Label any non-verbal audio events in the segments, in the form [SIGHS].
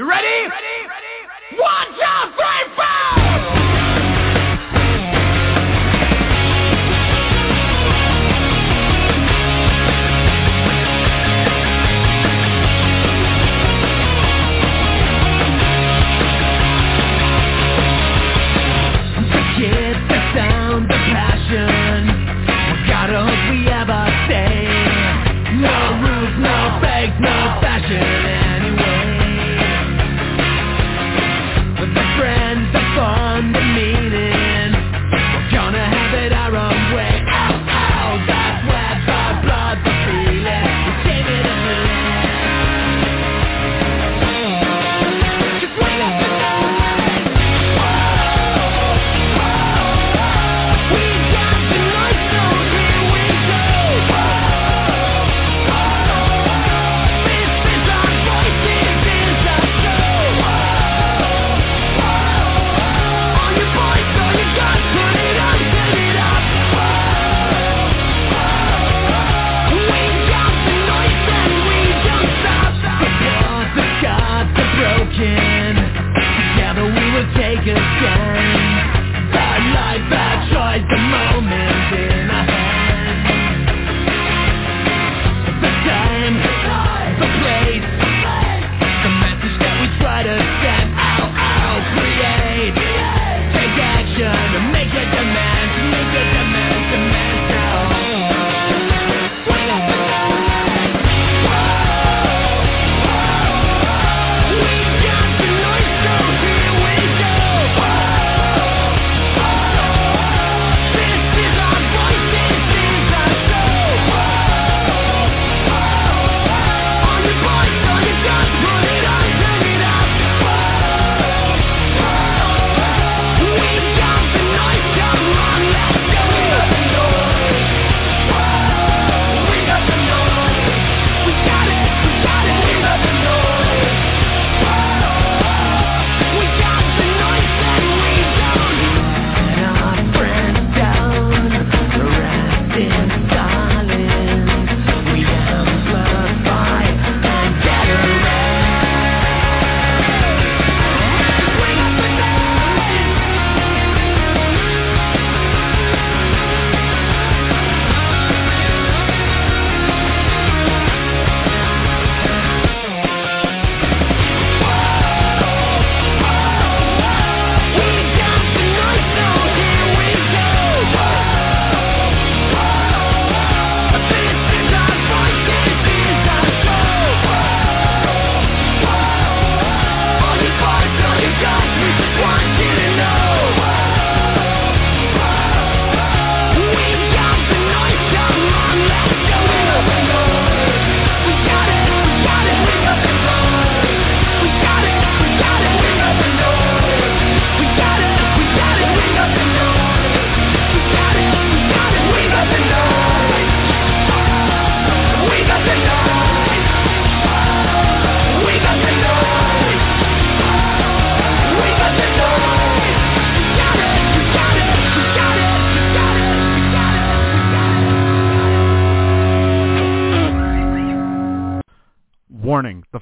You ready? Ready? Ready? One, two, three, four!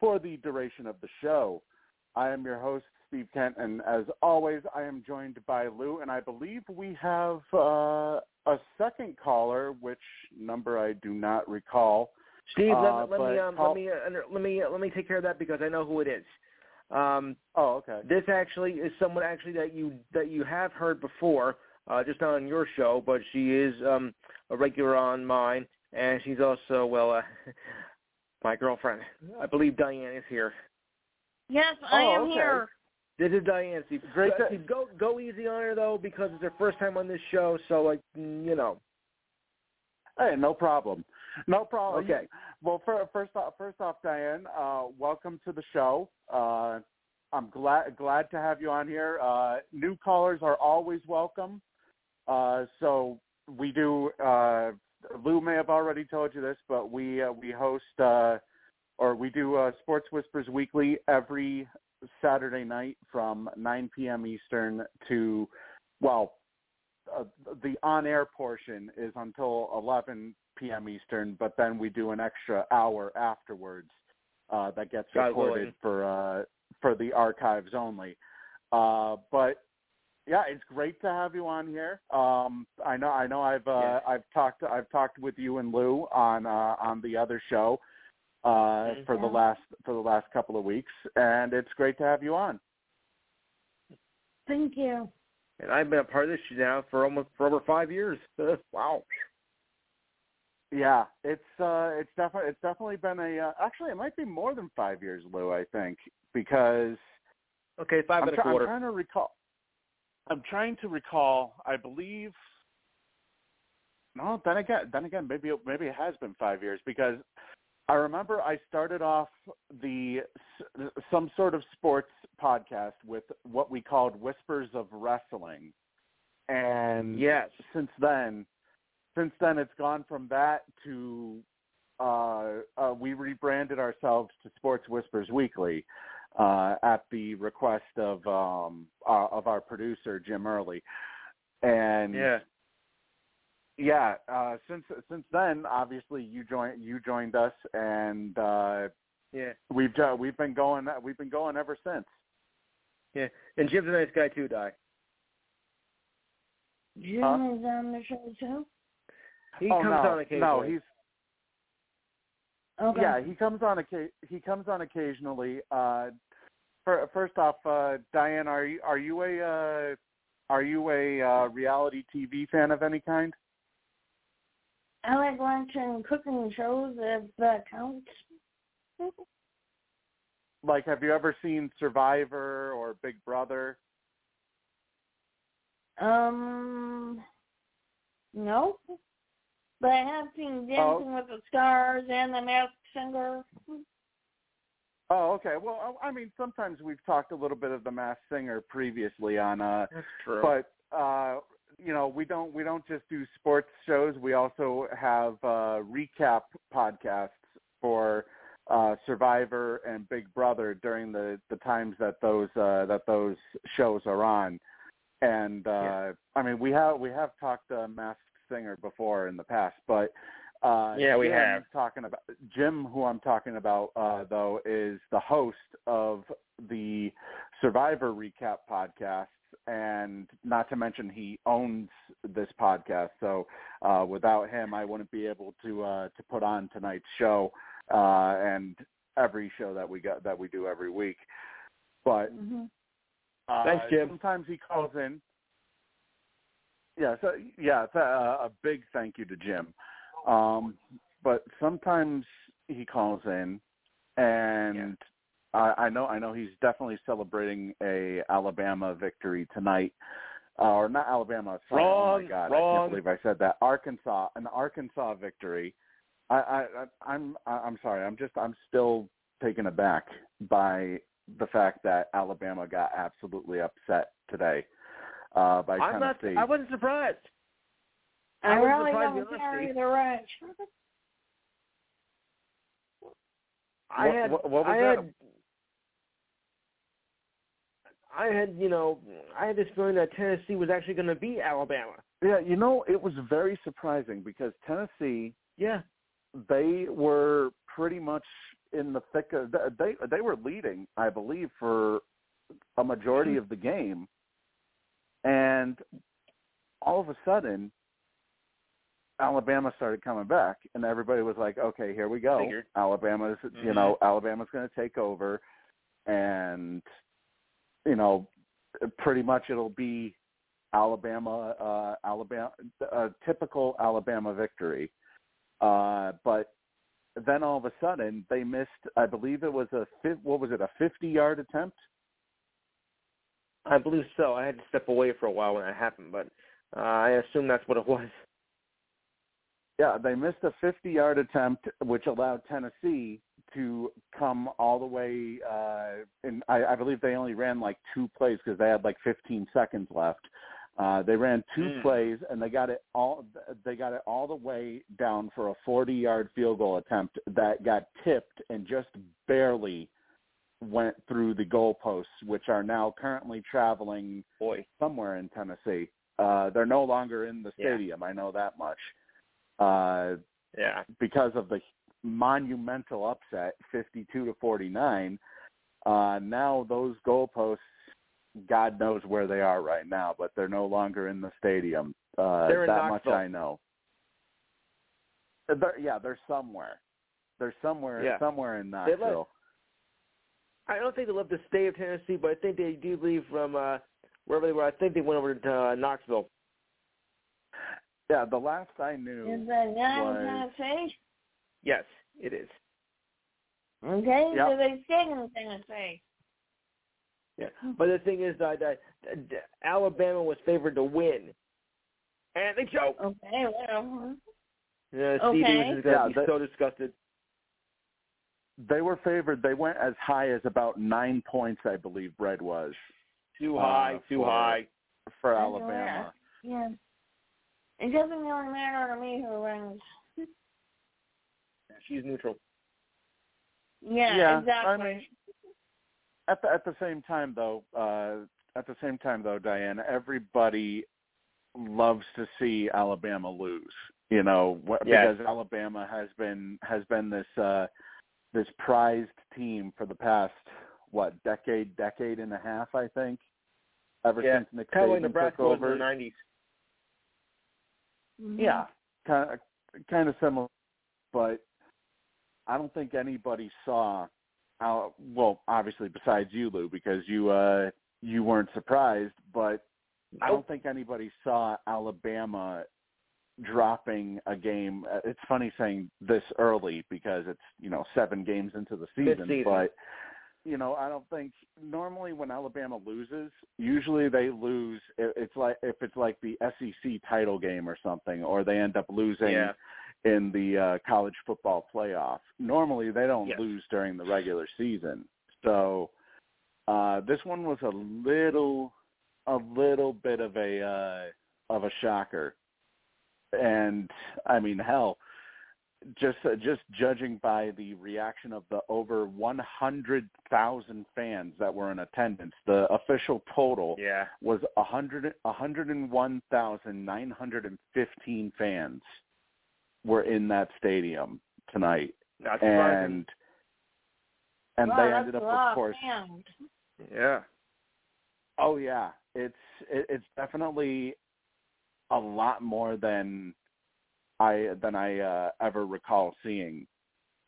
for the duration of the show. I am your host, Steve Kent, and as always, I am joined by Lou, and I believe we have uh, a second caller, which number I do not recall. Steve, Uh, let, let me um, call- let me uh, under- let me uh, let me take care of that because I know who it is. Um, Oh, okay. this actually is someone actually that you that you have heard before, uh, just not on your show, but she is um, a regular on mine, and she's also well uh, [LAUGHS] my girlfriend. I believe Diane is here. Yes, I Oh, am okay. here. This is Diane. Steve. Great Go- to- Steve, go go easy on her though because it's her first time on this show. So like mm, you know. Hey, no problem. No problem. Okay. Well, for, first off, first off, Diane, uh, welcome to the show. Uh, I'm glad glad to have you on here. Uh, new callers are always welcome. Uh, so we do. Lou may have already told you this, but we uh, we host uh, or we do uh, Sports Whispers weekly every Saturday night from 9 p.m. Eastern to well, uh, the on-air portion is until 11 p.m. Eastern, but then we do an extra hour afterwards uh, that gets recorded for uh, for the archives only. Uh, but yeah, it's great to have you on here. Um, I know I know I've uh, Yeah. I've talked I've talked with you and Lou on uh, on the other show uh, Mhm. for the last for the last couple of weeks, and it's great to have you on. Thank you. And I've been a part of this now for almost for over five years. [LAUGHS] wow. Yeah, it's uh, it's definitely it's definitely been a uh, actually it might be more than five years, Lou. I think because Okay, 5 I'm, and a try- I'm trying to recall. I'm trying to recall. I believe. No, then again, then again, maybe it- maybe it has been five years because I remember I started off the some sort of sports podcast with what we called Whispers of Wrestling, and yes. since then, since then it's gone from that to uh, uh, we rebranded ourselves to Sports Whispers Weekly uh, at the request of um, uh, of our producer Jim Early, and Yeah. yeah. Uh, since since then, obviously you joined you joined us, and uh, Yeah. we've uh, we've been going we've been going ever since. Yeah. And Jim's a nice guy too, Di. Jim Huh? is on the show too. He oh, comes no, on occasionally. No, he's Okay. Yeah, he comes on he comes on occasionally. Uh, fir- first off, uh, Diane, are you are you a uh, are you a uh, reality TV fan of any kind? I like watching cooking shows if that counts. Like, have you ever seen Survivor or Big Brother? Um, no. But I have seen Dancing Oh. with the Stars and The Masked Singer. Oh, okay. Well, I I mean, sometimes we've talked a little bit of the Masked Singer previously on uh, That's true. but uh you know we don't we don't just do sports shows we also have uh recap podcasts for uh survivor and big brother during the the times that those uh that those shows are on and uh Yeah. i mean we have we have talked uh masked singer before in the past but uh Yeah, we Jim have. talking about jim who i'm talking about uh though is the host of the survivor recap podcasts and not to mention he owns this podcast so uh without him i wouldn't be able to uh to put on tonight's show uh and every show that we got that we do every week but hmm uh, Thanks, Jim. Sometimes he calls in. Yeah, so yeah, it's a, a big thank you to Jim. Um, but sometimes he calls in, and I, I know I know he's definitely celebrating a Alabama victory tonight. Uh, or not Alabama. Sorry. oh my God! I can't believe I said that. Arkansas, an Arkansas victory. I, I, I I'm I'm sorry. I'm just I'm still taken aback by the fact that Alabama got absolutely upset today uh, by I'm not. Tennessee. I wasn't surprised. I, I was really surprised don't the carry the ranch. I had. what- what was I that? had. I had, you know, I had this feeling that Tennessee was actually going to beat Alabama. yeah, you know, it was very surprising because Tennessee Yeah. they were pretty much in the thick of they they were leading, I believe, for a majority of the game, and all of a sudden, Alabama started coming back, and everybody was like, "Okay, here we go. Figured. Alabama's, you Mhm. know, Alabama's going to take over, and you know, pretty much it'll be Alabama, uh, Alabama, a typical Alabama victory." Uh, but then all of a sudden they missed. I believe it was a what was it? A fifty-yard attempt. I believe so. I had to step away for a while when that happened, but uh, I assume that's what it was. Yeah, they missed a 50-yard attempt, which allowed Tennessee to come all the way. Uh, and I, I believe they only ran like two plays because they had like 15 seconds left. Uh, they ran two Mm. plays and they got it all. They got it all the way down for a 40-yard field goal attempt that got tipped and just barely went through the goalposts, which are now currently traveling Boy. somewhere in Tennessee. Uh, they're no longer in the Yeah. stadium. I know that much. Uh, Yeah. because of the monumental upset, 52 to 49. Uh, now those goalposts, God knows where they are right now, but they're no longer in the stadium. Uh, They're in that much. I know. They're, yeah, they're somewhere. They're somewhere, Yeah. somewhere in Knoxville. I don't think they left the state of Tennessee, but I think they do leave from uh, wherever they were. I think they went over to uh, Knoxville. Yeah, the last I knew. Is that not was- Tennessee? Yes, it is. Okay, Yep. so they stayed in Tennessee. Yeah, but the thing is that, that, that Alabama was favored to win, and they choked. Okay, well, Yeah, Steve Okay. Davis is going to Yeah, be that- so disgusted. They were favored. They went as high as about nine points, I believe. Red was Too Uh, high, too for- high. for That's Alabama. yeah. It doesn't really matter to me who wins. She's neutral. Yeah, Yeah, I mean, at the at the same time though, uh, at the same time though, Diane, everybody loves to see Alabama lose. You know, wh- Yes. because Alabama has been has been this uh, this prized team for the past what decade, decade and a half, I think. Ever Yeah, since Nick Kind of like Saban Nebraska took was in over. the nineties. Mhm. Yeah, kind of kind of similar, but I don't think anybody saw how. Well, obviously, besides you, Lou, because you uh you weren't surprised, but I don't think anybody saw Alabama dropping a game. Uh, It's funny saying this early because it's you know seven games into the season, Mid-season. but you know I don't think normally when Alabama loses, usually they lose. It's like if it's like the SEC title game or something, or they end up losing Yeah. in the uh, college football playoff. Normally they don't Yes. lose during the regular season, so uh, this one was a little a little bit of a uh, of a shocker. And I mean, hell, just uh, just judging by the reaction of the over 100,000 fans that were in attendance, the official total Yeah. was 100 101,915 fans were in that stadium tonight, Not surprising. and and Wow, they ended up, a of course. fans. Yeah. Oh yeah, it's it, it's definitely a lot more than I than I uh, ever recall seeing.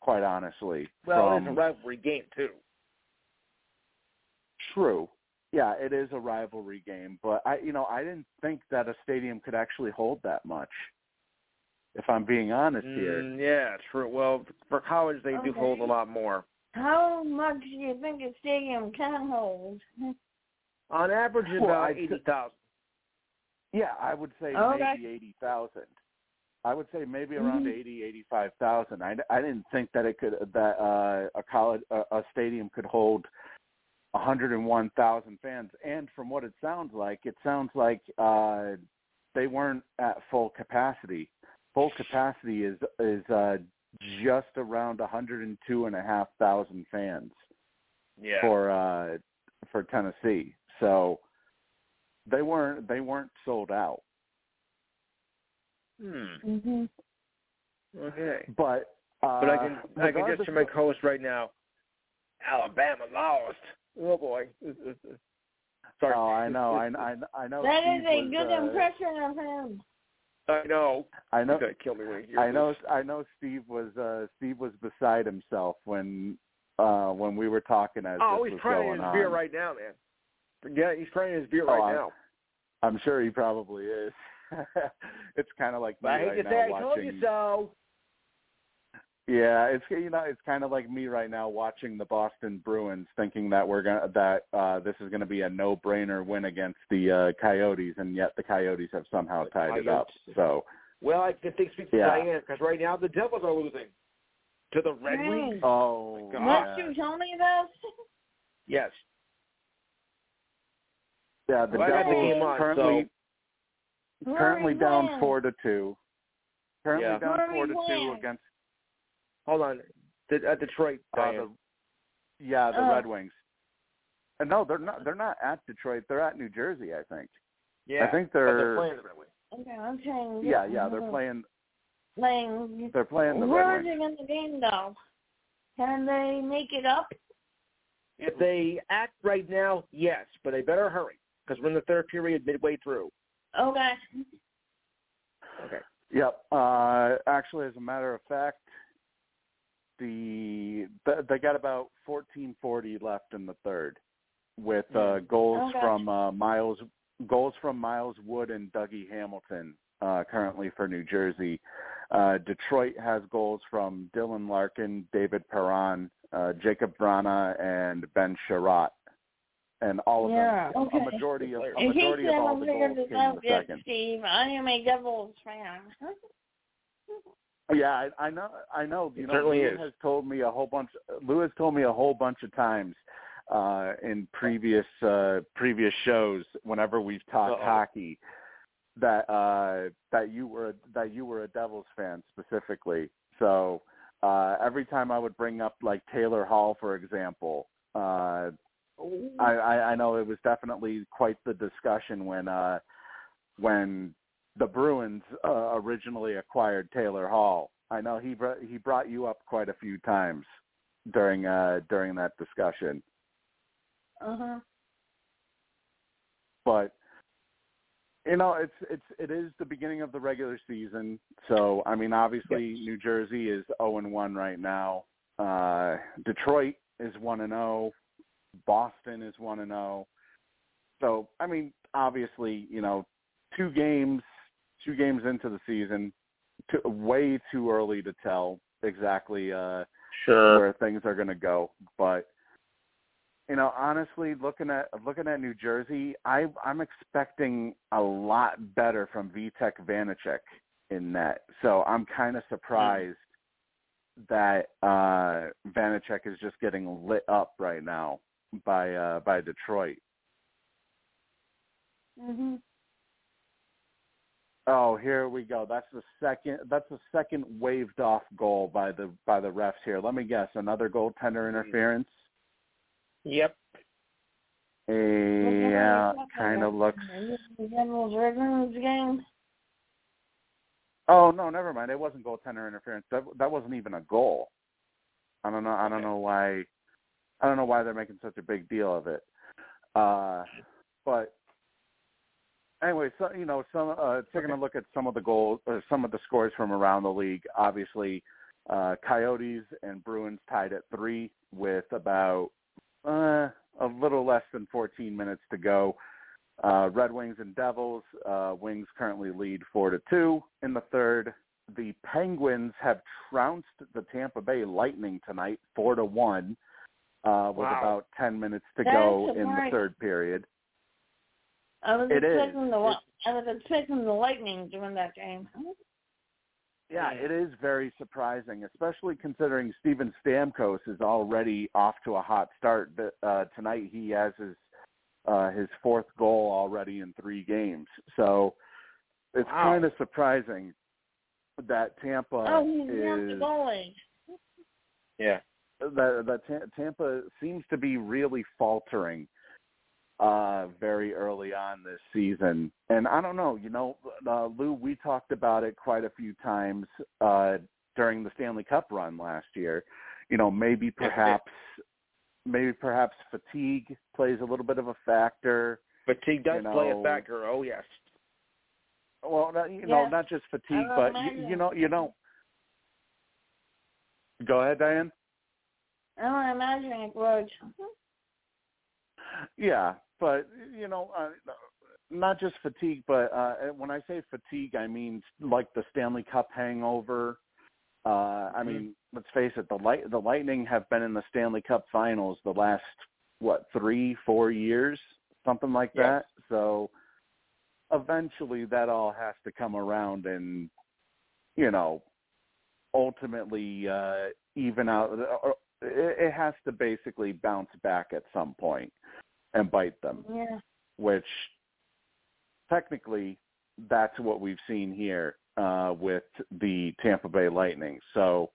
Quite honestly, Well, from, it's a rivalry game too. true. Yeah, it is a rivalry game, but I you know I didn't think that a stadium could actually hold that much. If I'm being honest here, Mm, yeah, true. Well, for college they do hold a lot more. How much do you think a stadium can hold? On average, Well, about eighty thousand. Yeah, I would say Okay. maybe eighty thousand. I would say maybe around Mhm. eighty, eighty-five thousand. I, I didn't think that it could that uh, a college a, a stadium could hold one hundred and one thousand fans. And from what it sounds like, it sounds like uh, they weren't at full capacity. Full capacity is is uh, just around one hundred and two and a half thousand fans Yeah. for uh, for Tennessee. So they weren't they weren't sold out. Hmm. hmm Okay. But uh, But I can I can regardless just to my of- co-host right now. Alabama lost. Oh boy. Sorry. Oh, I know, I, I, I know. That is Steve a was, good uh, impression of him. I know. I know. He's gonna kill me when he hears I know. this. I know. Steve was uh, Steve was beside himself when uh, when we were talking as Oh, this he's was crying going his on. beer right now, man. Forget it, he's crying his beer Oh, right I- now. I'm sure he probably is. [LAUGHS] it's kind of like me But I hate right to now say I told you so. Yeah, it's you know it's kind of like me right now watching the Boston Bruins, thinking that we're gonna that uh, this is gonna be a no-brainer win against the uh, Coyotes, and yet the Coyotes have somehow The tied it up. So Well, I can think speak for Yeah. Diane because right now the Devils are losing. to the Red Wings. Oh, God. Didn't you tell me this? Yes. Yeah. The Well, I the Devils game on, currently Who are currently down playing? four to two. Currently Yeah. down Who four to two against Hold on. De- at Detroit. uh, the yeah the Oh. Red Wings. And no, they're not. They're not at Detroit. They're at New Jersey, I think. yeah. I think they're. they're playing the Red Wings. Okay, I'm saying. yeah, yeah. They're playing. playing. They're playing the Where Red are Wings. they in the game though? Can they make it up? If they act right now, yes, but they better hurry because we're in the third period, midway through. Okay. Okay. Yep. Uh, actually, as a matter of fact, the they got about fourteen forty left in the third, with uh, goals Okay. from uh, Miles goals from Miles Wood and Dougie Hamilton uh, currently for New Jersey. Uh, Detroit has goals from Dylan Larkin, David Perron, uh, Jakub Vrana, and Ben Chiarot. And all of Yeah, them, okay. a majority of a In case majority of all haven't the figured goals came in the second. Steve, I am a Devils fan. Yeah, I, I know. I know. You It know, certainly Lou is. has told me a whole bunch. Lou has told me a whole bunch of times uh, in previous uh, previous shows, whenever we've talked Uh-oh. hockey, that uh, that you were that you were a Devils fan specifically. So uh, every time I would bring up like Taylor Hall, for example, uh, I, I, I know it was definitely quite the discussion when uh, when the Bruins uh, originally acquired Taylor Hall. I know he br- he brought you up quite a few times during uh, during that discussion. Uh huh. But you know, it's it's it is the beginning of the regular season, so I mean, obviously New Jersey is zero and one right now. Uh, Detroit is one and zero. Boston is one and zero. So I mean, obviously, you know, two games, two games into the season, too, way too early to tell exactly uh, Sure. where things are going to go. But you know, honestly, looking at looking at New Jersey, I I'm expecting a lot better from Vitek Vanacek in that. So I'm kind of surprised that uh Vanacek is just getting lit up right now by uh by Detroit. Mhm. Oh, here we go. That's the second. That's the second waved off goal by the by the refs here. Let me guess. Another goaltender interference. Yep. Yeah, kind of looks. The Devils game. Oh no, never mind. It wasn't goaltender interference. That that wasn't even a goal. I don't know. I don't know why. I don't know why they're making such a big deal of it. Uh, but anyway, so you know, some uh, taking a look at some of the goals, uh, some of the scores from around the league. Obviously, uh, Coyotes and Bruins tied at three with about uh, a little less than 14 minutes to go. Uh, Red Wings and Devils. Uh, Wings currently lead four to two in the third. The Penguins have trounced the Tampa Bay Lightning tonight, four to one, uh, with Wow. about 10 minutes to That's go in the third period. I was It is. expecting the It's- I was expecting the Lightning to win that game. Yeah, it is very surprising, especially considering Steven Stamkos is already off to a hot start. But, Uh, tonight he has his uh, his fourth goal already in three games, so it's Wow. kind of surprising that Tampa oh, he's not the is goalie. Yeah. That that Ta- Tampa seems to be really faltering uh very early on this season. And I don't know, you know, uh, Lou, we talked about it quite a few times uh during the Stanley Cup run last year. You know, maybe perhaps maybe perhaps fatigue plays a little bit of a factor. Fatigue does You play a factor. Oh yes. Well, not, you know, not just fatigue, but you, you know, you know. Go ahead, Diane. I don't imagine it would. Yeah, but you know, uh, not just fatigue, but uh, when I say fatigue, I mean like the Stanley Cup hangover. Uh, I mean, let's face it, the light the Lightning have been in the Stanley Cup Finals the last what three, four years, something like Yes. that. So eventually, that all has to come around and you know ultimately uh, even out. It, has to basically bounce back at some point and bite them, Yeah. which technically that's what we've seen here uh, with the Tampa Bay Lightning. So,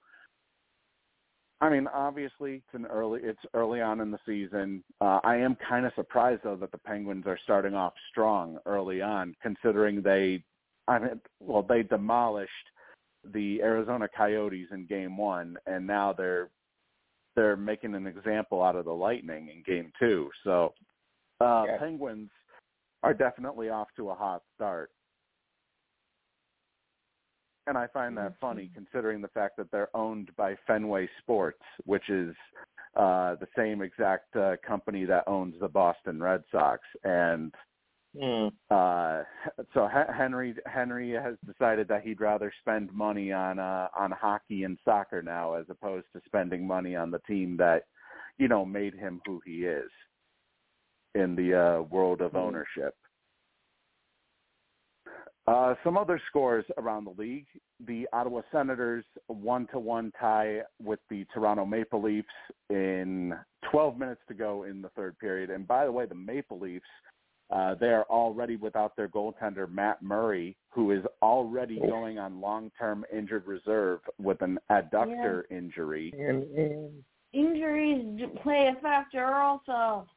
I mean, obviously it's an early it's early on in the season. Uh, I am kind of surprised though that the Penguins are starting off strong early on, considering they, I mean, well they demolished the Arizona Coyotes in Game One, and now they're they're making an example out of the Lightning in Game Two. So, uh, Yeah. Penguins are definitely off to a hot start. And I find that funny considering the fact that they're owned by Fenway Sports, which is uh, the same exact uh, company that owns the Boston Red Sox. And Mm. uh, so H- Henry Henry has decided that he'd rather spend money on uh, on hockey and soccer now as opposed to spending money on the team that you know made him who he is in the uh, world of Mhm. ownership. Uh, some other scores around the league: the Ottawa Senators one-to-one tie with the Toronto Maple Leafs in 12 minutes to go in the third period. And by the way, the Maple Leafs uh, they are already without their goaltender Matt Murray, who is already going on long-term injured reserve with an adductor injury. And, and Injuries play a factor also.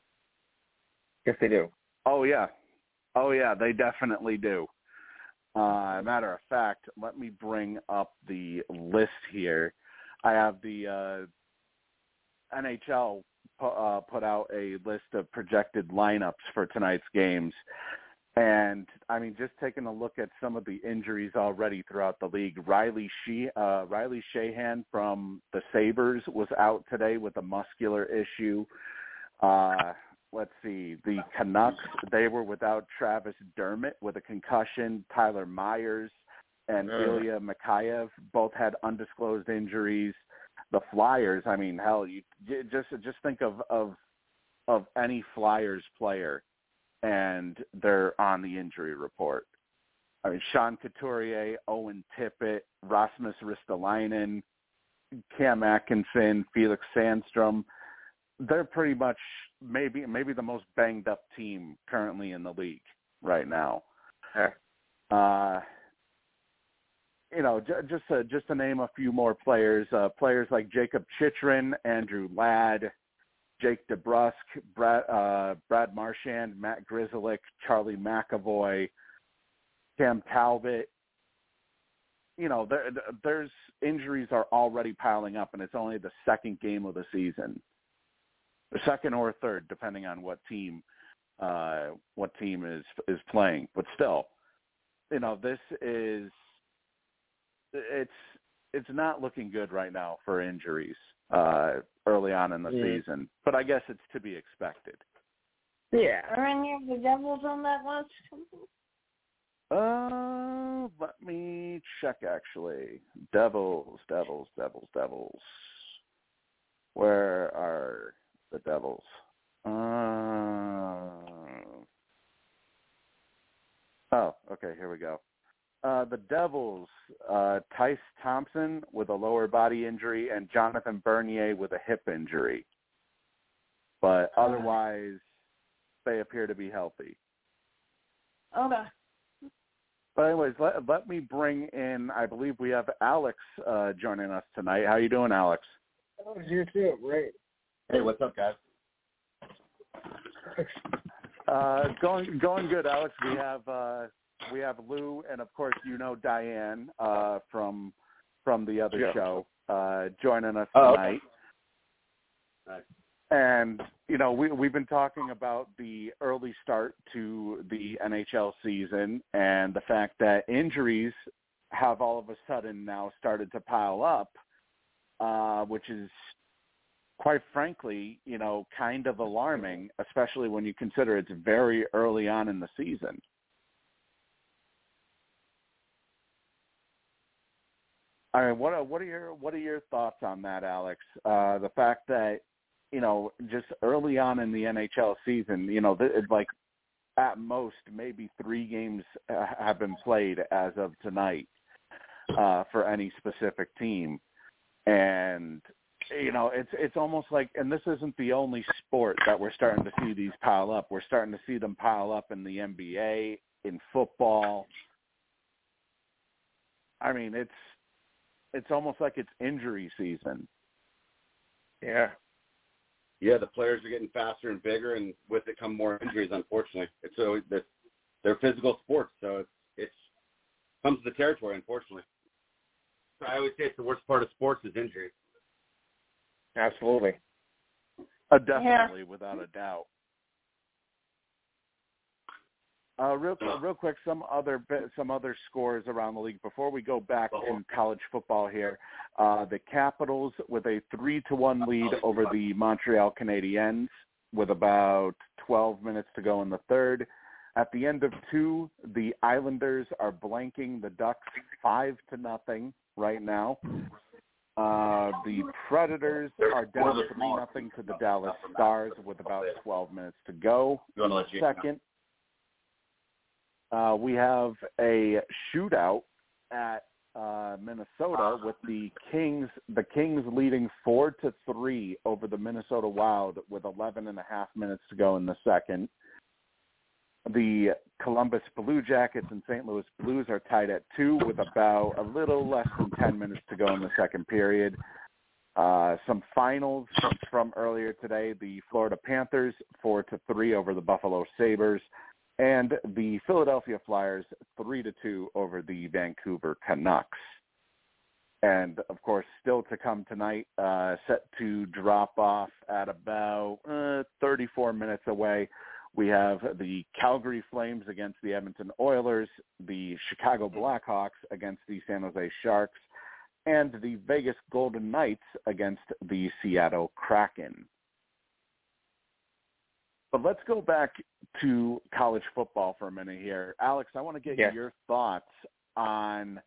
yes, they do. Oh yeah, oh yeah, they definitely do. Uh, matter of fact, let me bring up the list here. I have the uh, NHL pu- uh, put out a list of projected lineups for tonight's games, and I mean, just taking a look at some of the injuries already throughout the league. Riley she uh, Riley Sheahan from the Sabres was out today with a muscular issue. Uh, let's see, the Canucks, they were without Travis Dermott with a concussion. Tyler Myers and Ugh. Ilya Mikheyev both had undisclosed injuries. The Flyers, I mean, hell, you just just think of of of any Flyers player, and they're on the injury report. I mean, Sean Couturier, Owen Tippett, Rasmus Ristolainen, Cam Atkinson, Felix Sandstrom they're pretty much maybe maybe the most banged up team currently in the league right now. Yeah. Uh, you know, j- just to, just to name a few more players, uh, players like Jakob Chychrun, Andrew Ladd, Jake DeBrusk, Brad uh, Brad Marchand, Matt Grzelcyk, Charlie McAvoy, Cam Talbot. You know, there, there's injuries are already piling up, and it's only the second game of the season the second or third, depending on what team uh, what team is is playing. But still, you know, this is it's it's not looking good right now for injuries uh, early on in the Yeah. season. But I guess it's to be expected. Yeah. Are any of the Devils on that list? Uh, let me check. Actually, Devils, Devils, Devils, Devils. Where are the Devils? Uh, oh, okay. Here we go. Uh, the Devils, uh, Tyce Thompson with a lower body injury and Jonathan Bernier with a hip injury. But otherwise, they appear to be healthy. Okay. But anyways, let, let me bring in. I believe we have Alex uh, joining us tonight. How you doing, Alex? Oh, you too. Right. Hey, what's up, guys? Uh, going going good, Alex. We have uh, we have Lou, and of course you know Diane uh, from from the other Yeah. show uh, joining us Oh, tonight. And you know we we've been talking about the early start to the NHL season and the fact that injuries have all of a sudden now started to pile up, uh, which is quite frankly, you know, kind of alarming, especially when you consider it's very early on in the season. I mean, what are what are your what are your thoughts on that, Alex? Uh, the fact that you know, just early on in the NHL season, you know, th- like at most maybe three games uh, have been played as of tonight. uh, for any specific team, and you know it's it's almost like, and this isn't the only sport that we're starting to see these pile up. We're starting to see them pile up in the NBA, in football. I mean, it's it's almost like it's injury season. Yeah. Yeah, the players are getting faster and bigger, and with it come more injuries. Unfortunately, it's so they're, they're physical sports, so it's it's comes to the territory. Unfortunately, so I always say it's the worst part of sports is injury. Absolutely. Uh, definitely, without a doubt. Uh, real real quick, some other some other scores around the league before we go back in college football here. Uh, the Capitals with a three to one lead over the Montreal Canadiens with about 12 minutes to go in the third. At the end of two, the Islanders are blanking the Ducks five to nothing right now. Uh, the Predators are down three nothing to the Dallas Stars with about 12 minutes to go. You want to let you? Second, uh, we have a shootout at uh, Minnesota with the Kings. The Kings leading four to three over the Minnesota Wild with 11 and a half minutes to go in the second. The Columbus Blue Jackets and St. Louis Blues are tied at two with about a little less than 10 minutes to go in the second period. Uh, some finals from earlier today: the Florida Panthers four to three over the Buffalo Sabres, and the Philadelphia Flyers three to two over the Vancouver Canucks. And of course, still to come tonight, uh, set to drop off at about uh, 34 minutes away. We have the Calgary Flames against the Edmonton Oilers, the Chicago Blackhawks against the San Jose Sharks, and the Vegas Golden Knights against the Seattle Kraken. But let's go back to college football for a minute here. Alex, I want to get Yes. your thoughts on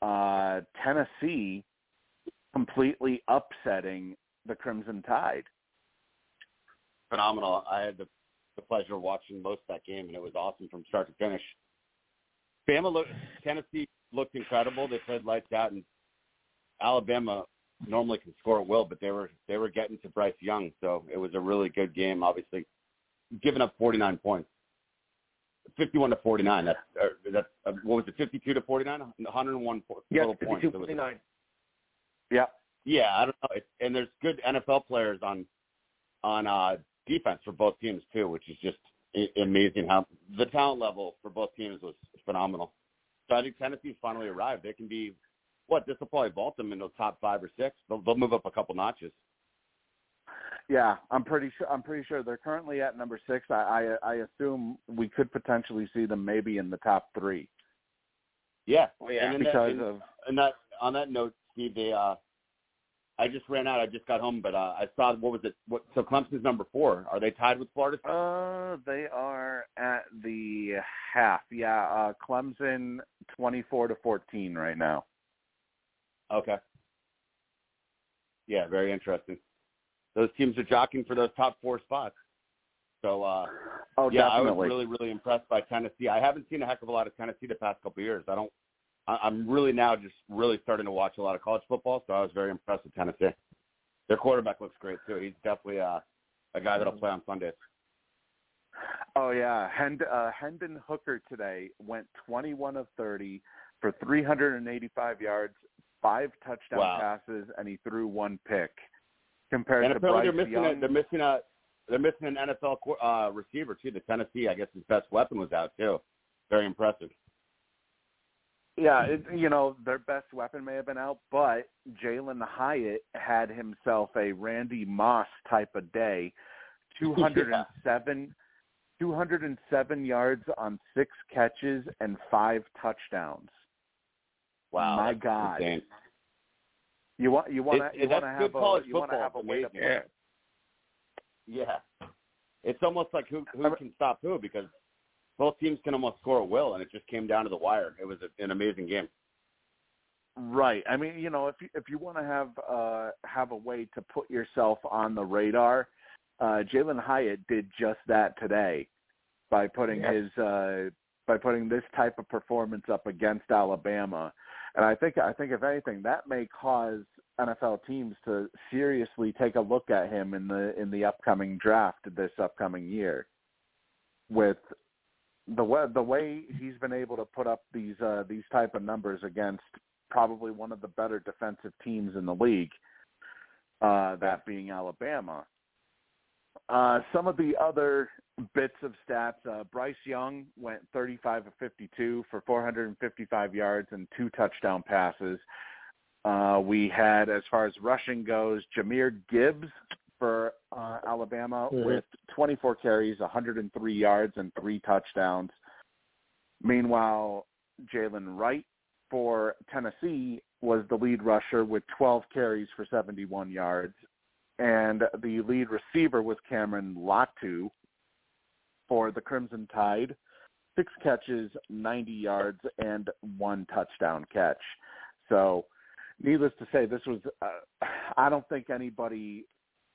uh, Tennessee completely upsetting the Crimson Tide. Phenomenal. I had the, the pleasure of watching most of that game, and it was awesome from start to finish. Bama looked, Tennessee looked incredible. They played lights out, and Alabama normally can score at will, but they were they were getting to Bryce Young, so it was a really good game. Obviously, giving up 49 points, 51 to 49. That's uh, that's uh, what was it? 52 to 49, 101 po- Yes, total points. It was- 52-49. Yeah. yeah, I don't know. It's, and there's good NFL players on on uh, defense for both teams too, which is just amazing how the talent level for both teams was phenomenal. So I think Tennessee's finally arrived. They can be what this will probably vault them into the top five or six. They'll, they'll move up a couple notches. Yeah, I'm pretty sure. I'm pretty sure they're currently at number six. I, I I assume we could potentially see them maybe in the top three Yeah, Oh, yeah. And in that- because of and that on that note, Steve, they uh, I just ran out. I just got home, but uh, I saw what was it? What? So Clemson's number four. Are they tied with Florida? uh they are at the half. Yeah, uh Clemson 24 to 14 right now. Okay. Yeah, very interesting. Those teams are jockeying for those top four spots. So uh Oh, yeah, I was really, really impressed by Tennessee. I haven't seen a heck of a lot of Tennessee the past couple of years. I don't I, I'm really now just really starting to watch a lot of college football, so I was very impressed with Tennessee. Their quarterback looks great too. He's definitely uh, a guy that'll play on Sundays. Oh yeah, Hend- uh, Hendon Hooker today went 21 of 30 for 385 yards, five touchdown Wow. passes, and he threw one pick. Compared And to apparently Bryce they're missing a, they're missing a they're missing an NFL uh, receiver too. The Tennessee, I guess, his best weapon was out too. Very impressive. Yeah, it, you know their best weapon may have been out, but Jalen Hyatt had himself a Randy Moss type of day. [LAUGHS] 207, 207 yards on six catches and five touchdowns. Wow, My God. insane. You want you want to you want to have a you want to have a way to play. Yeah. Yeah. It's almost like who who can stop who because both teams can almost score at will, and it just came down to the wire. It was a, an amazing game. Right. I mean, you know, if you if you want to have uh have a way to put yourself on the radar, uh Jalen Hyatt did just that today by putting Yes. his uh by putting this type of performance up against Alabama. And I think I think if anything, that may cause NFL teams to seriously take a look at him in the in the upcoming draft this upcoming year. With the way the way he's been able to put up these uh, these type of numbers against probably one of the better defensive teams in the league, uh, that being Alabama. Uh, some of the other bits of stats, uh, Bryce Young went 35 of 52 for 455 yards and two touchdown passes. Uh, we had, as far as rushing goes, Jahmyr Gibbs for uh, Alabama Mhm. with 24 carries, 103 yards, and three touchdowns. Meanwhile, Jaylen Wright for Tennessee was the lead rusher with 12 carries for 71 yards. And the lead receiver was Cameron Latu for the Crimson Tide, six catches, 90 yards, and one touchdown catch. So, needless to say, this was, uh, I don't think anybody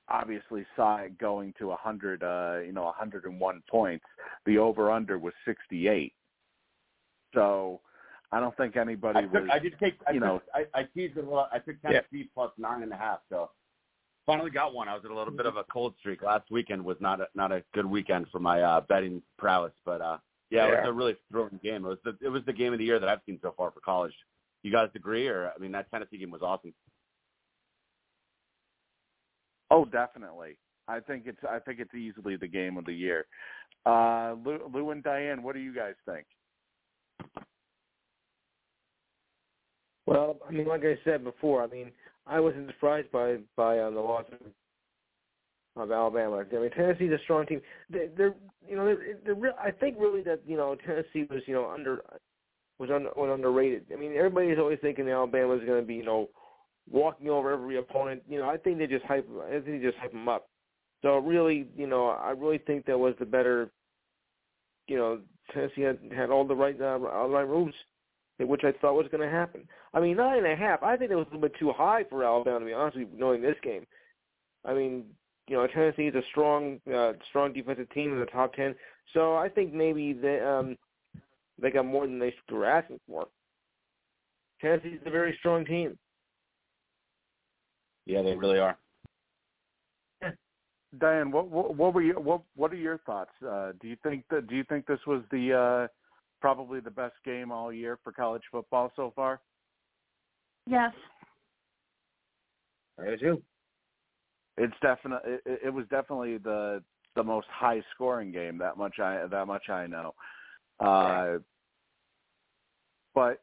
obviously saw it going to 100, uh, you know, 101 points. The over-under was 68. So, I don't think anybody I, took, was, I did take. I you took, know- I, I teased a lot. I took Yeah. Tennessee plus nine and a half. So finally got one. I was at a little bit of a cold streak. Last weekend was not a, not a good weekend for my uh, betting prowess, but uh, yeah, it was a really thrilling game. It was the it was the game of the year that I've seen so far for college. You guys agree, or I mean, that Tennessee game was awesome. Oh, definitely. I think it's I think it's easily the game of the year. Uh, Lou, Lou and Diane, what do you guys think? Well, I mean, like I said before, I mean, I wasn't surprised by by uh, the loss of, of Alabama. I mean, Tennessee's a strong team. They, they're, you know, they're, they're real, I think really that you know Tennessee was you know under was under was underrated. I mean, everybody's always thinking Alabama is going to be you know walking over every opponent. You know, I think they just hype. I think they just hype them up. So really, you know, I really think that was the better. You know, Tennessee had had all the right uh, all the right moves which I thought was going to happen. I mean, nine and a half. I think it was a little bit too high for Alabama to be honest with you, knowing this game. I mean, you know, Tennessee is a strong, uh, strong defensive team in the top ten. So I think maybe they um they got more than they were asking for. Tennessee's a very strong team. Yeah, they really are. Diane, what what, what were your what what are your thoughts? Uh, do you think that do you think this was the uh, probably the best game all year for college football so far? Yes. I do too. It's definitely it, it was definitely the the most high scoring game. That much I that much I know. Uh, but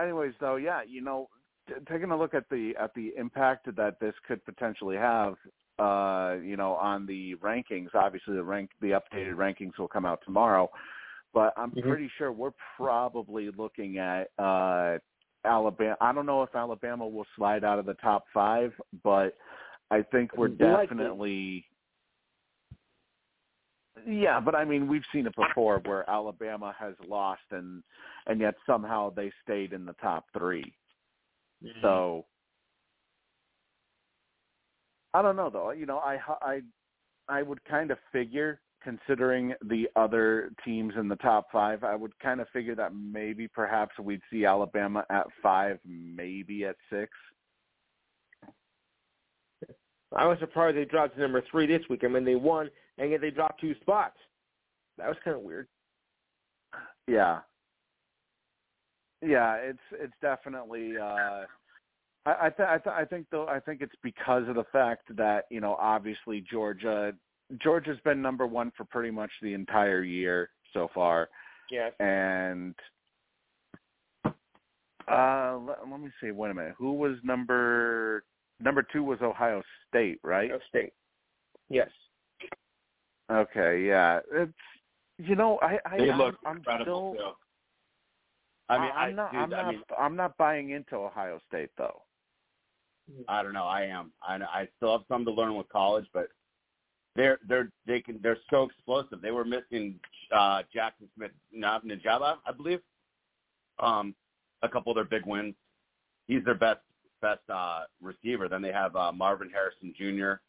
anyways, though, yeah, you know, t- taking a look at the at the impact that this could potentially have, uh, you know, on the rankings. Obviously, the rank the updated rankings will come out tomorrow, but I'm Mhm. pretty sure we're probably looking at uh, Alabama. I don't know if Alabama will slide out of the top five, but I think we're definitely. Yeah, but I mean, we've seen it before where Alabama has lost and and yet somehow they stayed in the top 3 mm-hmm. So I don't know though. You know, I I I would kind of figure considering the other teams in the top 5, I would kind of figure that maybe perhaps we'd see Alabama at 5, maybe at 6. I was surprised they dropped to number three this week. I mean, they won, and yet they dropped two spots. That was kind of weird. Yeah. Yeah, it's it's definitely uh I I, th- I, th- I think though I think it's because of the fact that, you know, obviously Georgia Georgia's been number 1 for pretty much the entire year so far Yes. and uh let, let me see, wait a minute. Who was number number 2 was Ohio State, right? Ohio State. Yes. Okay, yeah. It's you know, I I They I'm, look I'm incredible still too. I mean, I, I'm not dude, I'm I not mean, I'm not buying into Ohio State though. I don't know. I am. I I still have some to learn with college, but they're they're they can they're so explosive. They were missing uh Jackson Smith Najaba, I believe. Um, a couple of their big wins. He's their best best uh receiver. Then they have uh Marvin Harrison Jr.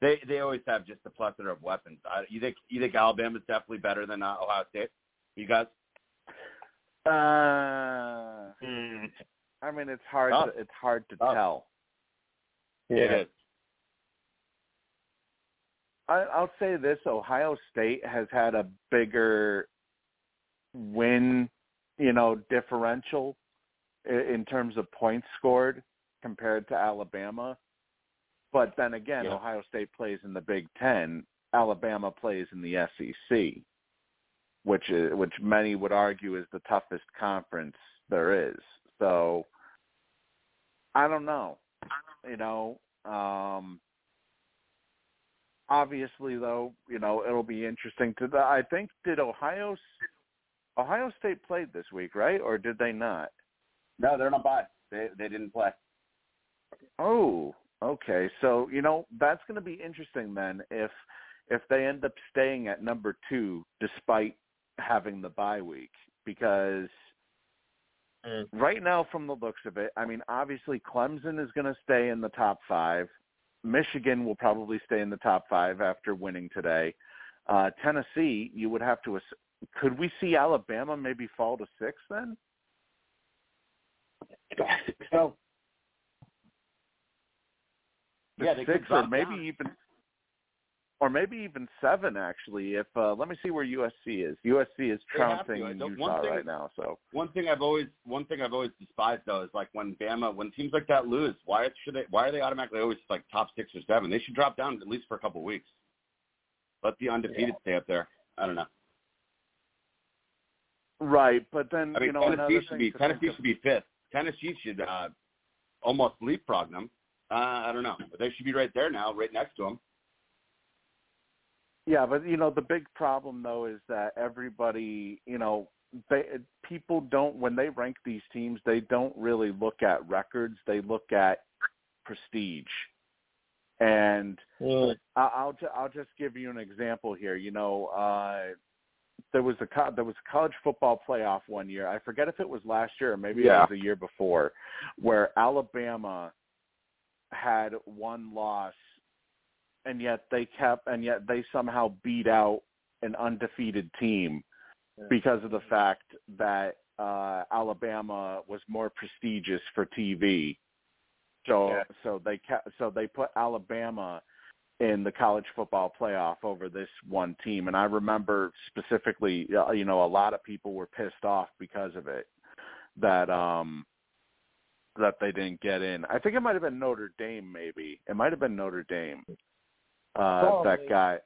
They they always have just a plethora of weapons. I, you think you think Alabama's definitely better than uh, Ohio State? You guys? Uh, Mm. I mean, it's hard. Tough. To, it's hard to Tough. tell. It is. I, I'll say this: Ohio State has had a bigger win, you know, differential i- in terms of points scored compared to Alabama. But then again, Yeah. Ohio State plays in the Big Ten. Alabama plays in the SEC, which is which many would argue is the toughest conference there is. So I don't know. You know, um, obviously though, you know, it'll be interesting to the I think did Ohio Ohio State played this week, right? Or did they not? No, they're not by. They they didn't play. Oh, okay. So, you know, that's going to be interesting then if if they end up staying at number 2 despite having the bye week because Mm. right now from the looks of it, I mean, obviously Clemson is going to stay in the top 5. Michigan will probably stay in the top 5 after winning today. Uh Tennessee, you would have to ass- could we see Alabama maybe fall to 6 then? [LAUGHS] So The yeah, six or maybe down. even or maybe even seven actually if uh let me see where USC is. USC is They have to. trouncing Utah thing- right now, so One thing I've always one thing I've always despised though is like when Bama when teams like that lose, why should they why are they automatically always like top six or seven? They should drop down at least for a couple weeks. Let the undefeated stay up there. I don't know. right, but then I mean you know Tennessee should be Tennessee should be fifth. Tennessee should uh almost leapfrog them. Uh, I don't know, but they should be right there now, right next to them. Yeah, but you know the big problem though is that everybody, you know, they people don't when they rank these teams, they don't really look at records, they look at prestige. And Mm. I- I'll I'll just give you an example here. You know, uh, there was a co- there was a college football playoff one year. I forget if it was last year or maybe Yeah. it was a year before, where Alabama had one loss, and yet they kept and yet they somehow beat out an undefeated team because of the fact that uh, Alabama was more prestigious for TV. So Yeah. so they kept, so they put Alabama in the college football playoff over this one team and I remember specifically uh, you know a lot of people were pissed off because of it that um that they didn't get in. I think it might have been Notre Dame maybe. It might have been Notre Dame. Uh that got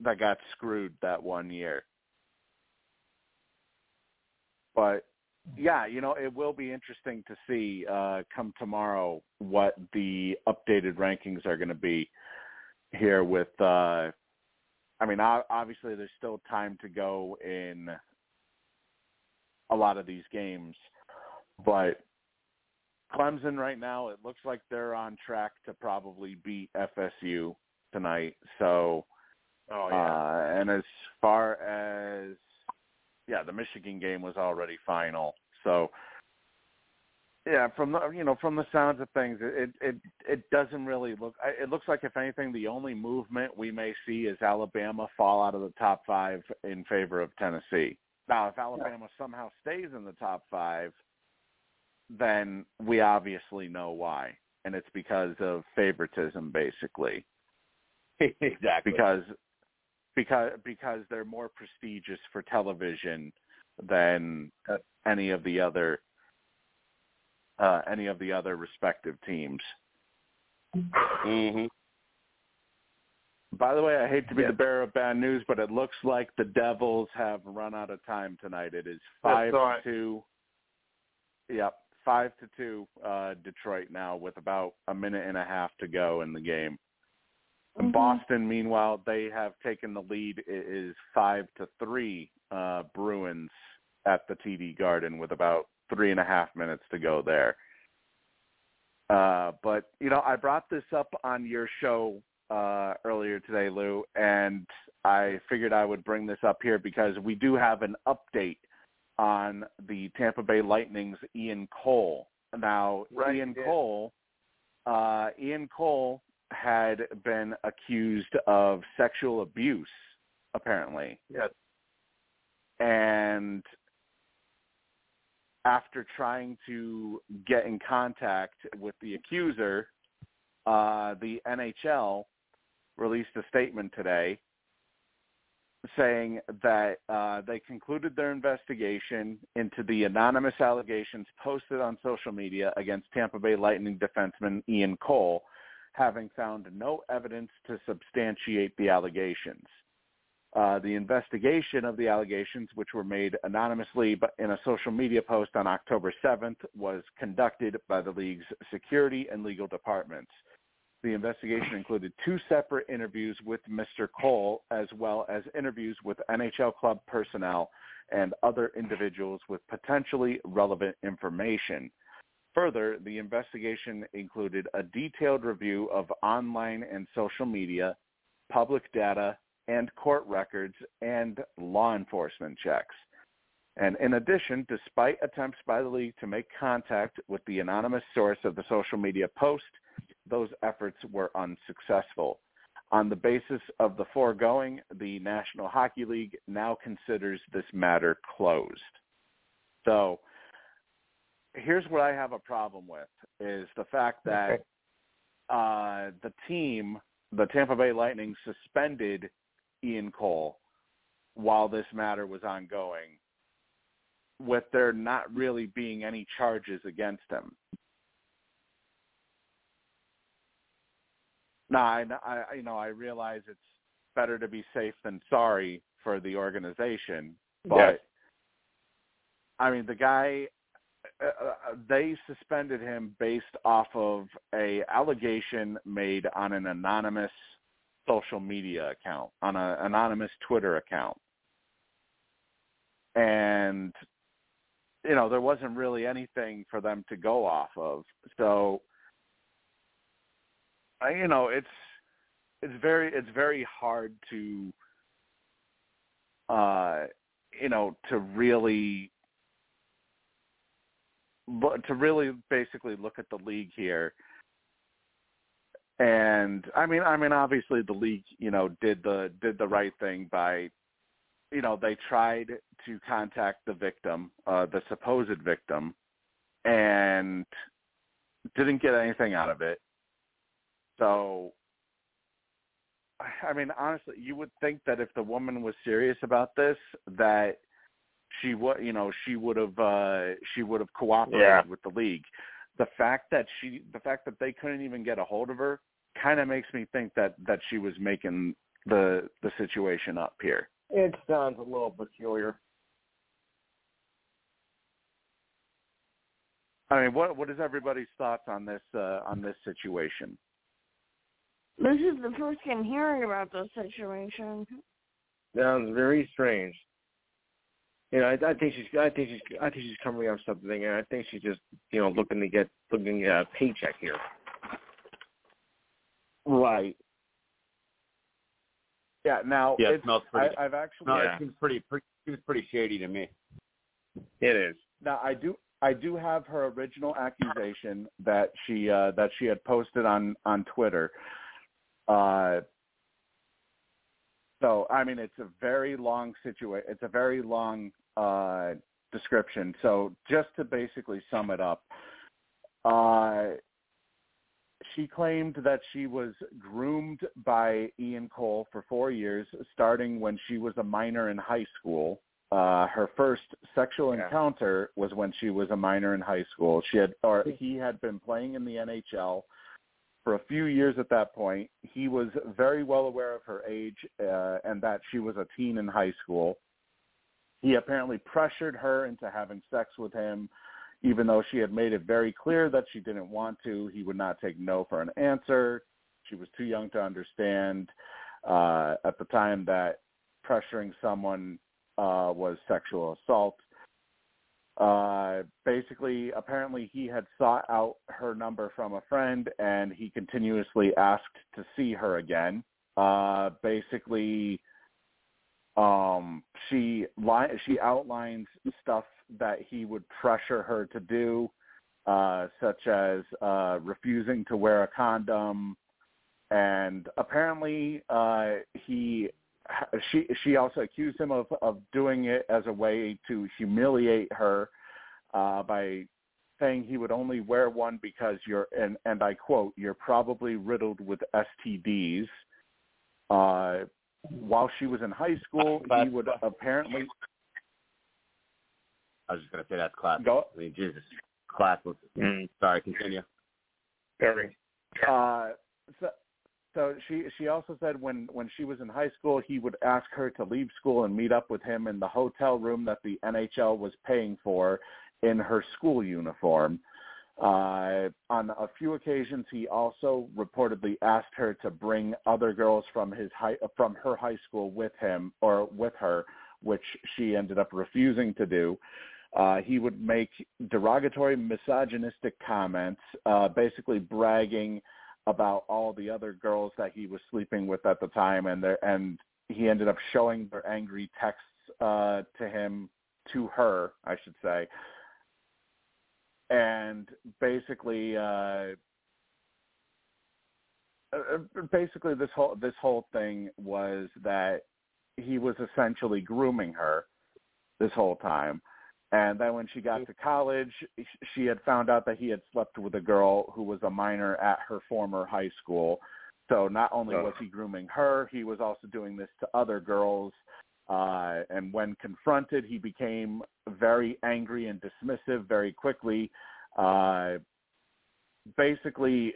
that got screwed that one year. But yeah, you know, it will be interesting to see uh come tomorrow what the updated rankings are going to be here with uh I mean, obviously there's still time to go in a lot of these games, but Clemson right now, it looks like they're on track to probably beat FSU tonight. So, Oh yeah. uh, and as far as yeah, the Michigan game was already final. So yeah, from the you know from the sounds of things, it it it doesn't really look. It looks like if anything, the only movement we may see is Alabama fall out of the top five in favor of Tennessee. Now, if Alabama somehow stays in the top five, then we obviously know why, and it's because of favoritism, basically [LAUGHS] exactly. because because because they're more prestigious for television than uh, any of the other uh, any of the other respective teams. hmm By the way, I hate to be Yeah. the bearer of bad news, but it looks like the Devils have run out of time tonight. It is five all to right. two. Yep, five to two. Uh, Detroit now with about a minute and a half to go in the game. Mhm. Boston, meanwhile, they have taken the lead. It is five to three uh, Bruins at the TD Garden with about three and a half minutes to go there. Uh, but you know, I brought this up on your show uh, earlier today, Lou, and I figured I would bring this up here because we do have an update on the Tampa Bay Lightning's Ian Cole. Now, Right, Ian yeah. Cole, uh, Ian Cole had been accused of sexual abuse, apparently, Yes. and after trying to get in contact with the accuser, uh, the NHL released a statement today saying that uh, they concluded their investigation into the anonymous allegations posted on social media against Tampa Bay Lightning defenseman Ian Cole, having found no evidence to substantiate the allegations. Uh, the investigation of the allegations, which were made anonymously but in a social media post on October 7th, was conducted by the league's security and legal departments. The investigation included two separate interviews with Mr. Cole, as well as interviews with NHL club personnel and other individuals with potentially relevant information. Further, the investigation included a detailed review of online and social media, public data, and court records and law enforcement checks. And in addition, despite attempts by the league to make contact with the anonymous source of the social media post, those efforts were unsuccessful. On the basis of the foregoing, the National Hockey League now considers this matter closed. So here's what I have a problem with is the fact that Okay. uh, the team, the Tampa Bay Lightning, suspended Ian Cole while this matter was ongoing, with there not really being any charges against him. Now, I, I, you know, I realize it's better to be safe than sorry for the organization, but Yes. I mean, the guy, uh, uh, they suspended him based off of a allegation made on an anonymous social media account, on an anonymous Twitter account. And, you know, there wasn't really anything for them to go off of. So, I, you know, it's, it's very, it's very hard to, uh, you know, to really to really basically look at the league here. And i mean i mean obviously the league you know did the did the right thing by you know they tried to contact the victim uh the supposed victim and didn't get anything out of it so [SIGHS] i mean honestly you would think that if the woman was serious about this that she would you know she would have uh she would have cooperated Yeah. with the league the fact that she the fact that they couldn't even get a hold of her kind of makes me think that that she was making the the situation up here It sounds a little peculiar. i mean what what is everybody's thoughts on this uh on this situation This is the first I'm hearing about this situation. Sounds very strange. You know, I, I think she's, I think she's, I think she's covering up something, and I think she's just, you know, looking to get, looking at a paycheck here. right yeah now Yeah, it it's, smells pretty. I, i've actually no, yeah. it seems pretty, pretty. Seems pretty shady to me. It is. Now I do I do have her original accusation that she uh that she had posted on on Twitter. Uh so I mean it's a very long situation it's a very long uh description. So just to basically sum it up, uh she claimed that she was groomed by Ian Cole for four years, starting when she was a minor in high school. Uh, her first sexual Yeah. encounter was when she was a minor in high school. She had, or he had been playing in the NHL for a few years at that point. He was very well aware of her age uh, and that she was a teen in high school. He apparently pressured her into having sex with him, even though she had made it very clear that she didn't want to. He would not take no for an answer. She was too young to understand uh, at the time that pressuring someone uh, was sexual assault. Uh, basically, apparently he had sought out her number from a friend and he continuously asked to see her again. Uh, basically, um, she li- she outlines stuff that he would pressure her to do, uh, such as uh, refusing to wear a condom, and apparently uh, he she she also accused him of of doing it as a way to humiliate her uh, by saying he would only wear one because you're and and I quote you're probably riddled with STDs. Uh, while she was in high school, he would apparently I was just gonna say that's classless. go. I mean, Jesus, classless. Mm. Sorry, continue. Very. Uh, so, so she she also said when when she was in high school, he would ask her to leave school and meet up with him in the hotel room that the NHL was paying for in her school uniform. Uh, on a few occasions, he also reportedly asked her to bring other girls from his high from her high school with him or with her, which she ended up refusing to do. Uh, he would make derogatory, misogynistic comments, uh, basically bragging about all the other girls that he was sleeping with at the time, and their, and he ended up showing their angry texts uh, to him, to her, I should say, and basically, uh, uh, basically this whole this whole thing was that he was essentially grooming her this whole time. And then when she got to college, she had found out that he had slept with a girl who was a minor at her former high school. So not only was he grooming her, he was also doing this to other girls. Uh, and when confronted, he became very angry and dismissive very quickly. Uh, basically,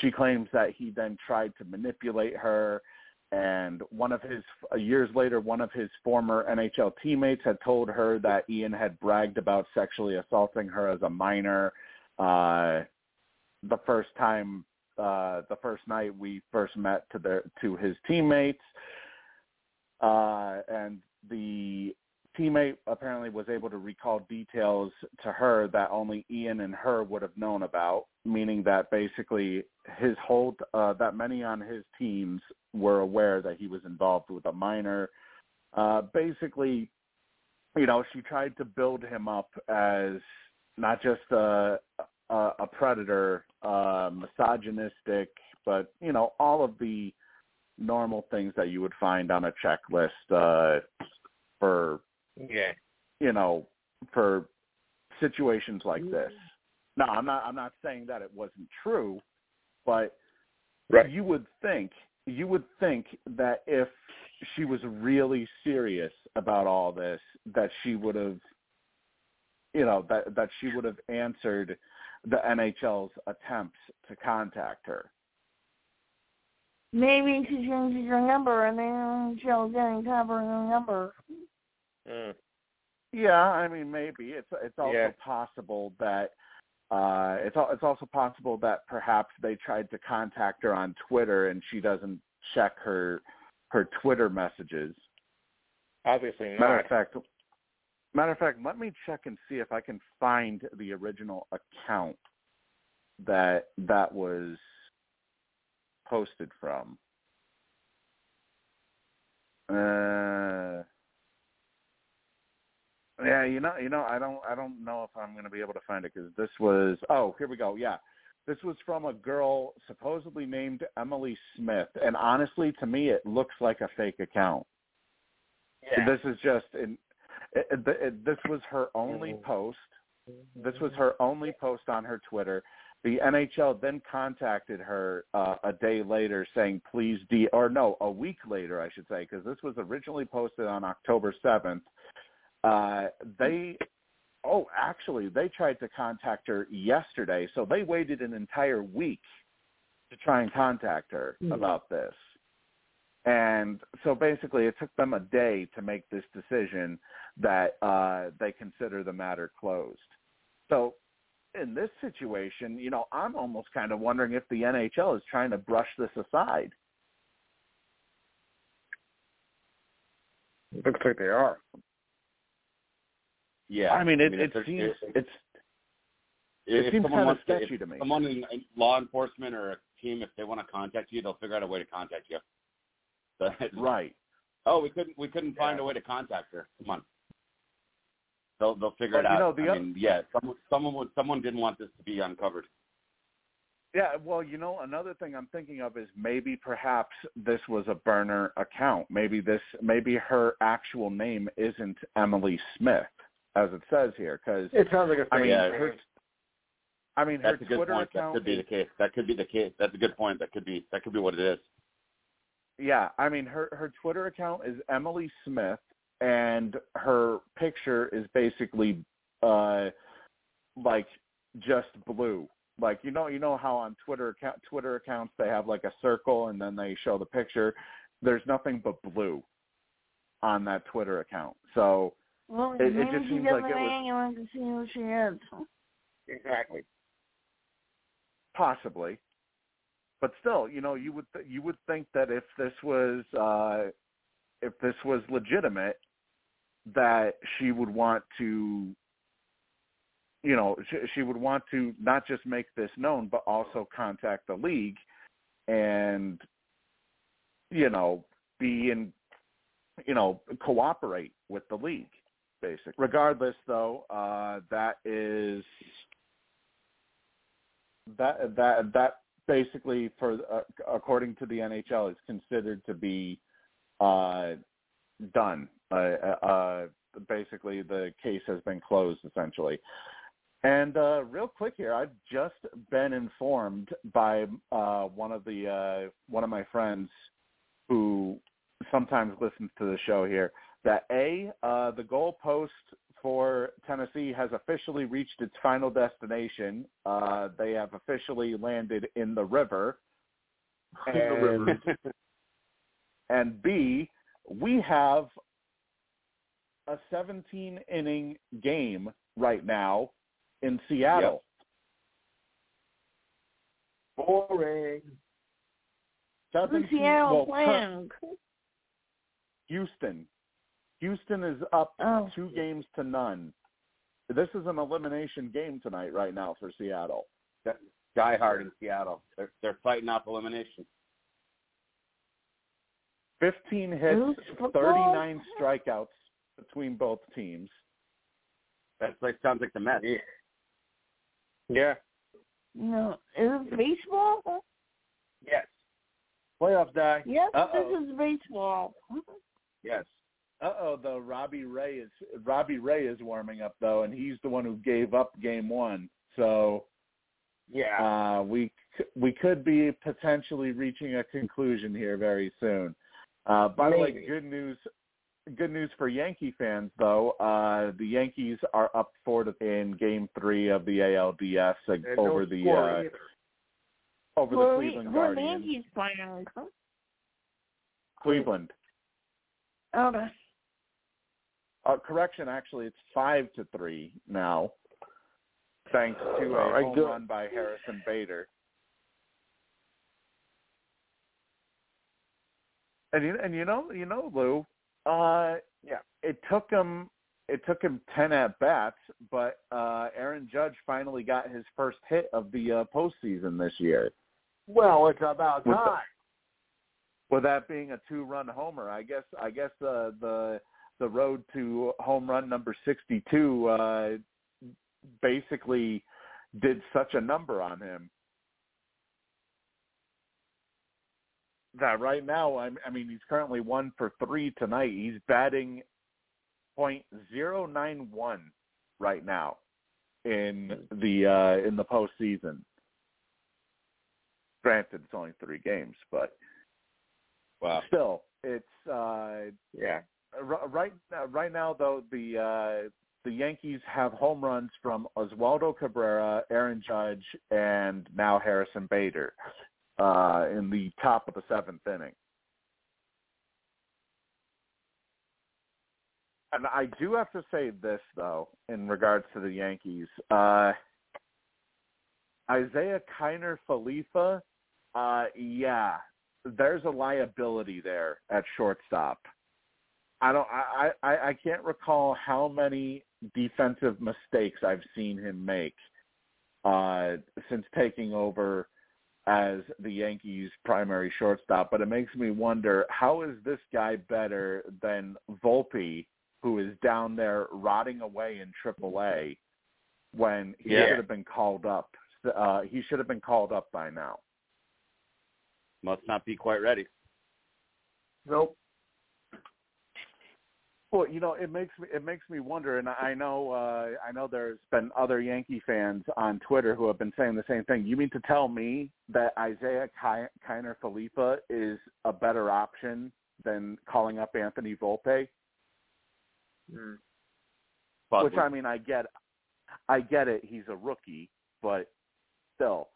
she claims that he then tried to manipulate her and one of his years later one of his former NHL teammates had told her that Ian had bragged about sexually assaulting her as a minor uh the first time uh the first night we first met to the to his teammates. Uh and the teammate apparently was able to recall details to her that only Ian and her would have known about, meaning that basically his whole uh, that many on his teams were aware that he was involved with a minor. Uh, basically, you know, she tried to build him up as not just a a, a predator, uh, misogynistic, but you know, all of the normal things that you would find on a checklist uh, for Yeah. you know, for situations like this. No, I'm not I'm not saying that it wasn't true, but Right. you would think you would think that if she was really serious about all this that she would have you know, that that she would have answered the NHL's attempts to contact her. Maybe she changes her number and then she'll then cover her number. Mm. Yeah, I mean maybe it's it's also Yeah. possible that uh it's it's also possible that perhaps they tried to contact her on Twitter and she doesn't check her her Twitter messages. Obviously Matter of fact, matter of fact, let me check and see if I can find the original account that that was posted from. Uh, yeah, you know, you know, I don't, I don't know if I'm going to be able to find it because this was. Oh, here we go. Yeah, this was from a girl supposedly named Emily Smith, and honestly, to me, it looks like a fake account. Yeah. This is just in. It, it, it, this was her only post. This was her only post on her Twitter. The NHL then contacted her uh, a day later, saying, "Please de," or no, a week later, I should say, because this was originally posted on October seventh. Uh, they, oh, actually, they tried to contact her yesterday, so they waited an entire week to try and contact her about this. And so basically, it took them a day to make this decision that uh, they consider the matter closed. So in this situation, you know, I'm almost kind of wondering if the NHL is trying to brush this aside. Looks like they are. Yeah, I mean, it, if it there's- seems it's if it seems kind of wants to- sketchy to me. Someone in, law enforcement or a team, if they want to contact you, they'll figure out a way to contact you. [LAUGHS] But, right. Oh, we couldn't we couldn't find a way to contact her. Come on. They'll they'll figure But, it you out. know, the I oth- mean, yeah, someone someone would someone didn't want this to be uncovered. Yeah, well, you know, another thing I'm thinking of is maybe perhaps this was a burner account. Maybe this maybe her actual name isn't Emily Smith. As it says here, because It sounds like a I mean, Yeah. her, I mean, That's her a good Twitter point. That account could be is- the case. That could be the case. That's a good point. That could be that could be what it is. yeah, I mean her her Twitter account is Emily Smith and her picture is basically uh like just blue. Like you know you know how on Twitter account Twitter accounts they have like a circle and then they show the picture. There's nothing but blue on that Twitter account. So Well, It- it just seems like it was- hang to see who she is. Exactly. possibly but still you know you would th- you would think that if this was uh if this was legitimate that she would want to you know she, she would want to not just make this known but also contact the league and you know be in you know cooperate with the league basically. Regardless though uh that is that that that basically for uh, according to the NHL is considered to be uh done. Uh, uh basically the case has been closed essentially. And uh real quick here i've just been informed by uh one of the uh one of my friends who sometimes listens to the show here that a uh the goalpost for Tennessee has officially reached its final destination. Uh, they have officially landed in the river. [LAUGHS] And, and B, we have a 17 inning game right now in Seattle. Boring. Who's Seattle well, playing? Houston. Houston is up Oh. two games to none. This is an elimination game tonight, right now for Seattle. Die Hard in Seattle. They're they're fighting off elimination. 15 hits, 39 strikeouts between both teams. That place sounds like the Mets. Yeah. Yeah. No, is it baseball? Yes. Playoffs die. Yes, Uh-oh. this is baseball. Yes. Uh oh, though Robbie Ray is Robbie Ray is warming up though, and he's the one who gave up game one. So Yeah. uh, we we could be potentially reaching a conclusion here very soon. Uh, by the way, good news. Good news for Yankee fans, though. Uh, the Yankees are up four to in Game Three of the ALDS And over no the uh, either. over Who the are we- Cleveland who are Guardians. Yankees playing? Cleveland. Okay. Uh, correction, actually, it's five to three now, thanks to a home run by Harrison Bader. And you and you know you know Lou, uh, Yeah. it took him it took him ten at bats, but uh, Aaron Judge finally got his first hit of the uh, postseason this year. Well, it's about With the- time. with that being a two run homer. I guess I guess uh, the the road to home run number sixty two uh, basically did such a number on him that right now I'm, I mean he's currently one for three tonight. He's batting point zero nine one right now in the uh, in the postseason. Granted, it's only three games, but Wow. still, it's uh, Yeah. R- right now, right now though the uh, the Yankees have home runs from Oswaldo Cabrera, Aaron Judge, and now Harrison Bader uh, in the top of the seventh inning. And I do have to say this though, in regards to the Yankees, uh, Isaiah Kiner Falefa, uh, yeah, there's a liability there at shortstop. I don't. I, I I can't recall how many defensive mistakes I've seen him make uh, since taking over as the Yankees' primary shortstop. But it makes me wonder how is this guy better than Volpe, who is down there rotting away in AAA when he Yeah. should have been called up. Uh, he should have been called up by now. Must not be quite ready. Nope. Well, you know, it makes me it makes me wonder, and I know uh, I know there's been other Yankee fans on Twitter who have been saying the same thing. You mean to tell me that Isaiah Kiner Falefa is a better option than calling up Anthony Volpe? Mm. Which I mean, I get, I get it. He's a rookie, but still,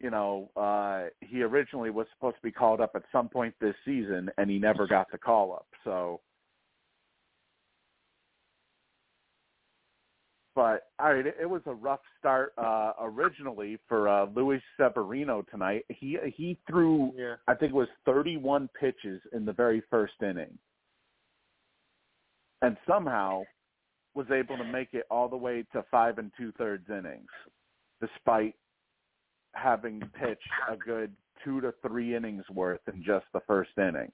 you know, uh, he originally was supposed to be called up at some point this season, and he never got the call up. So but all right, it, it was a rough start uh, originally for uh, Luis Severino tonight. He he threw Yeah. I think it was 31 pitches in the very first inning, and somehow was able to make it all the way to five and two thirds innings, despite having pitched a good two to three innings worth in just the first inning.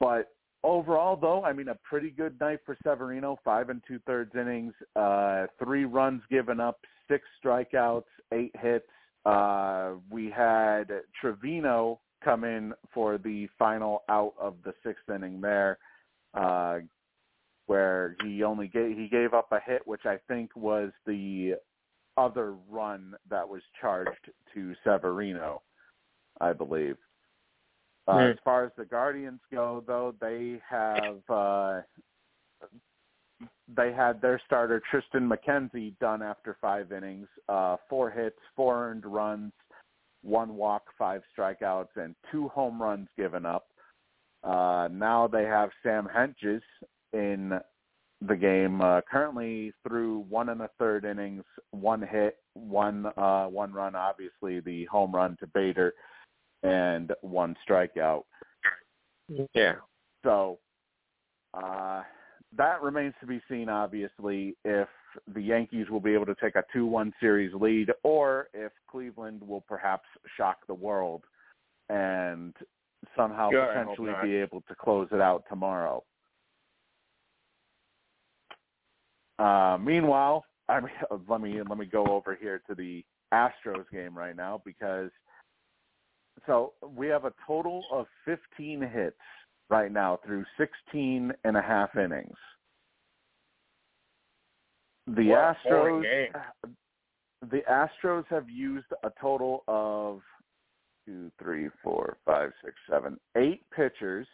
But overall, though, I mean, a pretty good night for Severino. Five and two thirds innings, uh, three runs given up, six strikeouts, eight hits. Uh, we had Trivino come in for the final out of the sixth inning there, uh, where he only gave he gave up a hit, which I think was the other run that was charged to Severino, I believe. Uh, Hmm. As far as the Guardians go, though, they have uh, they had their starter Triston McKenzie done after five innings, uh, four hits, four earned runs, one walk, five strikeouts, and two home runs given up. Uh, now they have Sam Hentges in the game, uh, currently through one and a third innings, one hit, one uh, one run, obviously the home run to Bader, and one strikeout. Yeah. So uh, that remains to be seen, obviously, if the Yankees will be able to take a 2-1 series lead or if Cleveland will perhaps shock the world and somehow hope potentially be able to close it out tomorrow. Uh, meanwhile, I mean, [LAUGHS] let me let me go over here to the Astros game right now because so we have a total of 15 hits right now through 16 and a half innings. The What Astros the Astros have used a total of two, three, four, five, six, seven, eight pitchers,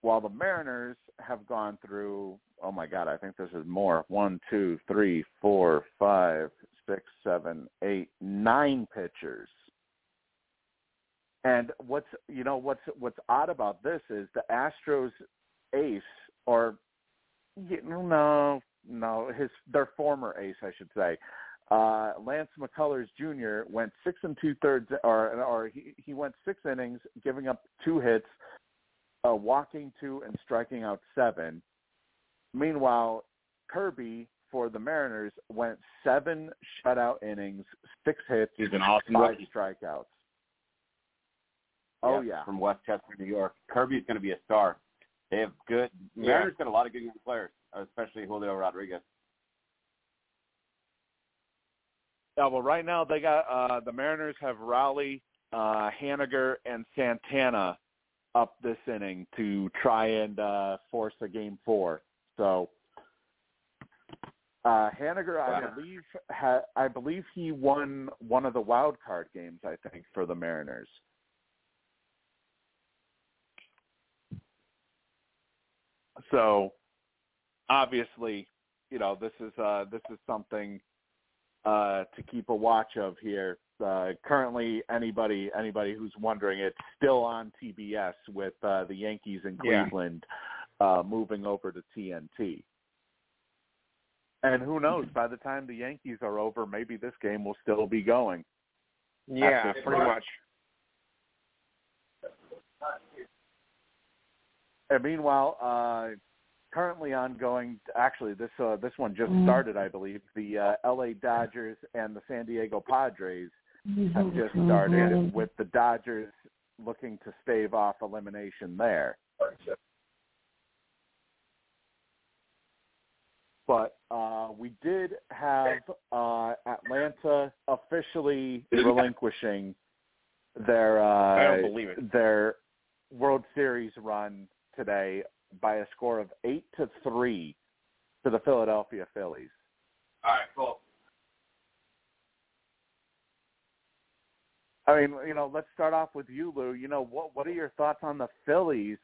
while the Mariners have gone through. Oh my God, I think this is more. One, two, three, four, five, six, seven, eight, nine pitchers. And what's you know what's what's odd about this is the Astros ace or you know, no no his their former ace I should say uh, Lance McCullers Jr. went six and two thirds, or or he he went six innings, giving up two hits, uh, walking two and striking out seven. Meanwhile, Kirby for the Mariners went seven shutout innings, six hits, He's an awesome five rookie. strikeouts. Oh Yeah, yeah, from Westchester, New York. Kirby's going to be a star. They have good. Yeah. Mariners got a lot of good young players, especially Julio Rodriguez. Yeah, well, right now they got uh, the Mariners have Raleigh, uh, Haniger, and Santana up this inning to try and uh, force a game four. So uh, Haniger, I Wow. believe, ha- I believe he won one of the wild card games. I think for the Mariners. So obviously, you know, this is uh, this is something uh, to keep a watch of here. Uh, currently, anybody anybody who's wondering, it's still on TBS with uh, the Yankees in Yeah. Cleveland uh, moving over to TNT. And who knows? By the time the Yankees are over, maybe this game will still be going. Yeah, pretty much. And meanwhile, uh, currently ongoing. Actually, this uh, this one just Mhm. started, I believe. The uh, L.A. Dodgers and the San Diego Padres have just Mm-hmm. started with the Dodgers looking to stave off elimination there. But uh, we did have uh, Atlanta officially relinquishing their I uh, don't believe it. their World Series run today by a score of eight to three to the Philadelphia Phillies. All right, cool. I mean, you know, let's start off with you, Lou. You know, what what are your thoughts on the Phillies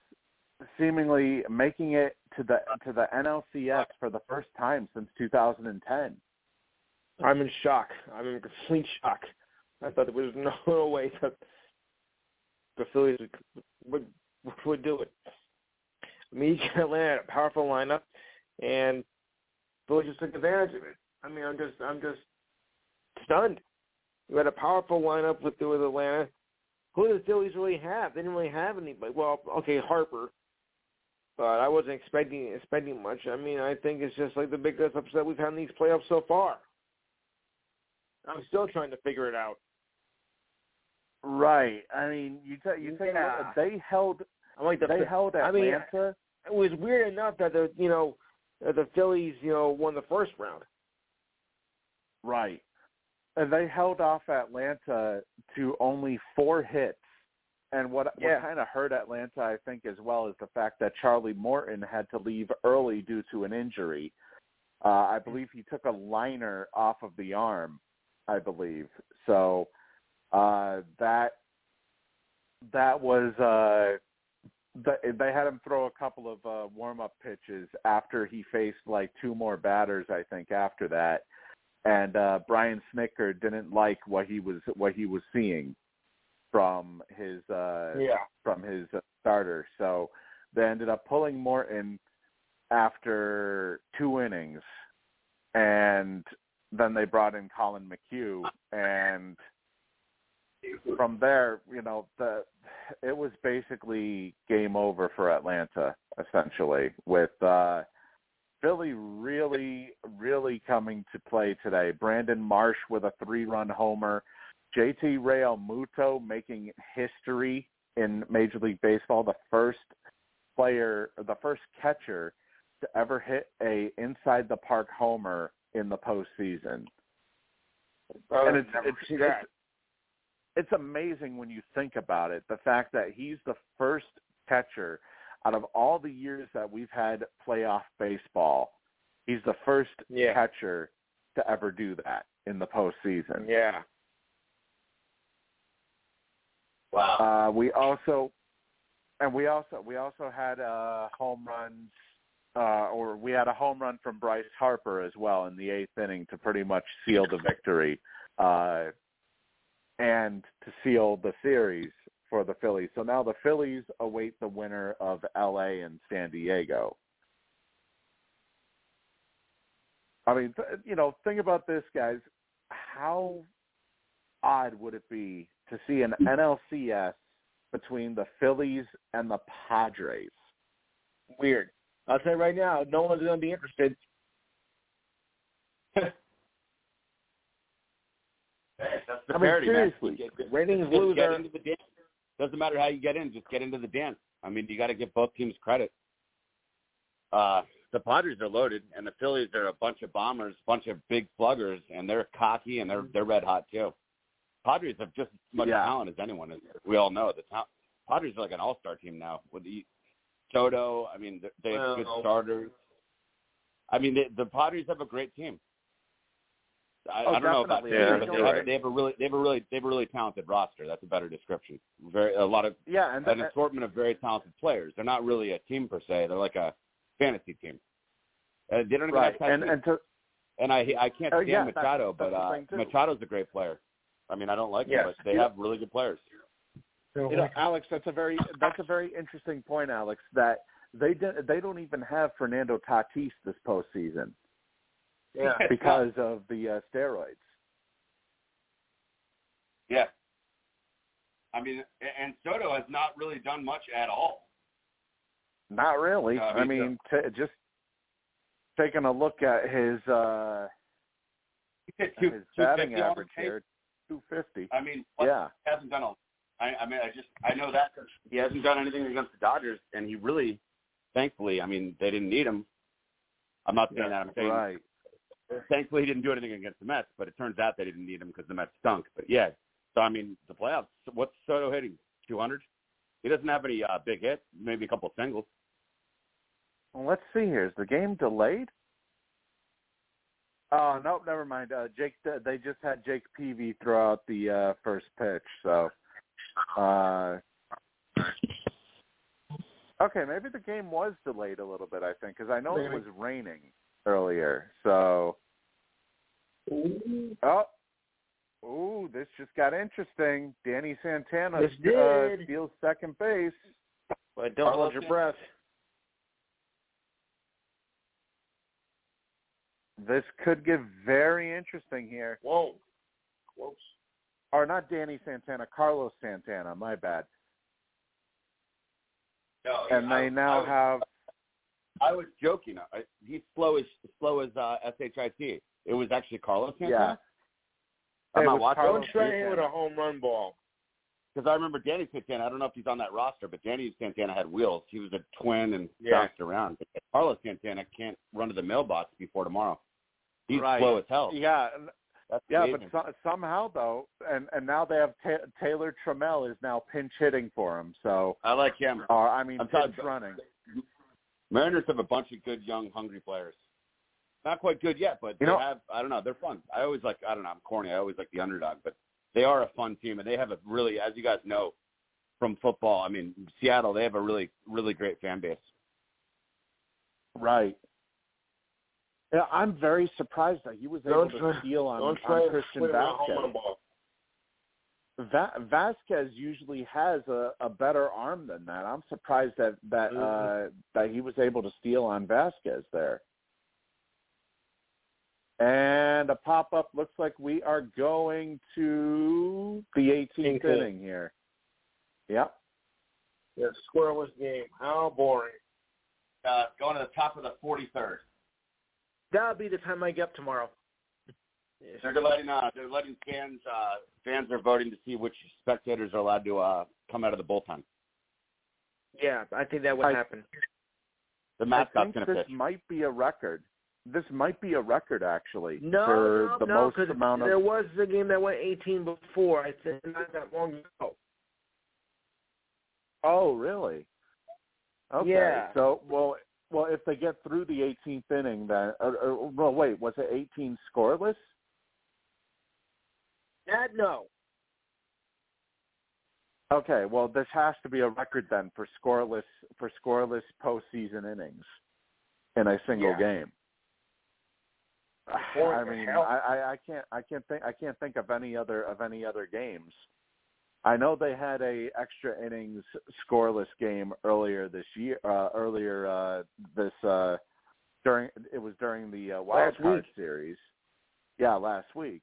seemingly making it to the to the NLCS for the first time since 2010? I'm in shock. I'm in complete shock. I thought there was no [LAUGHS] way that the Phillies would would, would do it. Mean, [LAUGHS] Atlanta had a powerful lineup, and Phillies just took advantage of it. I mean, I'm just I'm just stunned. You had a powerful lineup with with Atlanta. Who did the Phillies really have? They didn't really have anybody. Well, okay, Harper, but I wasn't expecting expecting much. I mean, I think it's just like the biggest upset we've had in these playoffs so far. I'm still trying to figure it out. Right. I mean, you t- you Yeah. they held I'm like the they held I mean, Atlanta. It was weird enough that the you know the Phillies you know won the first round. Right. And they held off Atlanta to only four hits. And what, Yeah. what kind of hurt Atlanta, I think, as well, is the fact that Charlie Morton had to leave early due to an injury. Uh, I believe he took a liner off of the arm, I believe. So uh, that that was uh, they had him throw a couple of uh, warm up pitches after he faced like two more batters, I think, after that and uh Brian Snitker didn't like what he was what he was seeing from his uh Yeah. from his uh, starter. So they ended up pulling Morton after two innings and then they brought in Collin McHugh and from there, you know, the it was basically game over for Atlanta essentially with uh Philly really, really coming to play today. Brandon Marsh with a three-run homer. JT Realmuto making history in Major League Baseball, the first player, the first catcher to ever hit a inside the park homer in the postseason. and it's never it's, it's that. It's amazing when you think about it. The fact that he's the first catcher out of all the years that we've had playoff baseball, he's the first Yeah. catcher to ever do that in the postseason. Yeah. Wow. Uh, we also, and we also we also had uh, home runs, uh, or we had a home run from Bryce Harper as well in the eighth inning to pretty much seal the victory, uh, and to seal the series for the Phillies. So now the Phillies await the winner of L.A. and San Diego. I mean, th- you know, think about this, guys. How odd would it be to see an NLCS between the Phillies and the Padres? Weird. I'll say right now, no one's going to be interested. That's the I mean, parity, seriously, man. Get- ratings just lose get are- into the dance. Doesn't matter how you get in, just get into the dance. I mean, you got to give both teams credit. Uh, the Padres are loaded, and the Phillies are a bunch of bombers, bunch of big sluggers, and they're cocky and they're they're red hot too. Padres have just as much Yeah. talent as anyone. As we all know, the ta- Padres are like an all-star team now with the Soto. I mean, they- have good starters. I mean, they, the Padres have a great team. I, Oh, I don't know about definitely. team, Yeah, but they have, right. they have a really they have a really they have a really talented roster. That's a better description. Very a lot of Yeah, and an the, assortment of very talented players. They're not really a team per se. They're like a fantasy team. Uh, they don't even right, have and tattoos. and to And I I can't Oh, stand yeah, Machado, that's but the uh, thing. Machado's a great player. I mean, I don't like Yes. him, but they have really good players. you know, Alex, that's a very that's a very interesting point, Alex. That they did, they don't even have Fernando Tatis this postseason Yeah. [LAUGHS] because of the uh, steroids. Yeah. I mean, and Soto has not really done much at all. Not really. No, I mean, t- just taking a look at his uh two, his batting average here, two fifty. I mean, what Yeah, he hasn't done a. I, I mean, I just I know that he hasn't done anything against the Dodgers, and he really, thankfully, I mean, they didn't need him. I'm not saying that. I'm saying right. Thankfully he didn't do anything against the Mets, but it turns out they didn't need him because the Mets stunk. But yeah, so I mean, the playoffs. What's Soto hitting? 200. He doesn't have any uh, big hits, maybe a couple of singles. Well, let's see here. Is the game delayed? Oh, nope, never mind. Uh, Jake, they just had Jake Peavy throw out the uh, first pitch. So, uh, okay, maybe the game was delayed a little bit. I think because I know it was raining earlier. So, oh, ooh, this just got interesting. Danny Santana uh, steals second base. But don't hold your breath. This could get very interesting here. Whoa. Close. Or not Danny Santana, Carlos Santana. My bad. No, And I- they now I was, have I was joking. I, he's slow as slow as uh, shit. It was actually Carlos Santana. yeah. Santana. I'm It not was watching Carlos Don't try him with a home run ball. because I remember Danny Santana. I don't know if he's on that roster, but Danny Santana had wheels. He was a twin and Yeah. bounced around. But Carlos Santana can't run to the mailbox before tomorrow. He's Right. slow as hell. Yeah, That's yeah, amazing. but so, somehow though, and and now they have Ta Taylor Trammell is now pinch hitting for him. So, I like him. uh, I mean, I'm pinch talking- running. Mariners have a bunch of good, young, hungry players. Not quite good yet, but You they know- have. I don't know. They're fun. I always like. I don't know. I'm corny. I always like the underdog, but they are a fun team, and they have a really, as you guys know, from football. I mean, Seattle. They have a really, really great fan base. Right. Yeah, I'm very surprised that he was able Don't to try- steal on, on Christian swing with a home run Vázquez. Va- Vázquez usually has a, a better arm than that. I'm surprised that that uh, that he was able to steal on Vázquez there. And a pop up looks like we are going to the 18th Okay. inning here. Yep. Yeah, scoreless game. How boring. Uh, going to the top of the 43rd. That'll be the time I get up tomorrow. They're letting uh, they're letting fans uh, fans are voting to see which spectators are allowed to uh, come out of the bullpen. Yeah, I think that would I- happen. The I mascot's think going to this pitch. might be a record. This might be a record actually No, for no, the no, most amount of there was a game that went 18 before. I think not that long ago. Oh, really? Okay. Yeah. So, well, well, if they get through the 18th inning, then, or, or, well, wait, was it 18 scoreless? That no. Okay. Well, this has to be a record then for scoreless for scoreless postseason innings in a single Yeah. game. [SIGHS] I mean. I, I, can't, I can't think, I can't think of any other of any other games. I know they had a extra innings scoreless game earlier this year. Uh, earlier uh, this uh, during it was during the uh, wild Last card week. series. Yeah, last week.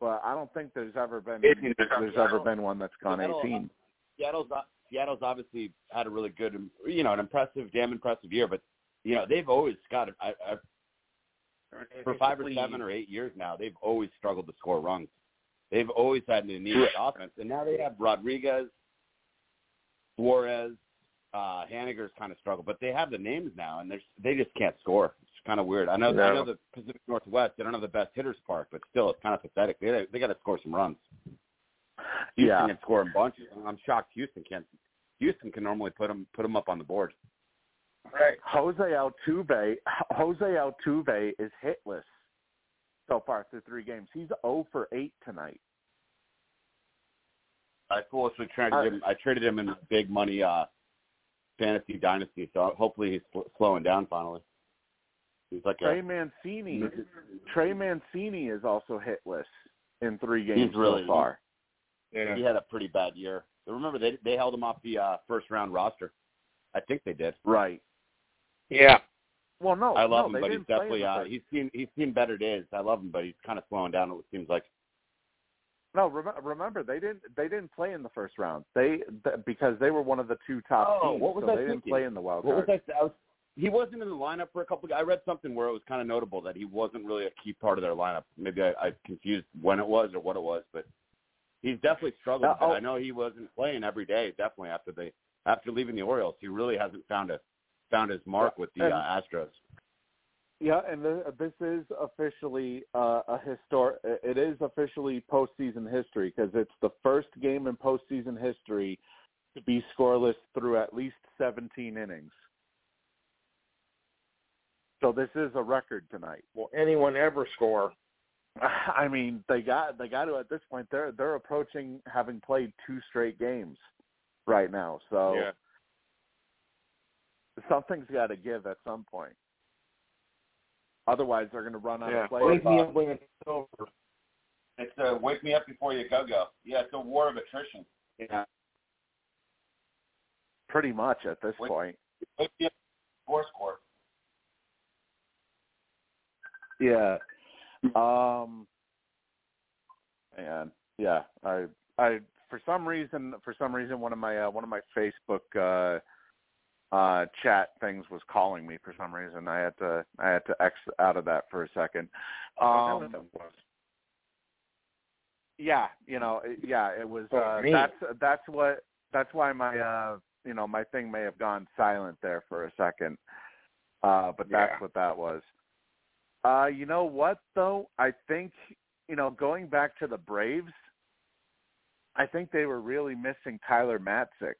But I don't think there's ever been there's ever been one that's gone Seattle, 18. Seattle's Seattle's obviously had a really good, you know, an impressive, damn impressive year. But you know, they've always got. I, I, for five or seven or eight years now, they've always struggled to score runs. They've always had an anemic offense, and now they have Rodriguez, Suarez, uh, Haniger's kind of struggled, but they have the names now, and they're they just can't score. It's kind of weird. I know I know the Pacific Northwest. They don't have the best hitters park, but still, it's kind of pathetic. They they got to score some runs. Houston Yeah. can score in bunches. I'm shocked Houston can't. Houston can normally put them put them up on the board. Right. Jose Altuve Jose Altuve is hitless so far through three games. He's 0 for 8 tonight. I foolishly traded Uh, him. I traded him in the big money uh, fantasy dynasty. So hopefully he's sl- slowing down finally. He's like Trey a. Mancini Trey Mancini is also hitless in three games He's really- so far. Yeah. He had a pretty bad year. Remember they they held him off the uh, first round roster. I think they did. Right. Yeah. Well, no, I love no, him, but he's didn't play in definitely uh, he's seen he's seen better days. I love him, but he's kind of slowing down. It seems like. No, rem- remember they didn't they didn't play in the first round. They th- because they were one of the two top Oh, teams, what was so I they didn't play in the wild What was. I, I was, he wasn't in the lineup for a couple. I read something where it was kind of notable that he wasn't really a key part of their lineup. Maybe I, I confused when it was or what it was, but he's definitely struggled. Oh. I know he wasn't playing every day. Definitely after they after leaving the Orioles, he really hasn't found a found his mark with the And- uh, Astros. Yeah, and th- this is officially uh, a histor. It is officially postseason history because it's the first game in postseason history to be scoreless through at least 17 innings. So this is a record tonight. Will anyone ever score? [LAUGHS] I mean, they got they got to at this point. They're they're approaching having played two straight games right now. So Yeah. Something's got to give at some point. Otherwise, they're going to run out Yeah. of players. Wake me up when it's over. It's a wake me up before you go go. Yeah, it's a war of attrition. Yeah. Pretty much at this Wait. point. Wake me up before score. Yeah. Um and yeah, I I for some reason for some reason one of my uh, one of my Facebook uh uh chat things was calling me for some reason. I had to I had to X out of that for a second. Um yeah, you know, yeah, it was uh that's that's what that's why my uh you know, my thing may have gone silent there for a second. Uh but that's Yeah. what that was. Uh, you know what though? I think you know going back to the Braves, I think they were really missing Tyler Matzek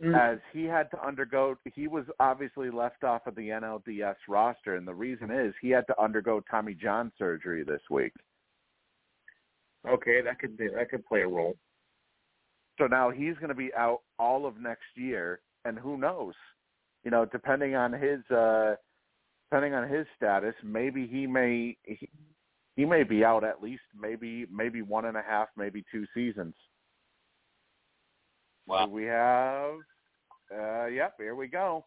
Mm. as he had to undergo. He was obviously left off of the NLDS roster, and the reason is he had to undergo Tommy John surgery this week. Okay, that could be, that could play a role. So now he's going to be out all of next year, and who knows? You know, depending on his uh depending on his status, maybe he may he, he may be out at least maybe maybe one and a half, maybe two seasons. Wow. We have uh yep, here we go.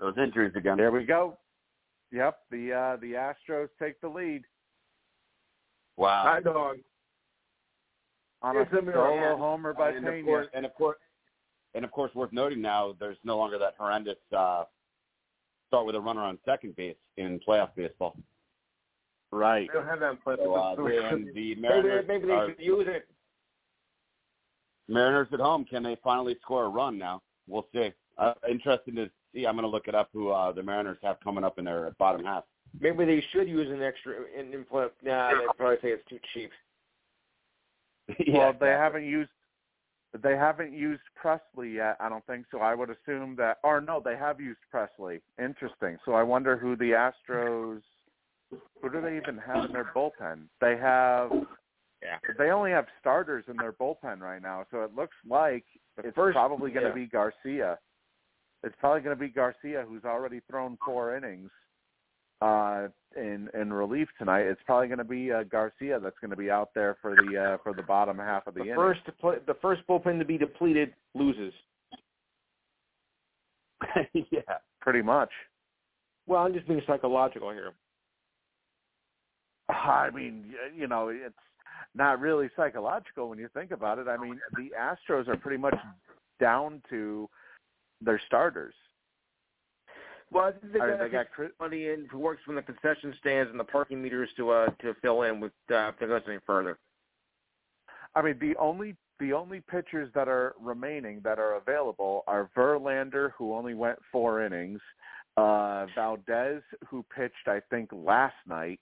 Those injuries again. There we go. Yep, the uh the Astros take the lead Wow. Hot dog. on a Here's solo homer by and of Pena. course, and of course, and of course, worth noting now, there's no longer that horrendous uh, start with a runner on second base in playoff baseball. Right. They don't have that [LAUGHS] in play. So, uh, and the maybe, maybe they are- should use it. Mariners at home, can they finally score a run now? We'll see. Uh, interested to see. I'm going to look it up. Who uh, the Mariners have coming up in their bottom half? Maybe they should use an extra in, in play. Nah, they'd probably say it's too cheap. [LAUGHS] well, they haven't used they haven't used Pressly yet. I don't think so. I would assume that, or no, they have used Pressly. Interesting. So I wonder who the Astros. Who do they even have in their bullpen? They have. Yeah. They only have starters in their bullpen right now, so it looks like The it's first- probably going to yeah. be Garcia. It's probably going to be Garcia, who's already thrown four innings uh, in in relief tonight. It's probably going to be uh, Garcia that's going to be out there for the uh, for the bottom half of the, The inning. first to play, the first bullpen to be depleted loses. [LAUGHS] yeah. pretty much. Well, I'm just being psychological here. I mean, you know, it's not really psychological when you think about it. I mean, the Astros are pretty much down to their starters. Well, I think they got, they got Chris, money in who works from the concession stands and the parking meters to uh to fill in with uh, if it goes any further. I mean, the only the only pitchers that are remaining that are available are Verlander, who only went four innings, uh, Valdez, who pitched I think last night,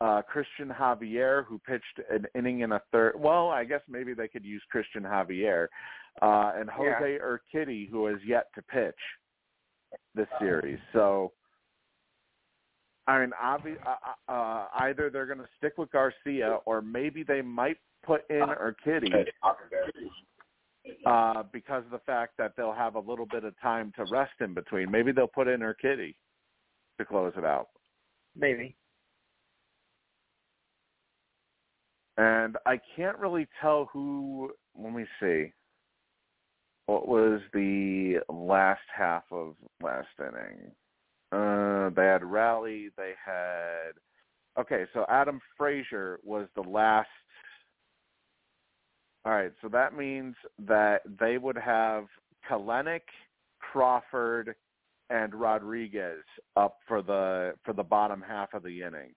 uh, Christian Javier, who pitched an inning and a third. Well, I guess maybe they could use Christian Javier, uh, and Yeah. Jose Urquidy, who has yet to pitch this series. So. I mean, obvi- uh, uh, either they're going to stick with Garcia, or maybe they might put in Urquidy uh, because of the fact that they'll have a little bit of time to rest in between. Maybe they'll put in Urquidy to close it out. Maybe. And I can't really tell who. Let me see. What was the last half of last inning? Uh, they had rally. They had. Okay, so Adam Frazier was the last. All right, so that means that they would have Kelenic, Crawford, and Rodriguez up for the for the bottom half of the inning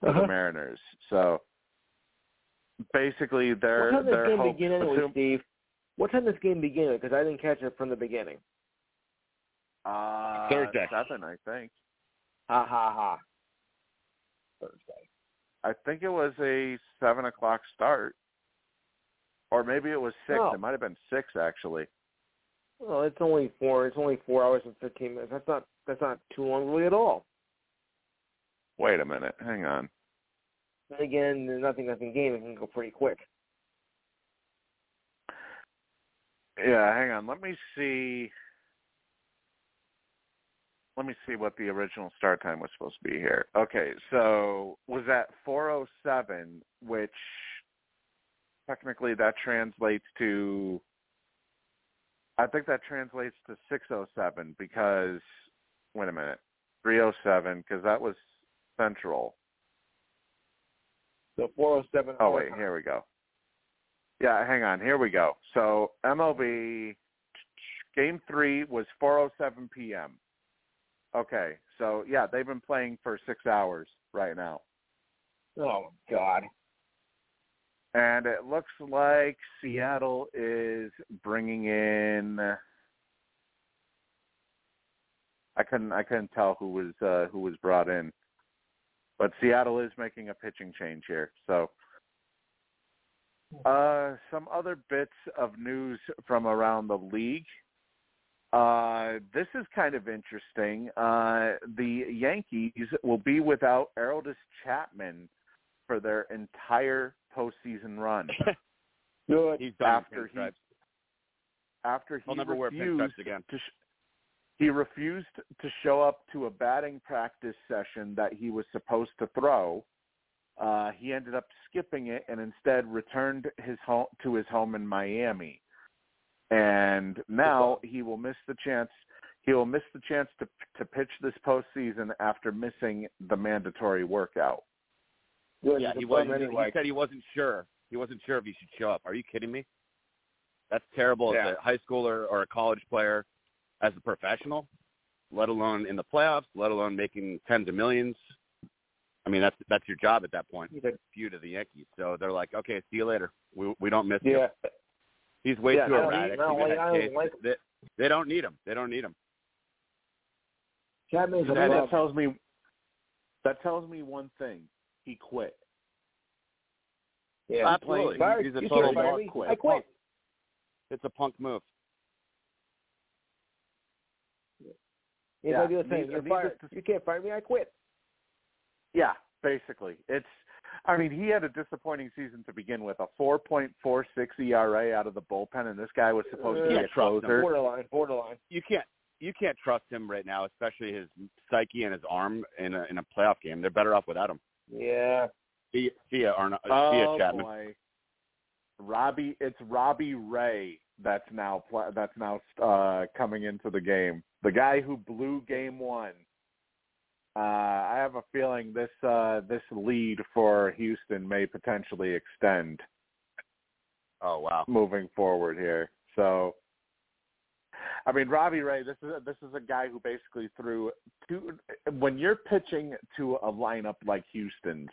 for the Mariners. So basically, what they're time does they're this game hope, begin anyway, assume- Steve? What time does this game begin? Because I didn't catch it from the beginning. uh, Thursday. seven, I think. Ha ha ha. Thursday. I think it was a seven o'clock start, or maybe it was six. Oh. It might have been six actually. Well, it's only four. It's only four hours and fifteen minutes. That's not. That's not too long really at all. Wait a minute. Hang on. Again, the nothing nothing game. It can go pretty quick. Yeah, hang on. Let me see. Let me see what the original start time was supposed to be here. Okay, so was that 407, which technically that translates to I think that translates to 607 because wait a minute. 307 because that was central. So four oh seven. Oh wait, here we go. Yeah, hang on. Here we go. So MLB game three was 4:07 p.m. Okay, so yeah, they've been playing for six hours right now, Oh God. and it looks like Seattle is bringing in. I couldn't I couldn't tell who was uh, who was brought in, but Seattle is making a pitching change here. So Uh, some other bits of news from around the league. Uh, this is kind of interesting. Uh, the Yankees will be without Aroldis Chapman for their entire postseason run [LAUGHS] Good. He's done after with he pinstripes. after he He'll never wear refused pinstripes again. to sh- he refused to show up to a batting practice session that he was supposed to throw. Uh, he ended up skipping it and instead returned his home to his home in Miami. And now he will miss the chance. He will miss the chance to to pitch this postseason after missing the mandatory workout. Good. Yeah, he wasn't. anyway. He said he wasn't sure. He wasn't sure if he should show up. Are you kidding me? That's terrible Yeah. as a high schooler or a college player, as a professional, let alone in the playoffs, let alone making tens of millions. I mean, that's that's your job at that point. He's a- Few to the Yankees, so they're like, okay, see you later. We we don't miss you. Yeah. He's way Yeah, too erratic. need- I don't He's a like- head I don't case. like- they, they don't need him. They don't need him. Chapman's a And bum. that tells me that tells me one thing. He quit. Yeah. Absolutely. He's a total can't fire dog me. quit. I quit. It's a punk move. Yeah, I do the same, need- you're fired. to- You can't fire me. I quit. Yeah, basically. It's I mean, he had a disappointing season to begin with, a 4.46 ERA out of the bullpen and this guy was supposed to be a closer. Borderline. Borderline. you can't you can't trust him right now, especially his psyche and his arm in a in a playoff game. They're better off without him. Yeah. See, see ya, Arno, see Oh ya, Chapman. boy. Robbie it's Robbie Ray that's now pl- that's now uh coming into the game. The guy who blew game 1. Uh I have a feeling this uh this lead for Houston may potentially extend. Oh wow. moving forward here. So, I mean, Robbie Ray, this is a, this is a guy who basically threw two. When you're pitching to a lineup like Houston's,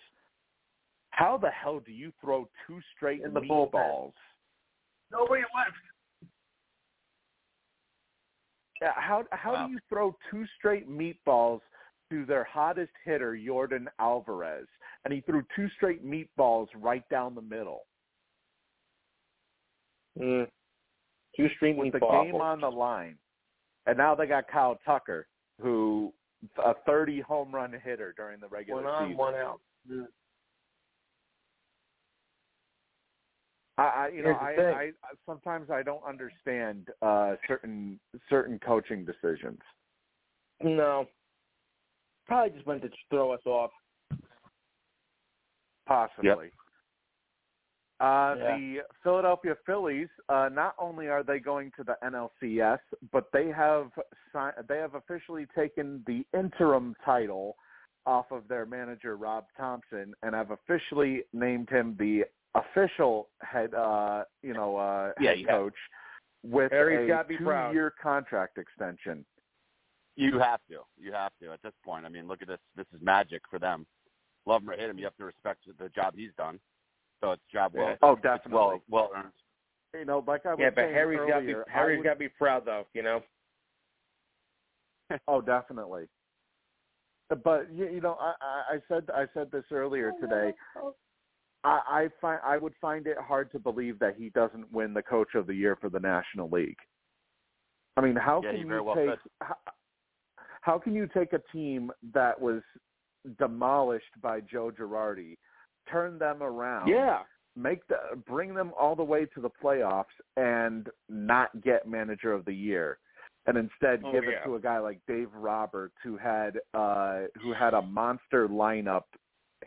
how the hell do you throw two straight In the bullpen. meatballs? Nobody left. Yeah, How how Wow. do you throw two straight meatballs to their hottest hitter, Yordan Alvarez, and he threw two straight meatballs right down the middle Mm. Two string with the game on the line. And now they got Kyle Tucker, who a 30 home run hitter during the regular One on, season. one out. I, I you know Here's the I. I I sometimes I don't understand uh certain certain coaching decisions. No. Probably just went to throw us off. Possibly. Uh, Yeah. The Philadelphia Phillies, uh, not only are they going to the NLCS, but they have si- they have officially taken the interim title off of their manager Rob Thompson, and have officially named him the official head, uh, you know, uh, Yeah, head you have- coach with Harry's a gotta proud. two-year contract extension. You have to. You have to at this point. I mean, look at this. This is magic for them. Love him or hate him, you have to respect the job he's done. So it's job well. Oh, definitely. well well earned. You know, like I was Yeah, but saying Harry's got to be earlier, I Harry's would- got to be proud though. You know. Oh, definitely. But you, you know, I, I I said I said this earlier today. I, I find I would find it hard to believe that he doesn't win the Coach of the Year for the National League. I mean, how Yeah, can you well take how, how can you take a team that was demolished by Joe Girardi, turn them around, Yeah. make the bring them all the way to the playoffs and not get manager of the year and instead Oh, give yeah. it to a guy like Dave Roberts who had uh who had a monster lineup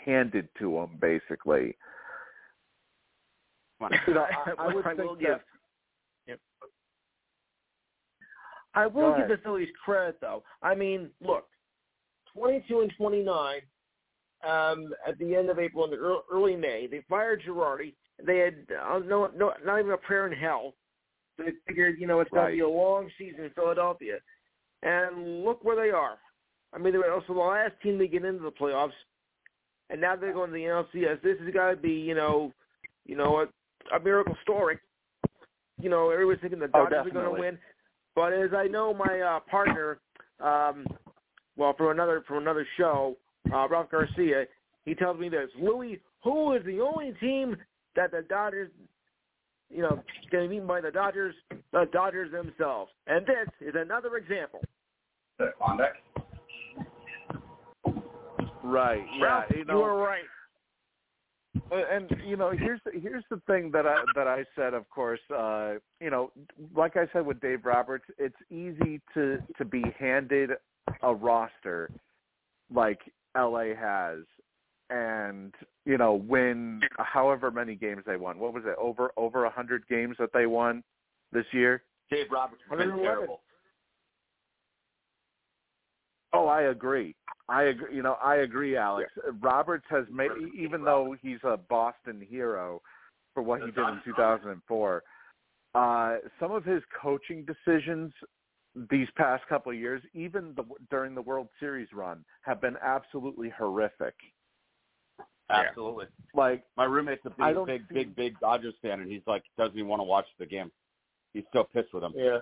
handed to him basically. Come. You know, [LAUGHS] I, I would I will that, give. I will give the Phillies credit though. I mean, look, 22 and 29 um, at the end of April and the early May. They fired Girardi. They had uh, no, no, not even a prayer in hell. They figured, you know, it's going Right. to be a long season in Philadelphia, and look where they are. I mean, they were also the last team to get into the playoffs, and now they're going to the NLCS. This has got to be, you know, you know, a, a miracle story. You know, everyone's thinking the Oh, Dodgers are going to win, but as I know, my uh, partner, um, well, from another from another show, uh, Ralph Garcia, he tells me this: Louis, who is the only team that the Dodgers, you know, going to be beaten by the Dodgers, the Dodgers themselves, and this is another example. Right. Yeah, you know, are right. and you know here's the, here's the thing that I that I said of course uh you know like I said with Dave Roberts it's easy to to be handed a roster like LA has and you know win however many games they won what was it over over a hundred games that they won this year Dave Roberts has been terrible. Oh, I agree. I agree. You know, I agree, Alex. Roberts has made, even though he's a Boston hero for what he did in 2004. Uh, some of his coaching decisions these past couple of years, even the, during the World Series run, have been absolutely horrific. Absolutely. Like, My roommate's a big, big, see- big, big Dodgers fan, and he's like doesn't even want to watch the game. He's still pissed with them. Yeah.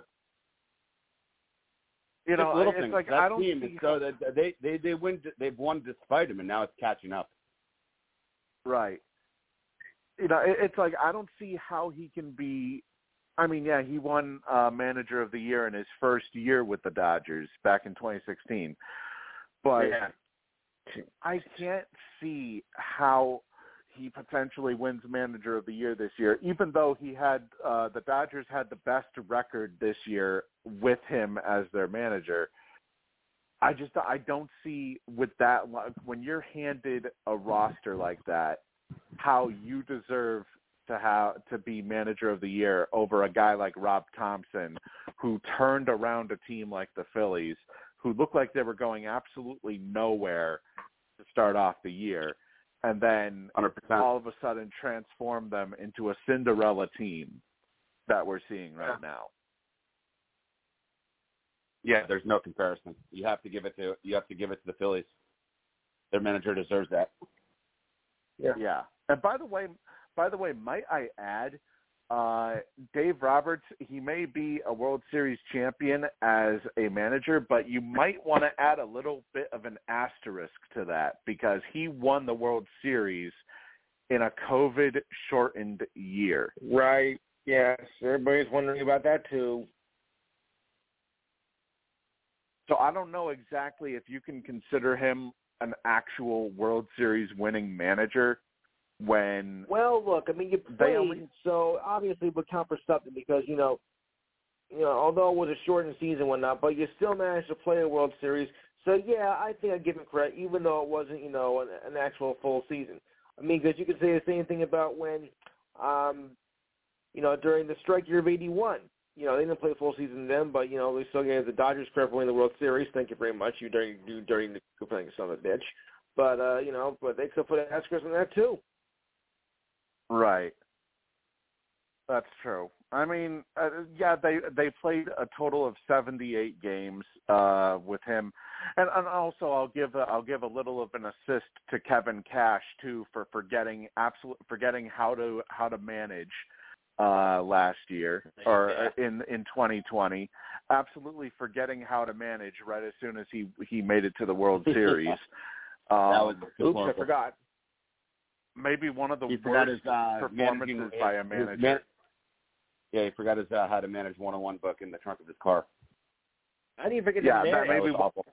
You know, little it's things. like that I don't team see so that they they they win. They've won despite him, and now it's catching up. Right. You know, it, it's like I don't see how he can be. I mean, yeah, he won uh, Manager of the Year in his first year with the Dodgers back in 2016, but Yeah. I can't see how he potentially wins Manager of the Year this year, even though he had uh, the Dodgers had the best record this year with him as their manager. I just I don't see with that when you're handed a roster like that, how you deserve to have to be manager of the year over a guy like Rob Thompson, who turned around a team like the Phillies, who looked like they were going absolutely nowhere to start off the year, and then Hundred percent. all of a sudden transform them into a Cinderella team that we're seeing right now. Yeah, there's no comparison. You have to give it to you have to give it to the Phillies. Their manager deserves that. Yeah. Yeah. And by the way, by the way, might I add, uh, Dave Roberts, he may be a World Series champion as a manager, but you might want to add a little bit of an asterisk to that because he won the World Series in a COVID shortened year. Right. Yes. Everybody's wondering about that too. So I don't know exactly if you can consider him an actual World Series winning manager when Well, look, I mean, you played, only- so obviously it would count for something because you know, you know, although it was a shortened season and whatnot, but you still managed to play a World Series. So yeah, I think I give him credit, even though it wasn't, you know, an, an actual full season. I mean, because you could say the same thing about when, um, you know, during the strike year of '81. You know, they didn't play a full season then, but you know, they still gave the Dodgers credit for winning the World Series. Thank you very much. You during you during the playing son of a bitch. But uh, you know, but they still put an asterisk on that too. Right. That's true. I mean, uh, yeah, they they played a total of 78 games uh with him. And, and also I'll give a, I'll give a little of an assist to Kevin Cash too for forgetting absolute forgetting how to how to manage uh last year or uh, in in 2020 absolutely forgetting how to manage right as soon as he he made it to the World [LAUGHS] Series. Um, that was Oops, deplorable. I forgot. Maybe one of the He worst his uh, performances managing- by a manager. man- yeah, he forgot his uh, how to manage one-on-one book in the trunk of his car. How do you forget Yeah, the that man? may That be was awful.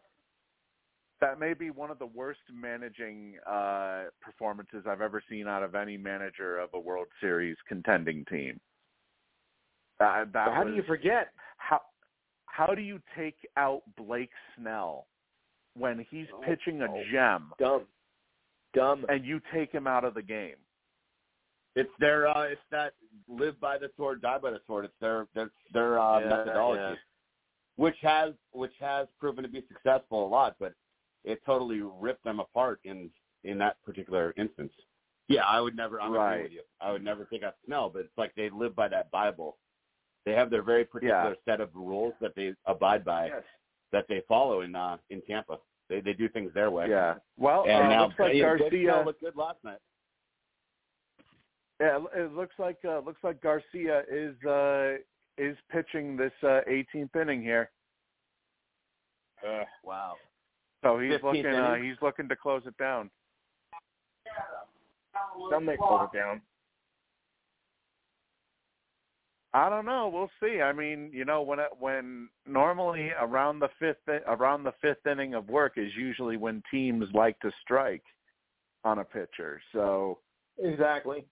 that may be one of the worst managing uh, performances I've ever seen out of any manager of a World Series contending team. Uh, that how do you forget? how how do you take out Blake Snell when he's Oh, pitching a oh. gem Dumb. Dumb. and you take him out of the game? It's their uh it's that live by the sword, die by the sword. It's their their their uh Yeah, methodology. yeah. Which has which has proven to be successful a lot, but it totally ripped them apart in in that particular instance. Yeah, I would never I'm Right. agree with you. I would never take out Snell, but it's like they live by that Bible. They have their very particular set of rules that they abide by Yes. that they follow in uh in Tampa. They they do things their way. Yeah. Well, And uh, now looks like yeah, Garcia. looked good last night. Yeah, it- it looks like uh, looks like Garcia is uh, is pitching this uh, 18th inning here. Wow. So he's looking uh, he's looking to close it down. Some may close it down. I don't know. We'll see. I mean, you know, when it, when normally around the fifth around the fifth inning of work is usually when teams like to strike on a pitcher. So Exactly.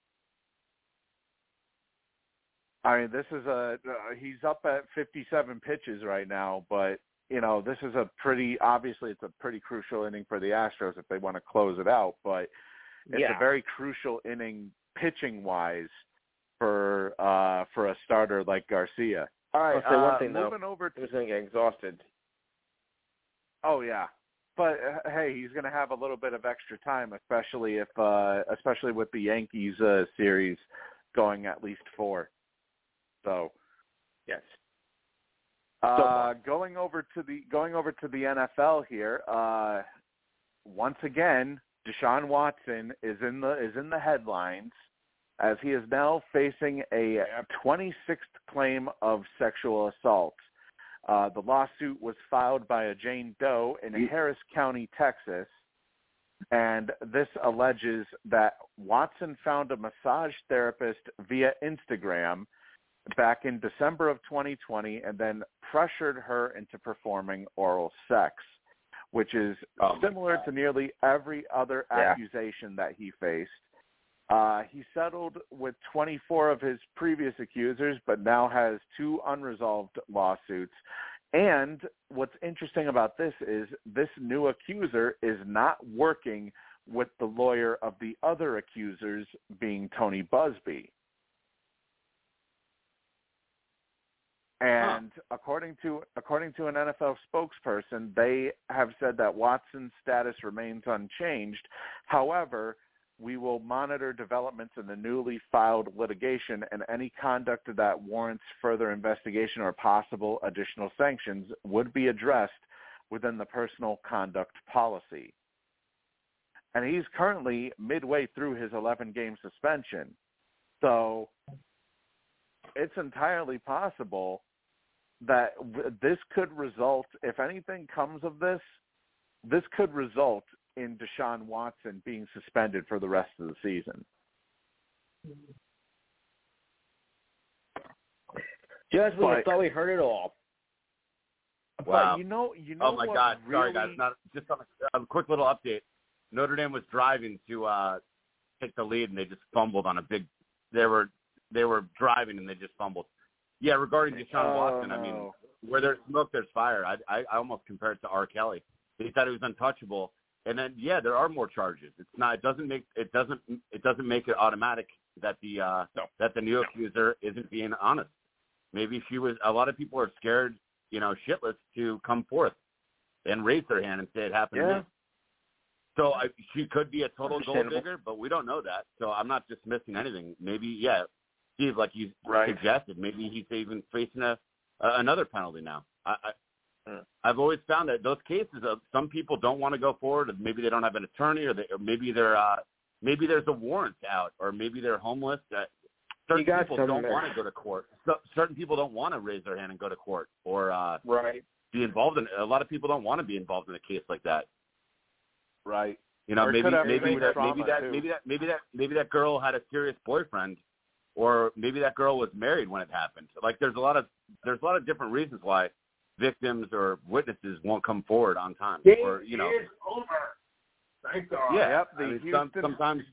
I mean, this is a uh, he's up at 57 pitches right now, but you know, this is a pretty obviously it's a pretty crucial inning for the Astros if they want to close it out, but it's yeah. a very crucial inning pitching wise for uh for a starter like Garcia. All right, I'll say one uh, thing, though. moving over He was going to get exhausted. Oh yeah, but uh, hey, he's going to have a little bit of extra time, especially if, uh, especially with the Yankees uh, series going at least four. So, Yes. uh, going over to the going over to the NFL here. Uh, once again, Deshaun Watson is in the is in the headlines as he is now facing a 26th claim of sexual assault. Uh, the lawsuit was filed by a Jane Doe in Harris County, Texas, and this alleges that Watson found a massage therapist via Instagram back in December of 2020 and then pressured her into performing oral sex, which is Oh, similar to nearly every other Yeah. accusation that he faced. Uh, he settled with 24 of his previous accusers, but now has two unresolved lawsuits. And what's interesting about this is this new accuser is not working with the lawyer of the other accusers, being Tony Buzbee. And according to according to an NFL spokesperson, they have said that Watson's status remains unchanged. However, we will monitor developments in the newly filed litigation and any conduct that warrants further investigation or possible additional sanctions would be addressed within the personal conduct policy. And he's currently midway through his 11 game suspension. So it's entirely possible that this could result, if anything comes of this, this could result in Deshaun Watson being suspended for the rest of the season. Just when I thought we heard it all. Wow. But you know, you know Oh my God! really, Sorry, guys. Not just on a, a quick little update. Notre Dame was driving to uh take the lead, and they just fumbled on a big. They were they were driving, and they just fumbled. Yeah, regarding Deshaun Oh, Watson, I mean, where there's smoke, there's fire. I, I I almost compare it to R. Kelly. He thought he was untouchable, and then yeah, there are more charges. It's not. It doesn't make it doesn't it doesn't make it automatic that the uh No. that the new accuser isn't being honest. Maybe she was. A lot of people are scared, you know, shitless to come forth and raise their hand and say it happened to Yeah. me. So I, she could be a total gold digger, but we don't know that. So I'm not dismissing anything. Maybe yeah, Steve, like you Right. suggested, maybe he's even facing a uh, another penalty now. I, I. I've always found that those cases of some people don't want to go forward, or maybe they don't have an attorney, or, they, or maybe they're uh, maybe there's a warrant out, or maybe they're homeless. That certain people don't want to go to court. So, certain people don't want to raise their hand and go to court, or uh, Right. be involved in. It. A lot of people don't want to be involved in a case like that. right? You know, Or maybe maybe that maybe that too. maybe that maybe that maybe that girl had a serious boyfriend, or maybe that girl was married when it happened. Like there's a lot of there's a lot of different reasons why victims or witnesses won't come forward on time, Game or you know, is over. Thank God. yeah. Yep, the I mean, Houston- some, sometimes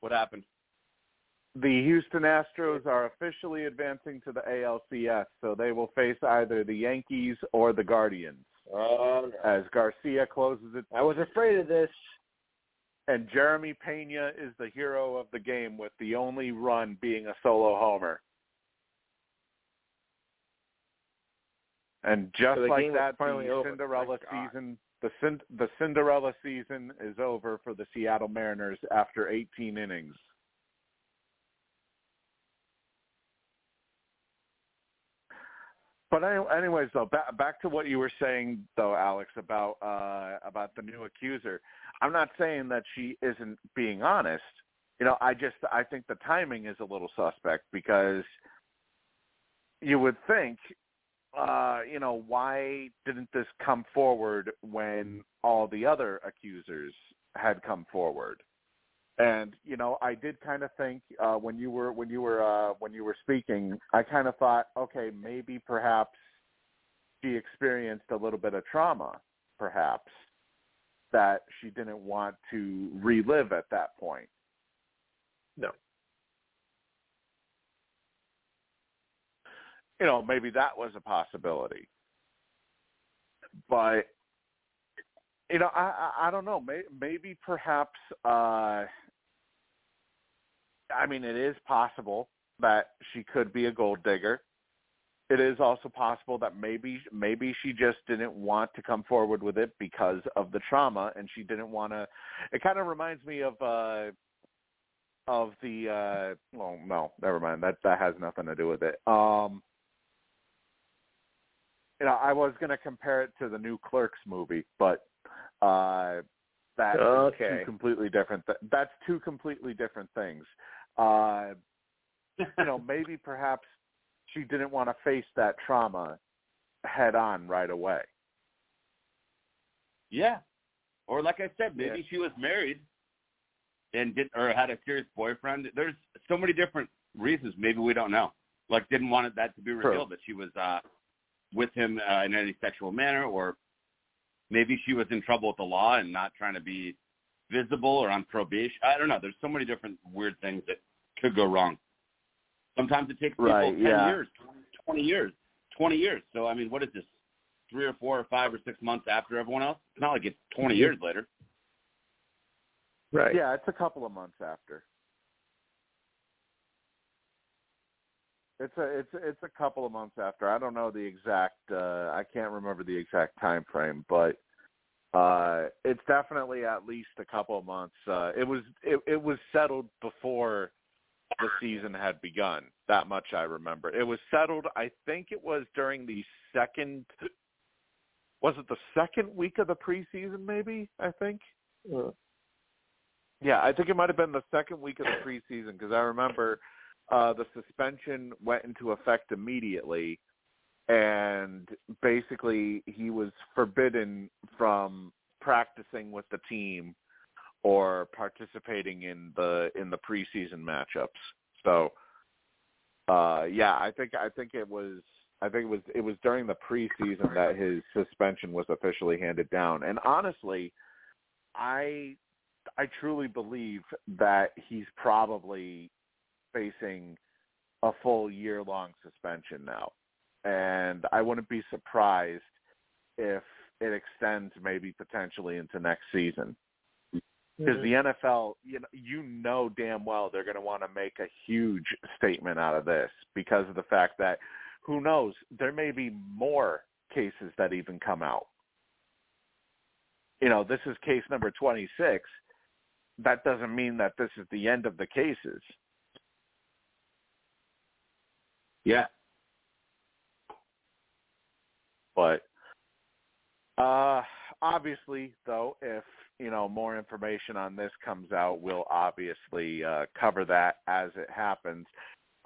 what happened? The Houston Astros are officially advancing to the ALCS, so they will face either the Yankees or the Guardians Oh, no. as Garcia closes it. I was afraid of this. And Jeremy Pena is the hero of the game with the only run being a solo homer. And just So like that, finally the. Cinderella season, the Cin- the Cinderella season is over for the Seattle Mariners after 18 innings. But anyways, though, back back to what you were saying, though, Alex, about uh, about the new accuser. I'm not saying that she isn't being honest. You know, I just I think the timing is a little suspect because you would think, uh, you know, why didn't this come forward when all the other accusers had come forward? And you know, I did kind of think uh, when you were when you were uh, when you were speaking, I kind of thought, okay, maybe perhaps she experienced a little bit of trauma, perhaps that she didn't want to relive at that point. No. You know, maybe that was a possibility. But you know, I I, I don't know. Maybe, maybe perhaps. uh I mean, it is possible that she could be a gold digger. It is also possible that maybe maybe she just didn't want to come forward with it because of the trauma, and she didn't want to. It kind of reminds me of uh of the. uh Well, no, never mind. That that has nothing to do with it. Um You know, I was going to compare it to the new Clerks movie, but uh that is Okay. two completely different. Th- that's two completely different things. Uh, you know, [LAUGHS] maybe perhaps she didn't want to face that trauma head on right away. Yeah. Or like I said, maybe she was married and did or had a serious boyfriend. There's so many different reasons. Maybe we don't know. Like didn't want that to be True. revealed that she was uh with him uh, in any sexual manner, or maybe she was in trouble with the law and not trying to be visible or on probation. I don't know. There's so many different weird things that could go wrong. Sometimes it takes people Right, 10 yeah. years, 20 years, 20 years. So, I mean, what is this? Three or four or five or six months after everyone else? It's not like it's 20 Mm-hmm. years later. Right. Yeah, it's a couple of months after. It's a it's it's a couple of months after. I don't know the exact. uh I can't remember the exact time frame, but uh it's definitely at least a couple of months. Uh It was it, it was settled before the season had begun. That much I remember. It was settled. I think it was during the second. Was it the second week of the preseason? Maybe I think. Uh, Yeah, I think it might have been the second week of the preseason because I remember uh, the suspension went into effect immediately, and basically he was forbidden from practicing with the team or participating in the in the preseason matchups. So, uh, yeah, I think I think it was I think it was it was during the preseason that his suspension was officially handed down. And honestly, I I truly believe that he's probably facing a full year long suspension now. And I wouldn't be surprised if it extends maybe potentially into next season. Because the mm-hmm. NFL, you know, you know damn well they're going to want to make a huge statement out of this because of the fact that who knows, there may be more cases that even come out. You know, this is case number 26 that doesn't mean that this is the end of the cases. Yeah. But uh obviously though if you know more information on this comes out we'll obviously uh cover that as it happens.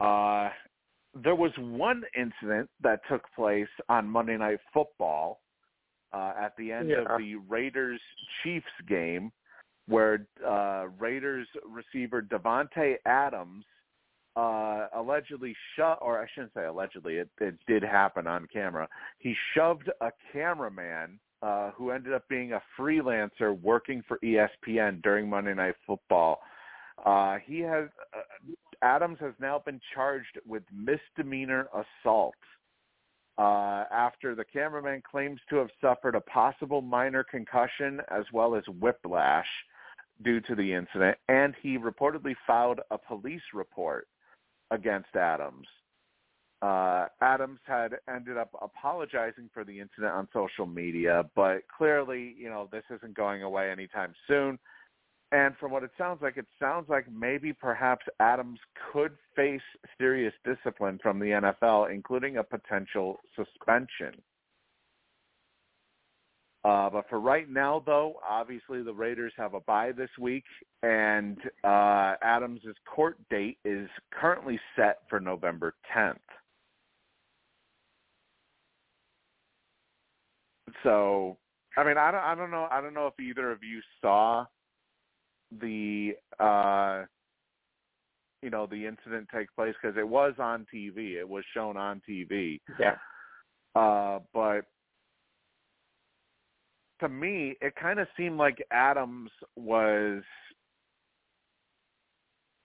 Uh there was one incident that took place on Monday Night Football uh at the end Yeah. of the Raiders Chiefs game where uh Raiders receiver Davante Adams uh, allegedly shoved, or I shouldn't say allegedly, it, it did happen on camera. He shoved a cameraman uh, who ended up being a freelancer working for ESPN during Monday Night Football. Uh, he has uh, Adams has now been charged with misdemeanor assault uh, after the cameraman claims to have suffered a possible minor concussion as well as whiplash due to the incident, and he reportedly filed a police report against Adams. Uh, Adams had ended up apologizing for the incident on social media, but clearly, you know, this isn't going away anytime soon. And from what it sounds like, it sounds like maybe perhaps Adams could face serious discipline from the NFL, including a potential suspension. Uh, but for right now, though, obviously the Raiders have a bye this week, and uh, Adams' court date is currently set for November 10th. So, I mean, I don't, I don't know, I don't know if either of you saw the, uh, you know, the incident take place because it was on TV. It was shown on TV. Yeah. Uh, but to me, it kind of seemed like Adams was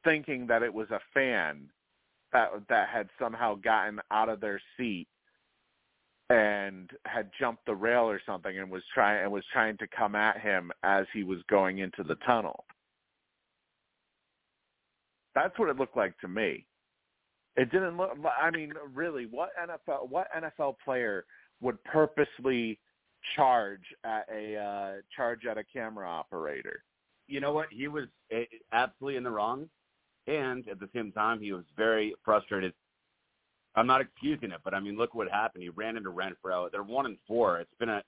thinking that it was a fan that that had somehow gotten out of their seat and had jumped the rail or something and was trying and was trying to come at him as he was going into the tunnel. That's what it looked like to me. It didn't look. I mean, really, what NFL what NFL player would purposely charge at a uh, charge at a camera operator? You know what? He was absolutely in the wrong, and at the same time, he was very frustrated. I'm not excusing it, but I mean, look what happened. He ran into Renfrow. They're one and four. It's been a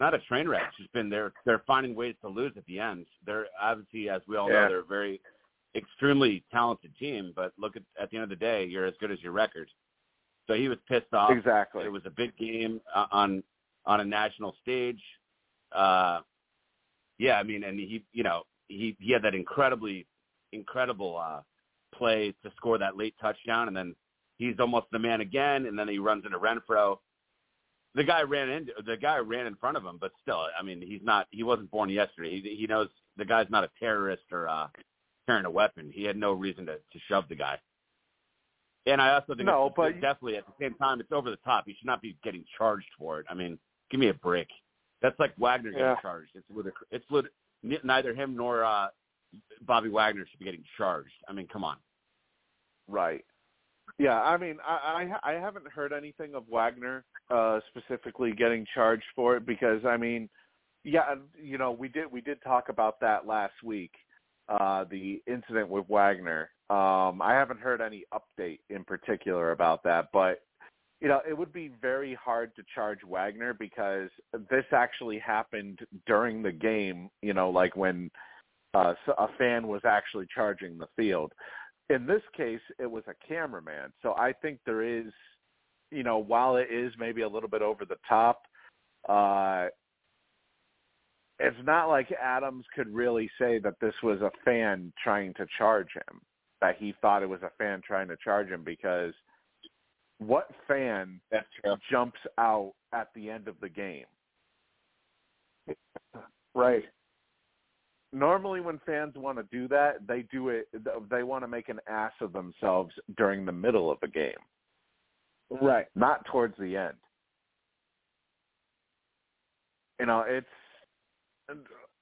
not a train wreck. It's just been they're they're finding ways to lose at the end. They're obviously, as we all Yeah. know, they're a very extremely talented team. But look at at the end of the day, you're as good as your record. So he was pissed off. Exactly. It was a big game uh, on on a national stage. Uh, yeah, I mean, and he, you know, he he had that incredibly incredible uh, play to score that late touchdown, and then he's almost the man again, and then he runs into Renfrow. The guy ran into the guy ran in front of him, but still, I mean, he's not. He wasn't born yesterday. He, he knows the guy's not a terrorist or uh, carrying a weapon. He had no reason to, to shove the guy. And I also think No, it's, but- it's definitely at the same time it's over the top. He should not be getting charged for it. I mean, give me a break. That's like Wagner getting Yeah. charged. It's with it's neither him nor uh, Bobby Wagner should be getting charged. I mean, come on. Right. Yeah, I mean, I I, I haven't heard anything of Wagner uh, specifically getting charged for it because I mean, yeah, you know, we did we did talk about that last week, uh, the incident with Wagner. Um, I haven't heard any update in particular about that, but you know, it would be very hard to charge Wagner because this actually happened during the game. You know, like when uh, a fan was actually charging the field in this case, it was a cameraman. So I think there is, you know, while it is maybe a little bit over the top, uh, it's not like Adams could really say that this was a fan trying to charge him, that he thought it was a fan trying to charge him because what fan jumps out at the end of the game? [LAUGHS] Right. Normally, when fans want to do that, they do it. They want to make an ass of themselves during the middle of a game, Right. not towards the end. You know, it's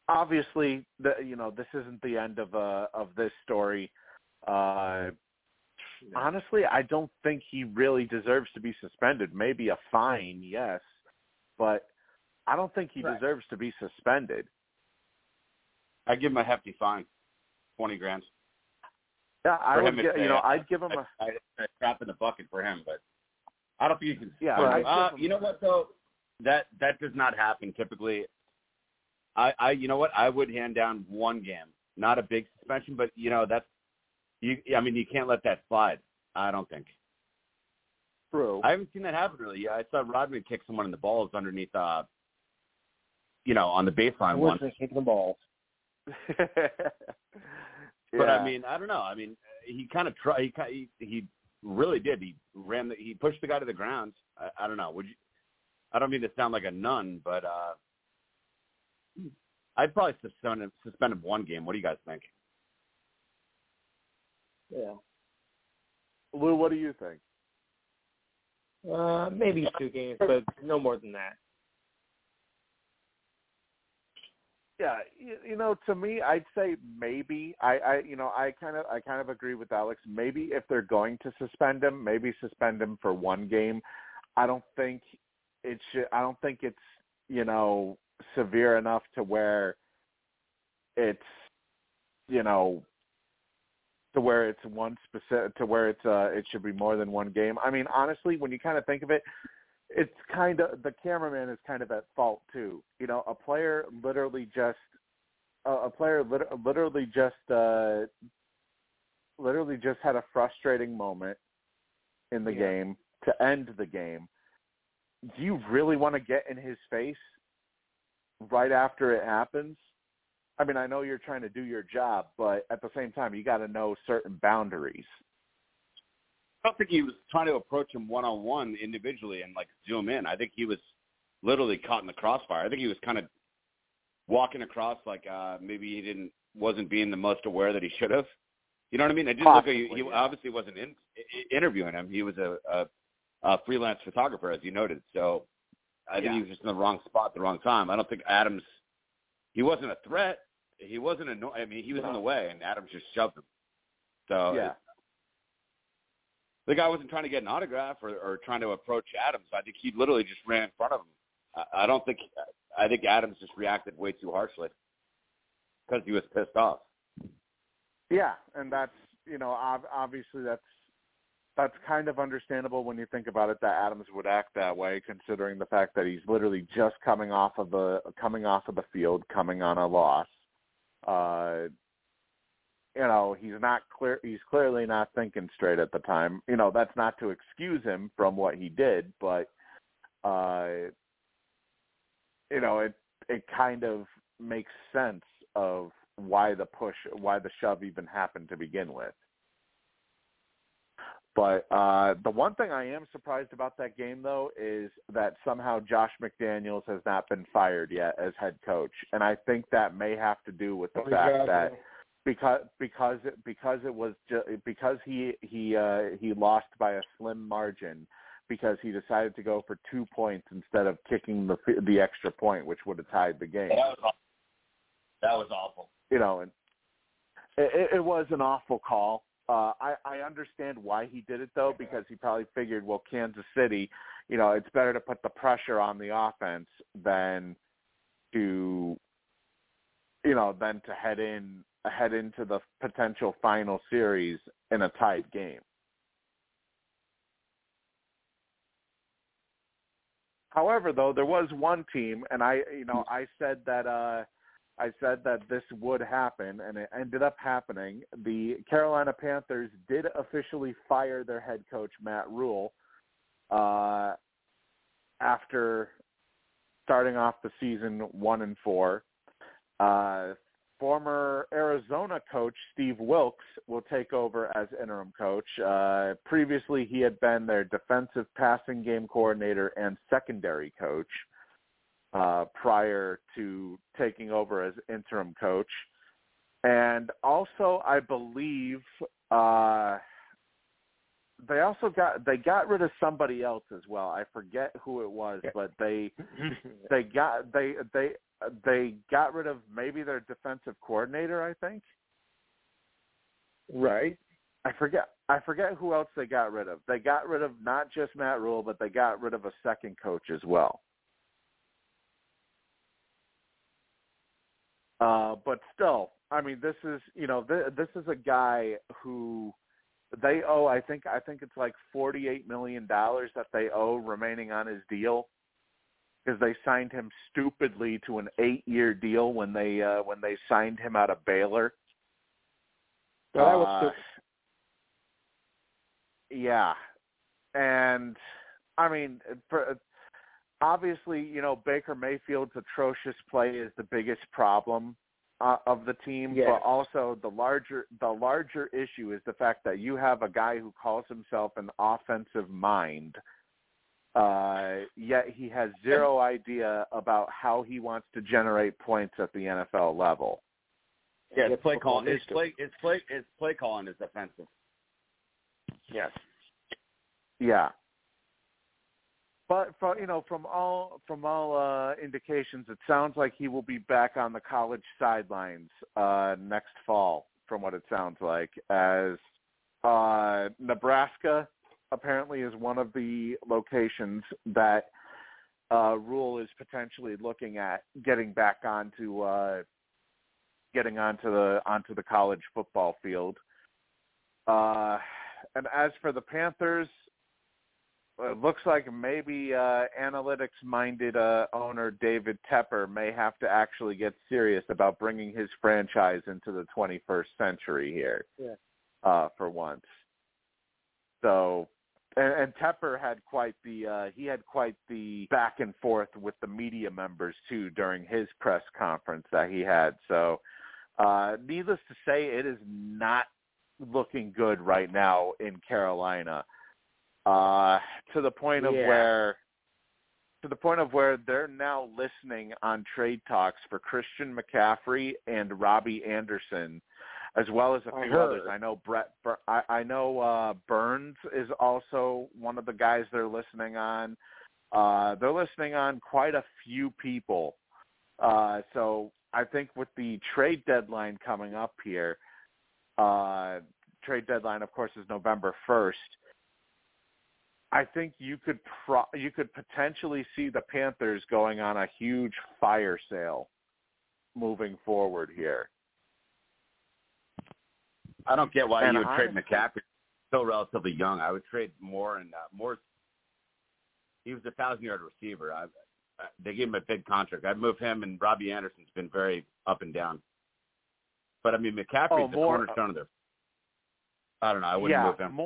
obviously the you know this isn't the end of uh of this story. Uh, honestly, I don't think he really deserves to be suspended. Maybe a fine, yes, but I don't think he Right. deserves to be suspended. I give him a hefty fine, twenty grand. Yeah, I would. Get, you know, I'd give him a. I, I, I crap in the bucket for him, but I don't think you can. Yeah, Uh, you know what though? That that does not happen typically. I, I, you know what? I would hand down one game, not a big suspension, but you know that's you. I mean, you can't let that slide. I don't think. True. I haven't seen that happen really. I saw Rodman kick someone in the balls underneath, uh, you know, on the baseline once. they the balls. [LAUGHS] But I mean, I don't know. I mean, he kind of tried. He, he he really did. He ran. The, he pushed the guy to the ground. I, I don't know. Would you? I don't mean to sound like a nun, but uh I'd probably suspend him, suspend him one game. What do you guys think? Yeah. Lou, what do you think? Uh, maybe two games, but no more than that. Yeah, you, you know, to me, I'd say maybe. I, I, you know, I kind of, I kind of agree with Alex. Maybe if they're going to suspend him, maybe suspend him for one game. I don't think it should. I don't think it's, you know, severe enough to where it's, you know, to where it's one specific, to where it's, uh, it should be more than one game. I mean, honestly, when you kind of think of it, it's kind of the cameraman is kind of at fault too. You know, a player literally just a a player lit- literally just uh literally just had a frustrating moment in the Yeah. game to end the game. Do you really want to get in his face right after it happens? I mean, I know you're trying to do your job, but at the same time, you got to know certain boundaries. I don't think he was trying to approach him one on one individually and like zoom in. I think he was literally caught in the crossfire. I think he was kind of walking across like uh maybe he didn't wasn't being the most aware that he should have. You know what I mean? I didn't look. At, you. He yeah. obviously wasn't in, interviewing him. He was a, a, a freelance photographer, as you noted. So I think Yeah. he was just in the wrong spot at the wrong time. I don't think Adams. He wasn't a threat. He wasn't anno- I mean, he was in the way, and Adams just shoved him. So yeah. the guy wasn't trying to get an autograph or, or trying to approach Adams. I think he literally just ran in front of him. I, I don't think. I think Adams just reacted way too harshly because he was pissed off. Yeah, and that's you know ob- obviously that's that's kind of understandable when you think about it that Adams would act that way, considering the fact that he's literally just coming off of the coming off of the field, coming on a loss. Uh, you know, he's not clear. He's clearly not thinking straight at the time. You know, that's not to excuse him from what he did, but uh, you know, it it kind of makes sense of why the push, why the shove even happened to begin with. But uh, the one thing I am surprised about that game, though, is that somehow Josh McDaniels has not been fired yet as head coach, and I think that may have to do with the fact that because because it, because it was ju- because he he uh, he lost by a slim margin because he decided to go for two points instead of kicking the the extra point, which would have tied the game. That was awful. That was awful. You know, and it- it was an awful call. Uh, I, I understand why he did it though, because he probably figured, well, Kansas City, you know, it's better to put the pressure on the offense than to, you know, than to head in head into the potential final series in a tight game. However, though, there was one team, and I, you know, I said that uh, I said that this would happen, and it ended up happening. The Carolina Panthers did officially fire their head coach Matt Rhule uh, after starting off the season one and four. Uh, former Arizona coach Steve Wilks will take over as interim coach. Uh, previously, he had been their defensive passing game coordinator and secondary coach uh, prior to taking over as interim coach. And also, I believe uh, they also got they got rid of somebody else as well. I forget who it was, but they [LAUGHS] they got they they they got rid of maybe their defensive coordinator. I think right. I forget I forget who else they got rid of. They got rid of not just Matt Rhule, but they got rid of a second coach as well. Uh, but still, I mean, this is you know th- this is a guy who they owe. I think I think it's like forty eight million dollars that they owe remaining on his deal because they signed him stupidly to an eight year deal when they uh, when they signed him out of Baylor. Well, that was Uh. Yeah, and I mean, for, obviously, you know Baker Mayfield's atrocious play is the biggest problem uh, of the team, Yes. but also the larger the larger issue is the fact that you have a guy who calls himself an offensive mind, uh, yet he has zero idea about how he wants to generate points at the NFL level. Yeah, Yeah, his play football calling. His play. His play. His play calling is offensive. Yes. Yeah. But for, you know, from all from all uh, indications, it sounds like he will be back on the college sidelines uh, next fall. From what it sounds like, as uh, Nebraska apparently is one of the locations that uh, Rhule is potentially looking at getting back onto uh, getting onto the onto the college football field. Uh, and as for the Panthers, it looks like maybe uh, analytics-minded uh, owner David Tepper may have to actually get serious about bringing his franchise into the 21st century here, Yeah. uh, for once. So, and, and Tepper had quite the uh, he had quite the back and forth with the media members too during his press conference that he had. So, uh, needless to say, it is not looking good right now in Carolina uh, to the point of Yeah. where to the point of where they're now listening on trade talks for Christian McCaffrey and Robbie Anderson, as well as a I few heard. others. I know Brett. Bur- I, I know uh, Burns is also one of the guys they're listening on. Uh, they're listening on quite a few people. Uh, so I think with the trade deadline coming up here, uh, trade deadline, of course, is November first. I think you could pro- you could potentially see the Panthers going on a huge fire sale moving forward here. I don't get why And you would trade honestly- McCaffrey. Still relatively young. I would trade Moore and uh, Moore. He was a thousand yard receiver. I, I, they gave him a big contract. I'd move him, and Robbie Anderson's been very up and down. But I mean, McCaffrey's Oh, the more- cornerstone of their. I don't know. I wouldn't yeah, move him.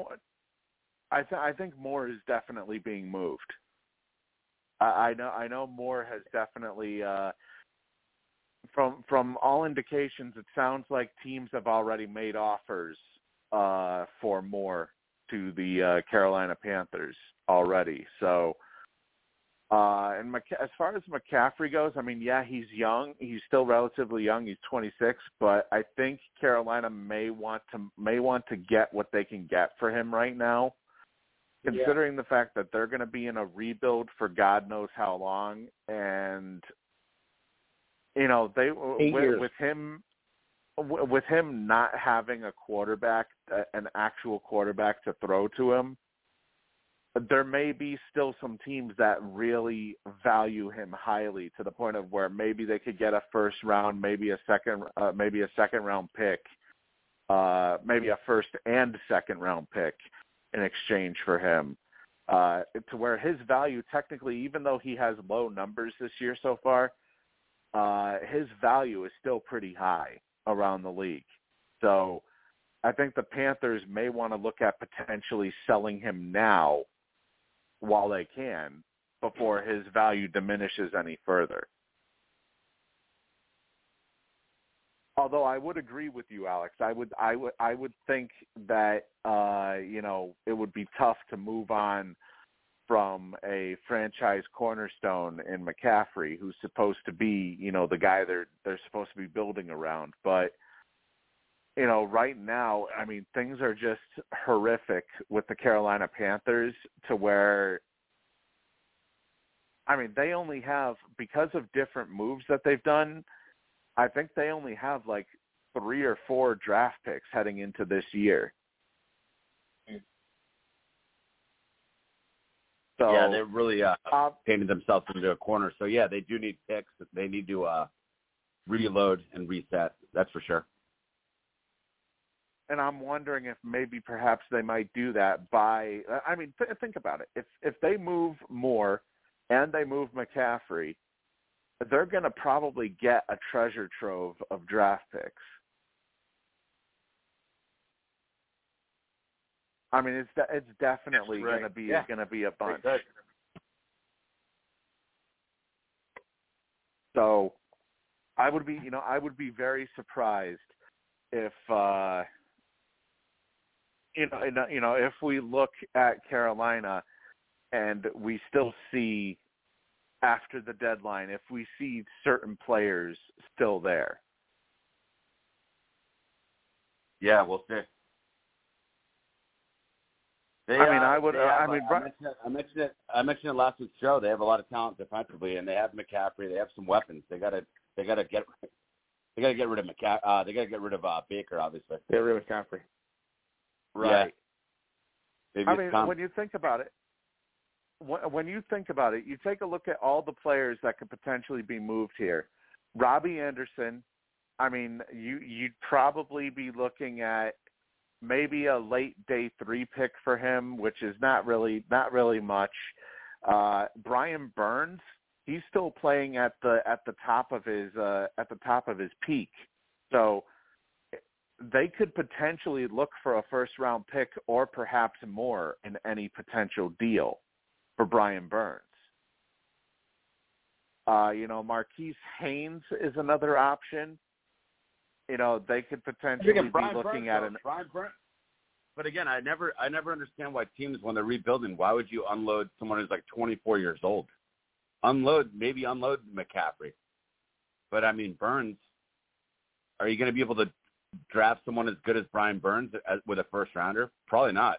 I th- I think Moore is definitely being moved. I, I know I know Moore has definitely. Uh, from from all indications, it sounds like teams have already made offers uh, for Moore to the uh, Carolina Panthers already. So, uh, and McC- as far as McCaffrey goes, I mean, yeah, he's young. He's still relatively young. He's 26, but I think Carolina may want to may want to get what they can get for him right now. Considering the fact that they're going to be in a rebuild for God knows how long, and you know they with, with him with him not having a quarterback, an actual quarterback to throw to him, there may be still some teams that really value him highly to the point of where maybe they could get a first round, maybe a second, uh, maybe a second round pick, uh, maybe a first and second round pick in exchange for him. Uh, to where his value technically, even though he has low numbers this year so far, uh, his value is still pretty high around the league. So I think the Panthers may want to look at potentially selling him now while they can before his value diminishes any further. Although I would agree with you, Alex, I would I would I would think that uh, you know it would be tough to move on from a franchise cornerstone in McCaffrey, who's supposed to be, you know, the guy they're they're supposed to be building around. But you know, right now, I mean, things are just horrific with the Carolina Panthers to where I mean, they only have because of different moves that they've done, I think they only have like three or four draft picks heading into this year. So yeah, they're really uh, uh, painted themselves into a corner. So yeah, they do need picks. They need to uh, reload and reset. That's for sure. and I'm wondering if maybe perhaps they might do that by. I mean, th- think about it. If if they move Moore and they move McCaffrey, they're going to probably get a treasure trove of draft picks. I mean, it's de- it's definitely Right. going to be Yeah. going to be a bunch. Good. So, I, I would be, you know, I would be very surprised if, uh, you know, you know, if we look at Carolina and we still see after the deadline, if we see certain players still there. Yeah, we'll see. They, I mean, uh, I would- they I mean, I mentioned, it, I mentioned it. I mentioned it last week's show. They have a lot of talent defensively, and they have McCaffrey. They have some weapons. They gotta, they gotta get, they gotta get rid of McCaffrey. Uh, they gotta get rid of uh, Baker, obviously. Get rid of McCaffrey. Right. Maybe I mean, com- when you think about it, when you think about it, you take a look at all the players that could potentially be moved here. Robbie Anderson, I mean, you you'd probably be looking at maybe a late day three pick for him, which is not really not really much. Uh Brian Burns, he's still playing at the at the top of his uh at the top of his peak. So they could potentially look for a first round pick or perhaps more in any potential deal for Brian Burns. Uh, you know, Marquis Haynes is another option. You know, they could potentially be Brian looking Burns, at an Brian Burns. But again, I never, I never understand why teams when they're rebuilding, why would you unload someone who's like 24 years old? Unload, maybe unload McCaffrey. But I mean, Burns, are you going to be able to draft someone as good as Brian Burns as, with a first rounder? Probably not.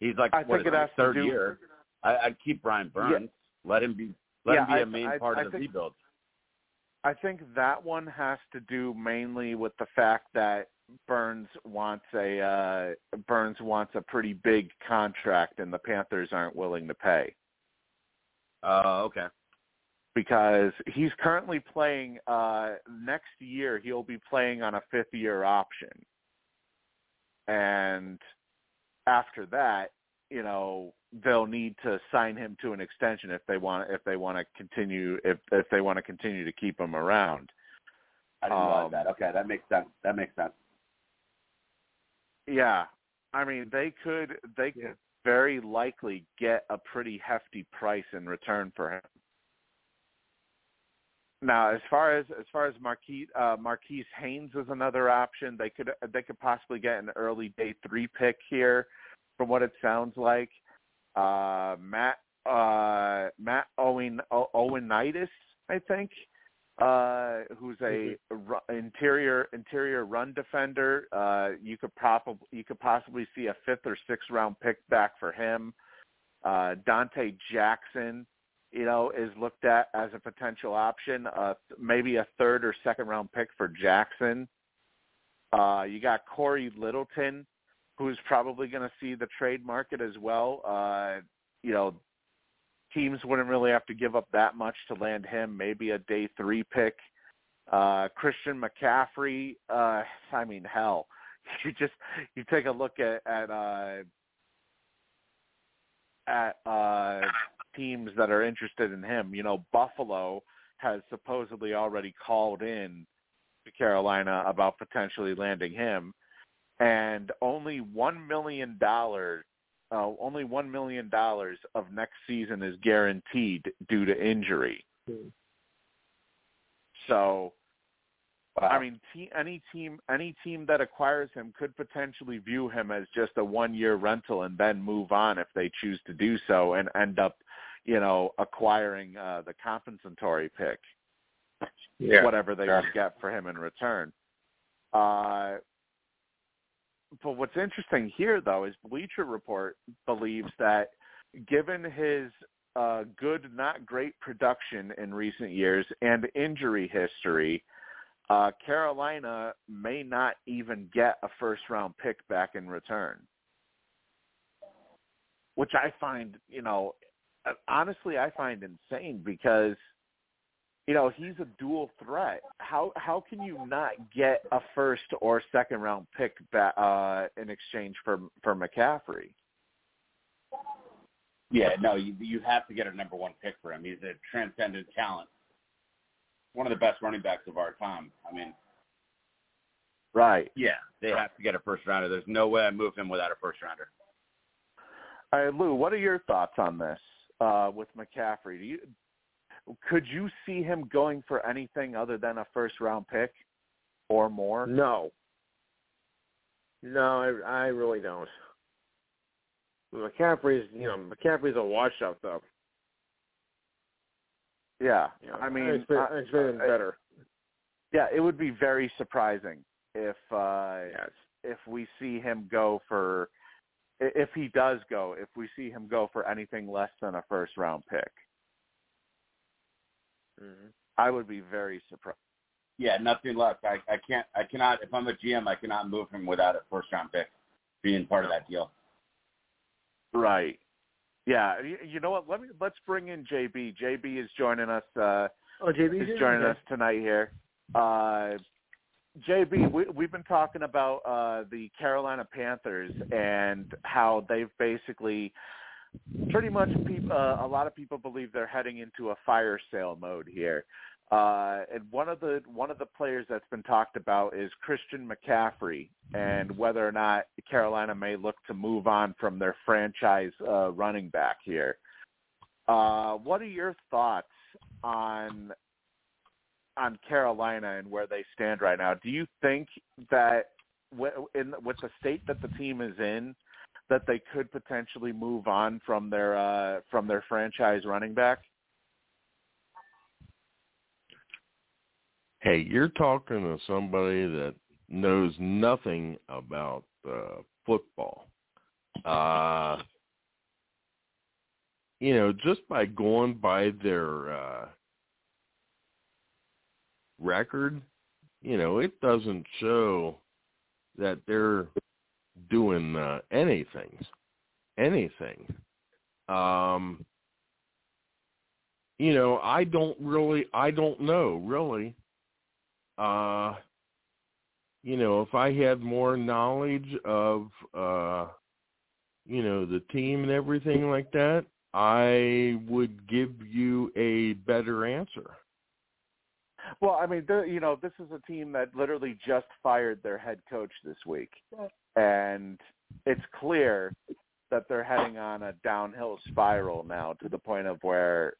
He's like I what, think it his has to third do- year. I, I'd keep Brian Burns. Let him be. Let Yeah, him be I- a main I- part of the think- rebuild. I think that one has to do mainly with the fact that Burns wants a uh Burns wants a pretty big contract and the Panthers aren't willing to pay. Oh, okay. because he's currently playing uh next year he'll be playing on a fifth year option and after that you know they'll need to sign him to an extension if they want if they want to continue if if they want to continue to keep him around I didn't realize Um, that. Okay, that makes sense. That makes sense. yeah i mean they could they could very likely get a pretty hefty price in return for him Now, as far as as far as Marquis uh, Marquis Haynes is another option. They could they could possibly get an early day three pick here, from what it sounds like. Uh, Matt uh, Matt Owen o- Ioannidis, I think, uh, who's a ru- interior interior run defender. Uh, you could probably you could possibly see a fifth or sixth round pick back for him. Uh, Donte Jackson you know, is looked at as a potential option. Uh, maybe a third or second round pick for Jackson. Uh, you got Cory Littleton, who's probably going to see the trade market as well. Uh, you know, teams wouldn't really have to give up that much to land him. Maybe a day three pick. Uh, Christian McCaffrey. Uh, I mean, hell, [LAUGHS] you just you take a look at at uh, at uh, teams that are interested in him. You know, Buffalo has supposedly already called in to Carolina about potentially landing him, and only one million dollars, uh, only one million dollars of next season is guaranteed due to injury. So, I mean, te- any team, any team that acquires him could potentially view him as just a one-year rental and then move on if they choose to do so, and end up, you know, acquiring uh, the compensatory pick, Yeah. whatever they sure. would get for him in return. Uh, but what's interesting here, though, is Bleacher Report believes that given his uh, good, not great production in recent years and injury history, uh, Carolina may not even get a first round pick back in return. Which I find, you know, honestly, I find insane because, you know, he's a dual threat. How how can you not get a first or second round pick back uh, in exchange for for McCaffrey? Yeah, no, you you have to get a number one pick for him. He's a transcendent talent. One of the best running backs of our time. I mean, Right. yeah, they have to get a first rounder. There's no way I move him without a first rounder. All right, Lou, what are your thoughts on this uh, with McCaffrey? Do you Could you see him going for anything other than a first round pick or more? No. No, I, I really don't. McCaffrey's, you know, McCaffrey's a washout though. Yeah, You know, I mean, I expect, I expect him I- better. yeah, it would be very surprising if uh Yes. if we see him go for if he does go, if we see him go for anything less than a first round pick. Hmm I would be very surprised. Yeah, nothing less. I, I can't. I cannot. If I'm a GM, I cannot move him without a first round pick being part of that deal. Right. Yeah, you, you know what? Let me let's bring in JB. JB is joining us uh Oh, JB is joining us tonight here. Uh JB, we, we've been talking about uh, the Carolina Panthers and how they've basically pretty much peop uh, a lot of people believe they're heading into a fire sale mode here. Uh, and one of the one of the players that's been talked about is Christian McCaffrey, and whether or not Carolina may look to move on from their franchise uh, running back here. Uh, what are your thoughts on on Carolina and where they stand right now? Do you think that w- in with the state that the team is in, that they could potentially move on from their uh, from their franchise running back? Hey, you're talking to somebody that knows nothing about uh, football. Uh, you know, just by going by their uh, record, you know, it doesn't show that they're doing uh, anything. Anything. Um, you know, I don't really, I don't know really uh you know if i had more knowledge of uh you know the team and everything like that i would give you a better answer Well, I mean, you know, this is a team that literally just fired their head coach this week, and it's clear that they're heading on a downhill spiral now to the point of where,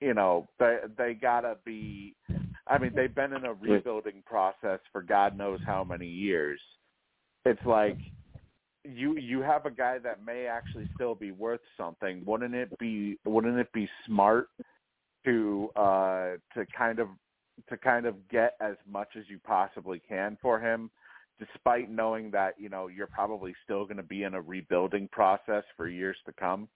you know, they they gotta be. I mean, they've been in a rebuilding process for God knows how many years. It's like you you have a guy that may actually still be worth something. Wouldn't it be wouldn't it be smart to uh to kind of to kind of get as much as you possibly can for him despite knowing that, you know, you're probably still going to be in a rebuilding process for years to come?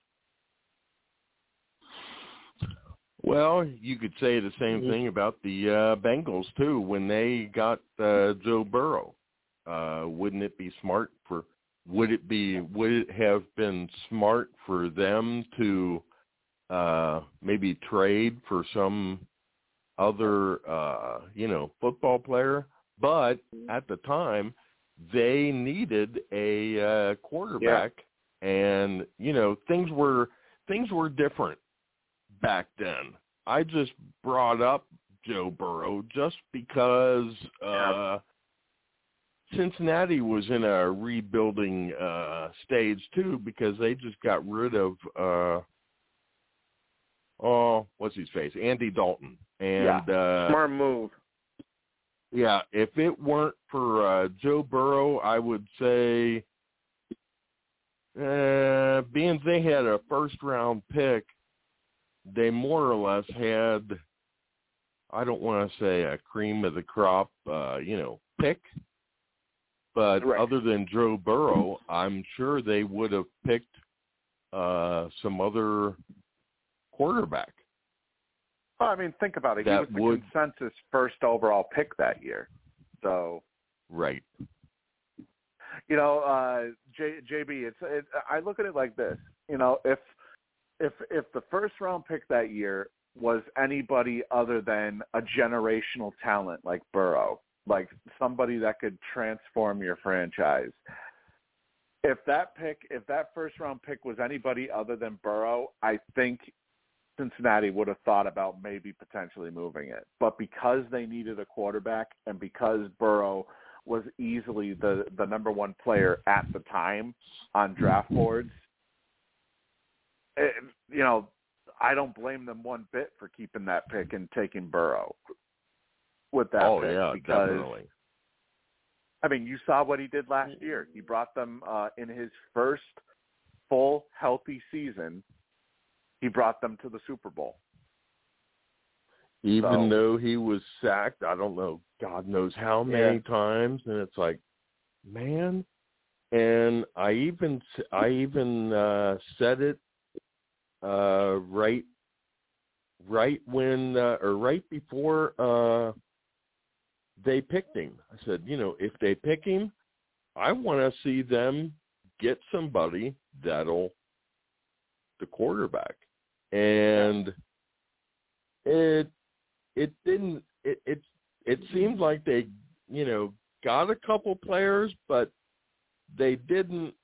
well you could say the same thing about the uh bengals too. When they got uh joe burrow uh wouldn't it be smart for would it be would it have been smart for them to uh maybe trade for some other uh you know football player but at the time they needed a uh quarterback and you know things were things were different back then. I just brought up joe burrow just because uh Cincinnati was in a rebuilding uh stage too because they just got rid of uh oh what's his face? Andy Dalton. And uh Smart move. Yeah if it weren't for uh Joe Burrow I would say uh being they had a first round pick they more or less had I don't want to say a cream of the crop uh you know pick but Right. other than Joe Burrow, I'm sure they would have picked uh some other quarterback. Well, I mean, think about it. he That was the consensus first overall pick that year. So, Right. you know, uh J, JB, it's it, I look at it like this. You know, if if if the first round pick that year was anybody other than a generational talent like Burrow, like somebody that could transform your franchise. If that pick, if that first round pick was anybody other than Burrow, I think Cincinnati would have thought about maybe potentially moving it. But because they needed a quarterback and because Burrow was easily the the number one player at the time on draft boards, it, you know, I don't blame them one bit for keeping that pick and taking Burrow with that oh pick yeah, because definitely. I mean, you saw what he did last year. He brought them uh, in his first full healthy season. He brought them to the Super Bowl. Even So- though he was sacked, I don't know, God knows how many Yeah. times, and it's like, man. And I even I even uh, said it uh, right right when uh, or right before uh, they picked him. I said, you know, if they pick him, I want to see them get somebody that'll the quarterback. And it it didn't it it it seemed like they, you know, got a couple players but they didn't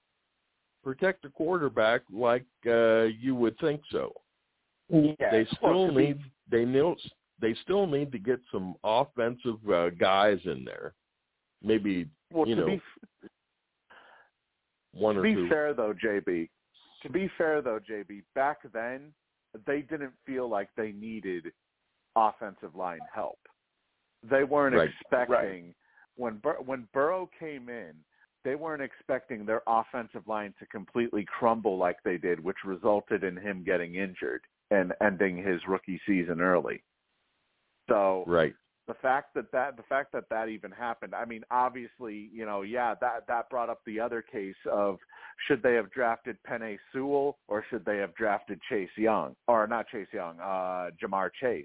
protect the quarterback like uh you would think so. Yeah. They still need they need they still need to get some offensive uh, guys in there. Maybe Well, you to know be one to or be two. fair though, JB, to be fair though, JB, back then they didn't feel like they needed offensive line help. They weren't Right. expecting when Bur- when Burrow came in, they weren't expecting their offensive line to completely crumble like they did, which resulted in him getting injured and ending his rookie season early. So Right. The fact that that the fact that that even happened i mean obviously you know yeah that that brought up the other case of should they have drafted Penei Sewell or should they have drafted Chase Young or not Chase Young uh Ja'Marr Chase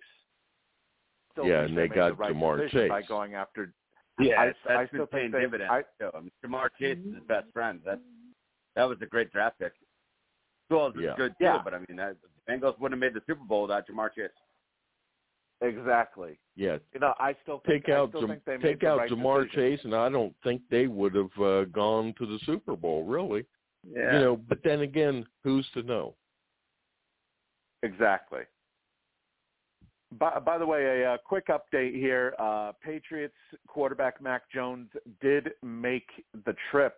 Still Yeah, and they got the right Ja'Marr decision by going after Yeah, I- that's I been still paying think they- dividends. I- too. I mean, Ja'Marr Chase is his best friend. That that was a great draft pick. Sewell's is Yeah. good too, Yeah. but I mean, that, the Bengals wouldn't have made the Super Bowl without Ja'Marr Chase. Exactly Yeah. you know I still think, Take I out still Jam- think they made take the out right Ja'Marr decision. Chase, and I don't think they would have uh, gone to the Super Bowl, really. Yeah. You know, but then again, who's to know? Exactly. By, by the way, a, uh quick update here. Uh, Patriots quarterback Mac Jones did make the trip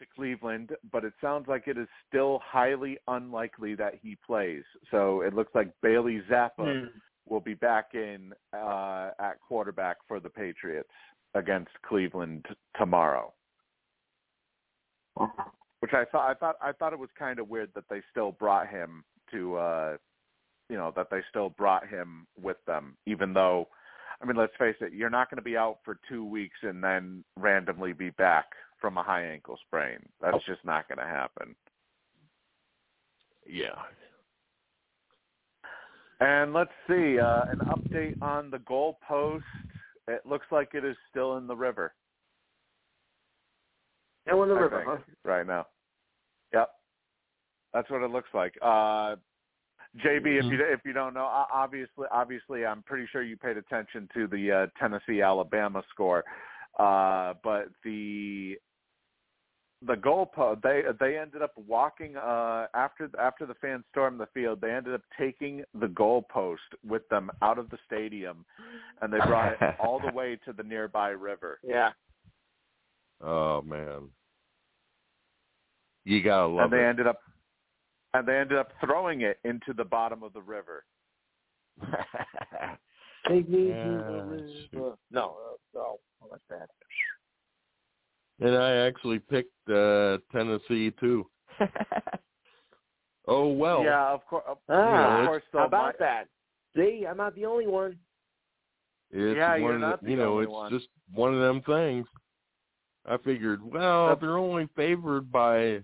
to Cleveland, but it sounds like it is still highly unlikely that he plays. So it looks like Bailey Zappe Hmm. Will be back in uh, at quarterback for the Patriots against Cleveland tomorrow. Which I thought I thought I thought it was kind of weird that they still brought him to uh you know that they still brought him with them even though I mean let's face it you're not going to be out for 2 weeks and then randomly be back from a high ankle sprain. That's just not going to happen. Yeah. And let's see, uh, an update on the goalpost. It looks like it is still in the river And on the I river, think, huh? right now. Yep, that's what it looks like. Uh, JB, if you if you don't know, obviously, obviously, I'm pretty sure you paid attention to the uh, Tennessee Alabama score, uh, but the the goal goalpost they they ended up walking uh, after after the fans stormed the field. They ended up taking the goalpost with them out of the stadium, and they brought it [LAUGHS] all the way to the nearby river. Yeah. Oh man. You gotta love and they it. ended up and they ended up throwing it into the bottom of the river. [LAUGHS] Take me Yeah, to the river. No, uh, no, oh, that's bad. And I actually picked uh Tennessee too. [LAUGHS] oh well. yeah, of course. Of, Ah, of course. how about my- that? See, I'm not the only one. It's Yeah, one you're not the, the you know, only it's one. just one of them things. I figured, well, That's- they're only favored by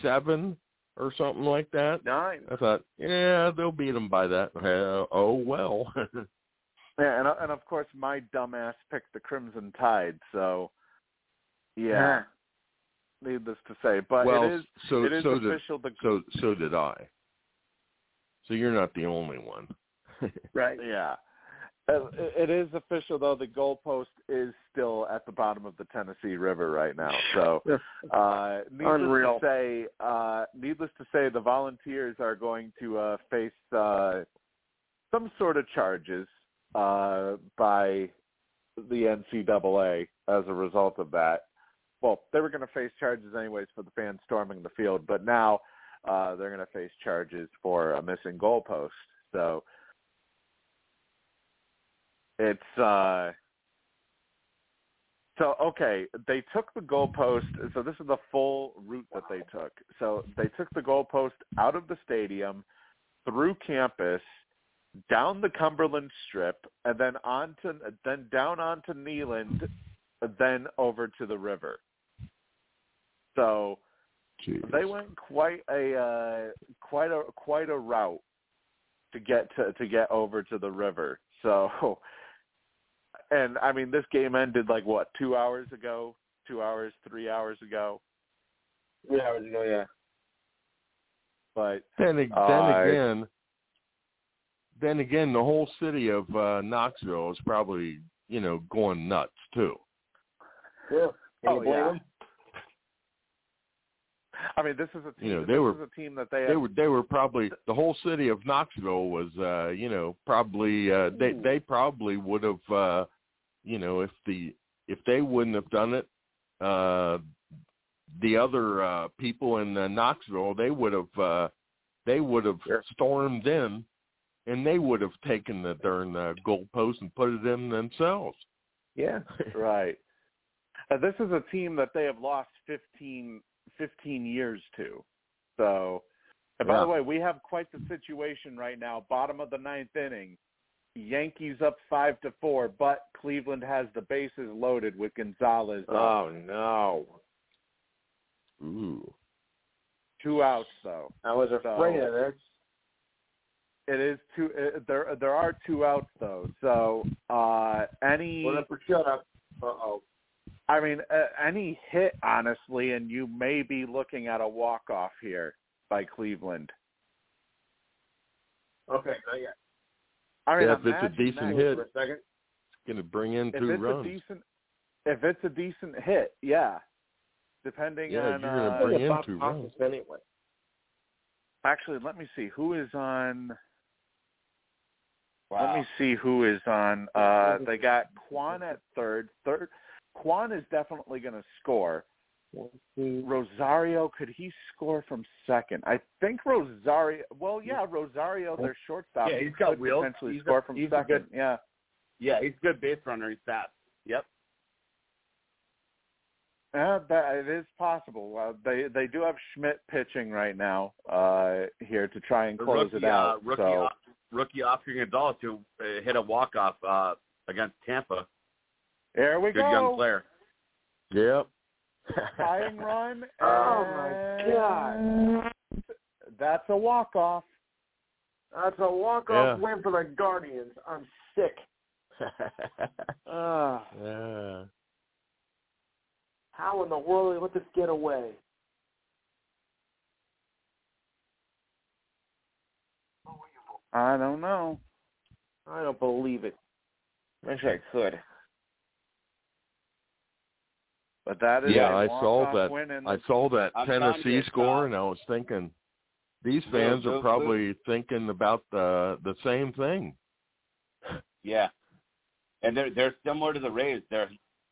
seven or something like that. Nine. I thought, yeah, they'll beat them by that. Uh, oh well. [LAUGHS] Yeah, and and of course my dumbass picked the Crimson Tide. So, yeah, needless to say, but well, it is so it is so did official. The so so did I. So you're not the only one. [LAUGHS] Right. yeah. Uh, It it is official though. The goalpost is still at the bottom of the Tennessee River right now. So, [LAUGHS] Uh, needless Unreal. to say, uh, needless to say, the volunteers are going to uh, face uh, some sort of charges uh, by the NCAA as a result of that. Well, they were going to face charges anyways for the fans storming the field, but now uh, they're going to face charges for a missing goalpost. So it's uh, so okay. They took the goalpost. So this is the full route that they took. So they took the goalpost out of the stadium, through campus, down the Cumberland Strip, and then onto then down onto Neyland, then over to the river. So Jeez. they went quite a uh, quite a quite a route to get to to get over to the river. So, [LAUGHS] and I mean, this game ended like what two hours ago, two hours, three hours ago. Three hours ago, yeah. But Then, ag- Uh, then again, then again, the whole city of uh, Knoxville is probably you know going nuts too. Yeah. Can Oh, yeah. them? I mean, this is a team. You know, they this were- is a team that they, They were they were probably the whole city of Knoxville was uh, you know probably uh, they they probably would have uh, you know if the if they wouldn't have done it uh, the other uh, people in uh, Knoxville they would have uh, they would have Sure. stormed in and they would have taken the darn uh, goalpost and put it in themselves. Yeah. right. [LAUGHS] Uh, this is a team that they have lost 15, 15 years to. So, and by Yeah. the way, we have quite the situation right now. Bottom of the ninth inning, Yankees up five to four, but Cleveland has the bases loaded with Gonzalez. up. oh no. Ooh. Two outs though. I was afraid of this. It is two. Uh, there, there are two outs though. So, uh, any. Well, for shut up. Uh oh. I mean, uh, any hit, honestly, and you may be looking at a walk off here by Cleveland. Okay, not yet. I mean, Yeah, if it's a decent hit. For a second. It's going to bring in If two it's runs. a decent, if it's a decent hit, yeah. Depending Yeah, on. you're gonna uh, bring in two runs. anyway. Actually, let me see who is on. Wow. Let me see who is on. Uh, they got Kwan at third. Third, Kwan is definitely going to score. Rosario, could he score from second? I think Rosario. Well, yeah, Rosario, their shortstop. Yeah, he he's got could wheels. Potentially He's a- score from he's second. good- Yeah. Yeah, he's a good base runner. He's fast. Yep. Yeah, that it is possible. Uh, they they do have Schmidt pitching right now uh, here to try and close rookie, it out. uh, rookie, so rookie Oscar Gonzalez who uh, hit a walk off uh, against Tampa. There we Good go. Good young player. Yep. [LAUGHS] Tying run. Oh, my God. That's a walk off. That's a walk-off Yeah. win for the Guardians. I'm sick. [LAUGHS] Uh, yeah. how in the world did they let this get away? I don't know. I don't believe it. Wish I could. But that is Yeah, a I saw that. Win in I saw that I'm Tennessee score, and I was thinking these fans Lou, are Lou. probably thinking about the the same thing. Yeah, and they're they're similar to the Rays. They're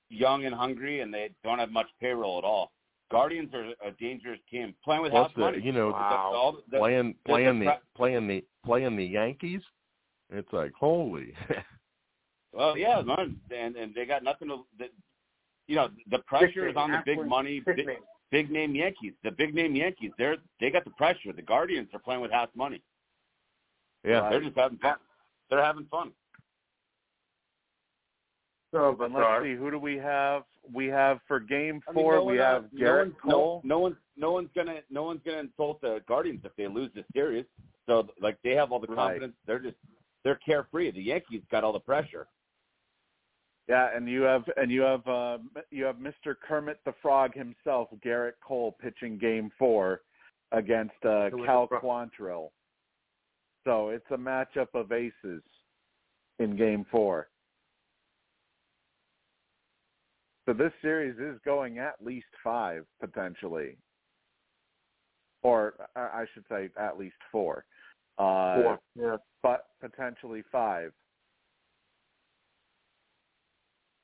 young and hungry, and they don't have much payroll at all. Guardians are a dangerous team playing with Plus house the money. you know Wow. All the- the- playing the playing the playing the playing the Yankees. It's like holy. [LAUGHS] Well, yeah, man, and and they got nothing to. The, you know, the pressure is on the big money, big, big name Yankees. The big name Yankees, they're they got the pressure. The Guardians are playing with house money. yeah. They're just having fun. They're having fun. So but let's see who do we have? We have for game I mean, four. no we one, uh, have no Gerrit one- Cole. No, no one, no one's gonna, no one's gonna insult the Guardians if they lose this series. So, like, they have all the Right. confidence. They're just, they're carefree. The Yankees got all the pressure. Yeah, and you have and you have uh, you have Mr. Kermit the Frog himself, Gerrit Cole, pitching Game Four against uh, Cal? Quantrill. So it's a matchup of aces in Game Four. So this series is going at least five potentially, or I should say at least four. Uh, Four. Yeah. but potentially five.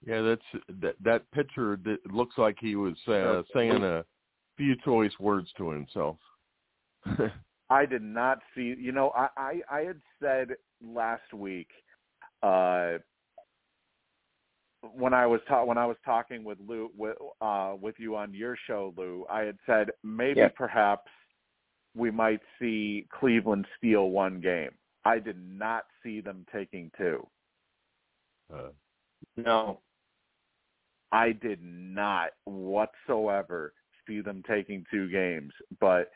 Yeah, that's that that pitcher that looks like he was uh, saying a few choice words to himself. [LAUGHS] I did not see. You know, I I, I had said last week uh, when I was ta- when I was talking with Lou with uh, with you on your show, Lou. I had said maybe Yeah. perhaps we might see Cleveland steal one game. I did not see them taking two. uh, No. I did not whatsoever see them taking two games. But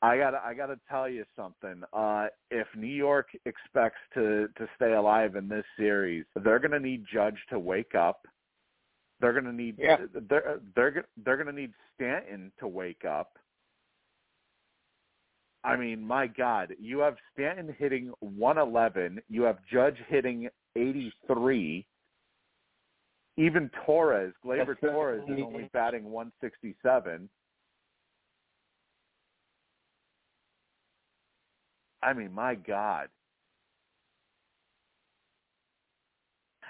I gotta I gotta tell you something. Uh if New York expects to to stay alive in this series, they're gonna need Judge to wake up. They're gonna need Yeah. they're they're they're gonna need Stanton to wake up. I mean, my God, you have Stanton hitting 111. You have Judge hitting 83. Even Torres, Gleyber That's- Torres, is only batting 167. I mean, my God.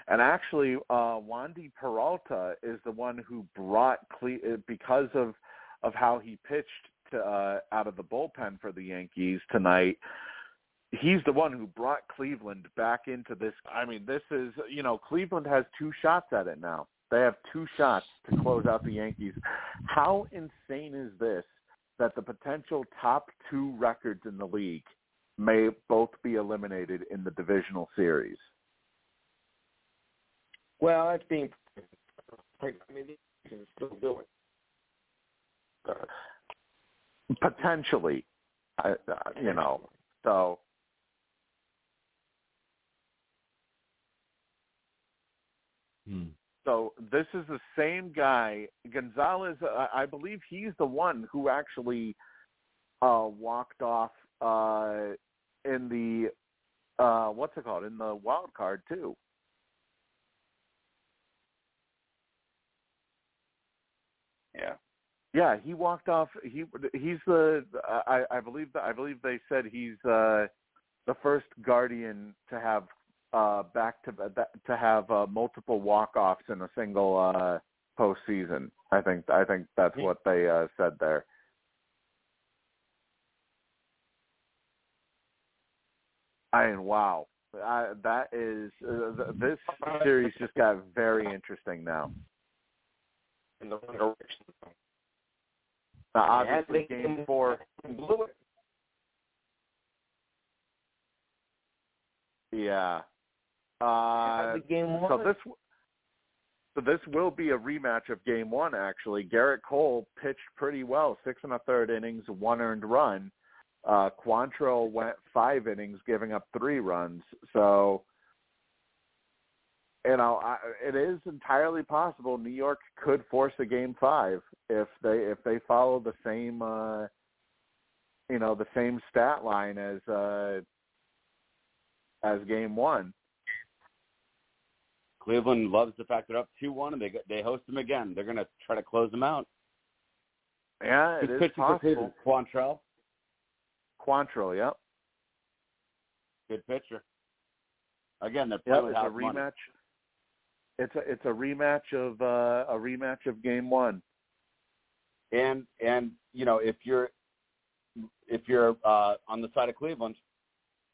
And actually, uh, Wandy Peralta is the one who brought Cle- uh, because of of how he pitched to, uh, out of the bullpen for the Yankees tonight. He's the one who brought Cleveland back into this. I mean, this is you know Cleveland has two shots at it now. They have two shots to close out the Yankees. How insane is this? That the potential top two records in the league may both be eliminated in the divisional series. Well, that's being. I mean, they can still do it. potentially I, uh, you know so hmm. so this is the same guy gonzalez uh, i believe he's the one who actually uh walked off uh in the uh what's it called in the wild card too Yeah. Yeah, he walked off. He he's the I I believe I believe they said he's uh the first guardian to have uh back to to have uh, multiple walk offs in a single uh postseason. I think I think that's what they uh said there. I mean, wow. I, that is uh, th- this series just got very interesting now. In the wrong direction. Now, obviously, game four. Yeah. Uh, the game so this so this will be a rematch of game one. Actually, Gerrit Cole pitched pretty well, six and a third innings, one earned run. Uh, Quantrill went five innings, giving up three runs. So, you know, I, it is entirely possible New York could force a game five if they if they follow the same, uh, you know, the same stat line as uh, as game one. Cleveland loves the fact they're up two one and they they host them again. They're going to try to close them out. Yeah, it Who's is for possible. Quantrell, Quantrill, yep. good pitcher. Again, they're Yep, it's a house money. rematch. It's a it's a rematch of uh, a rematch of game one. and and you know if you're if you're uh on the side of Cleveland,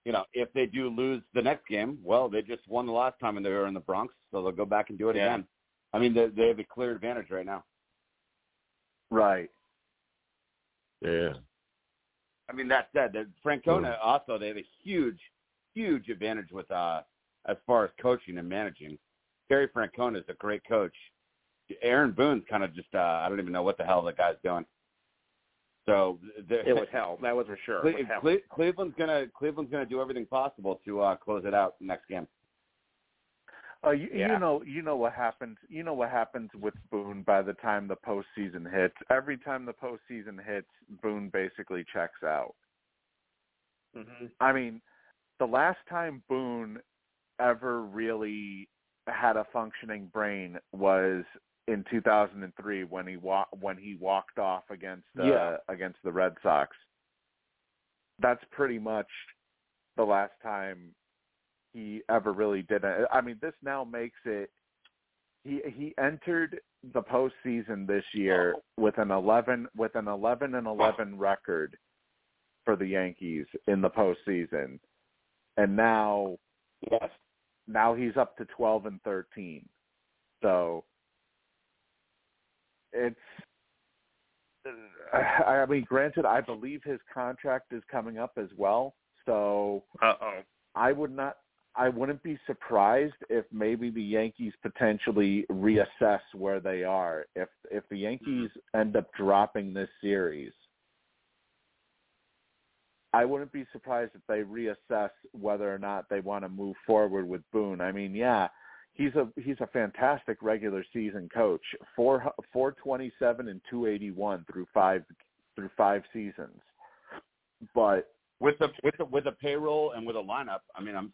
you know if they do lose the next game, well they just won the last time and they were in the Bronx, so they'll go back and do it Yeah. again. I mean they they have a clear advantage right now. Right. Yeah. I mean that said, that Francona also they have a huge huge advantage with uh as far as coaching and managing. Terry Francona is a great coach. Aaron Boone's kind of just uh I don't even know what the hell the guy's doing. So the- It was hell. That was for sure. Cle- Cle- Cleveland's gonna Cleveland's gonna do everything possible to uh, close it out next game. Uh, you, Yeah. you know you know what happens. You know what happens with Boone by the time the postseason hits. Every time the postseason hits, Boone basically checks out. hmm I mean, the last time Boone ever really had a functioning brain was in 2003 when he wa- when he walked off against uh, Yeah. against the Red Sox. That's pretty much the last time he ever really did it. I mean, this now makes it. He he entered the postseason this year with an 11 with an 11 and 11 record for the Yankees in the postseason, and now Yes. now he's up to 12 and 13. So it's I mean granted I believe his contract is coming up as well. So Uh oh. I would not I wouldn't be surprised if maybe the Yankees potentially reassess where they are. If if the Yankees end up dropping this series, I wouldn't be surprised if they reassess whether or not they want to move forward with Boone. I mean, yeah, he's a he's a fantastic regular season coach. Four four twenty seven and two eighty one through five through five seasons. But with the with the with a payroll and with a lineup. I mean, I'm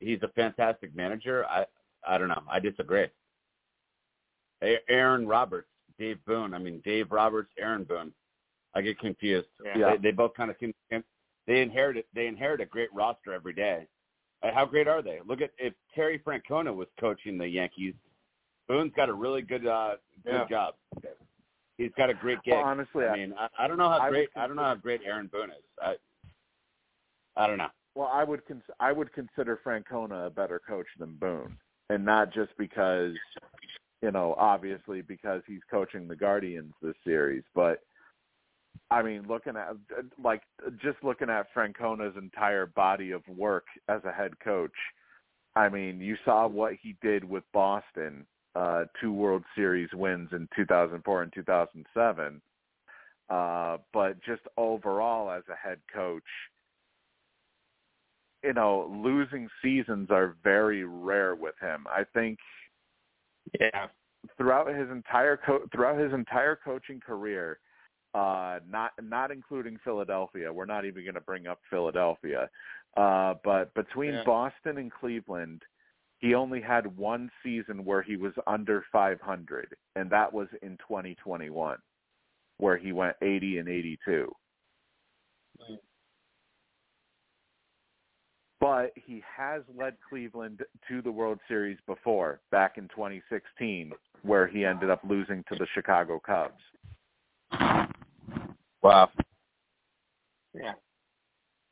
he's a fantastic manager. I I don't know. I disagree. Aaron Roberts, Dave Boone. I mean, Dave Roberts, Aaron Boone. I get confused. Yeah. They, they both kind of seem. They inherit they inherit a great roster every day. How great are they? Look at if Terry Francona was coaching the Yankees. Boone's got a really good uh good Yeah. job. He's got a great gig. well, honestly, I mean, I, I don't know how I great I don't know how great Aaron Boone is. I I don't know. well, I would cons- I would consider Francona a better coach than Boone, and not just because you know obviously because he's coaching the Guardians this series, but I mean looking at like just looking at Francona's entire body of work as a head coach. I mean, you saw what he did with Boston, uh, two World Series wins in 2004 and 2007. Uh, but just overall as a head coach, you know, losing seasons are very rare with him. I think Yeah. throughout his entire co- throughout his entire coaching career, uh, not not including Philadelphia. We're not even going to bring up Philadelphia, uh, but between Yeah. Boston and Cleveland, he only had one season where he was under 500, and that was in 2021, where he went 80 and 82. Right. But he has led Cleveland to the World Series before, back in 2016, where he ended up losing to the Chicago Cubs. Wow. Yeah.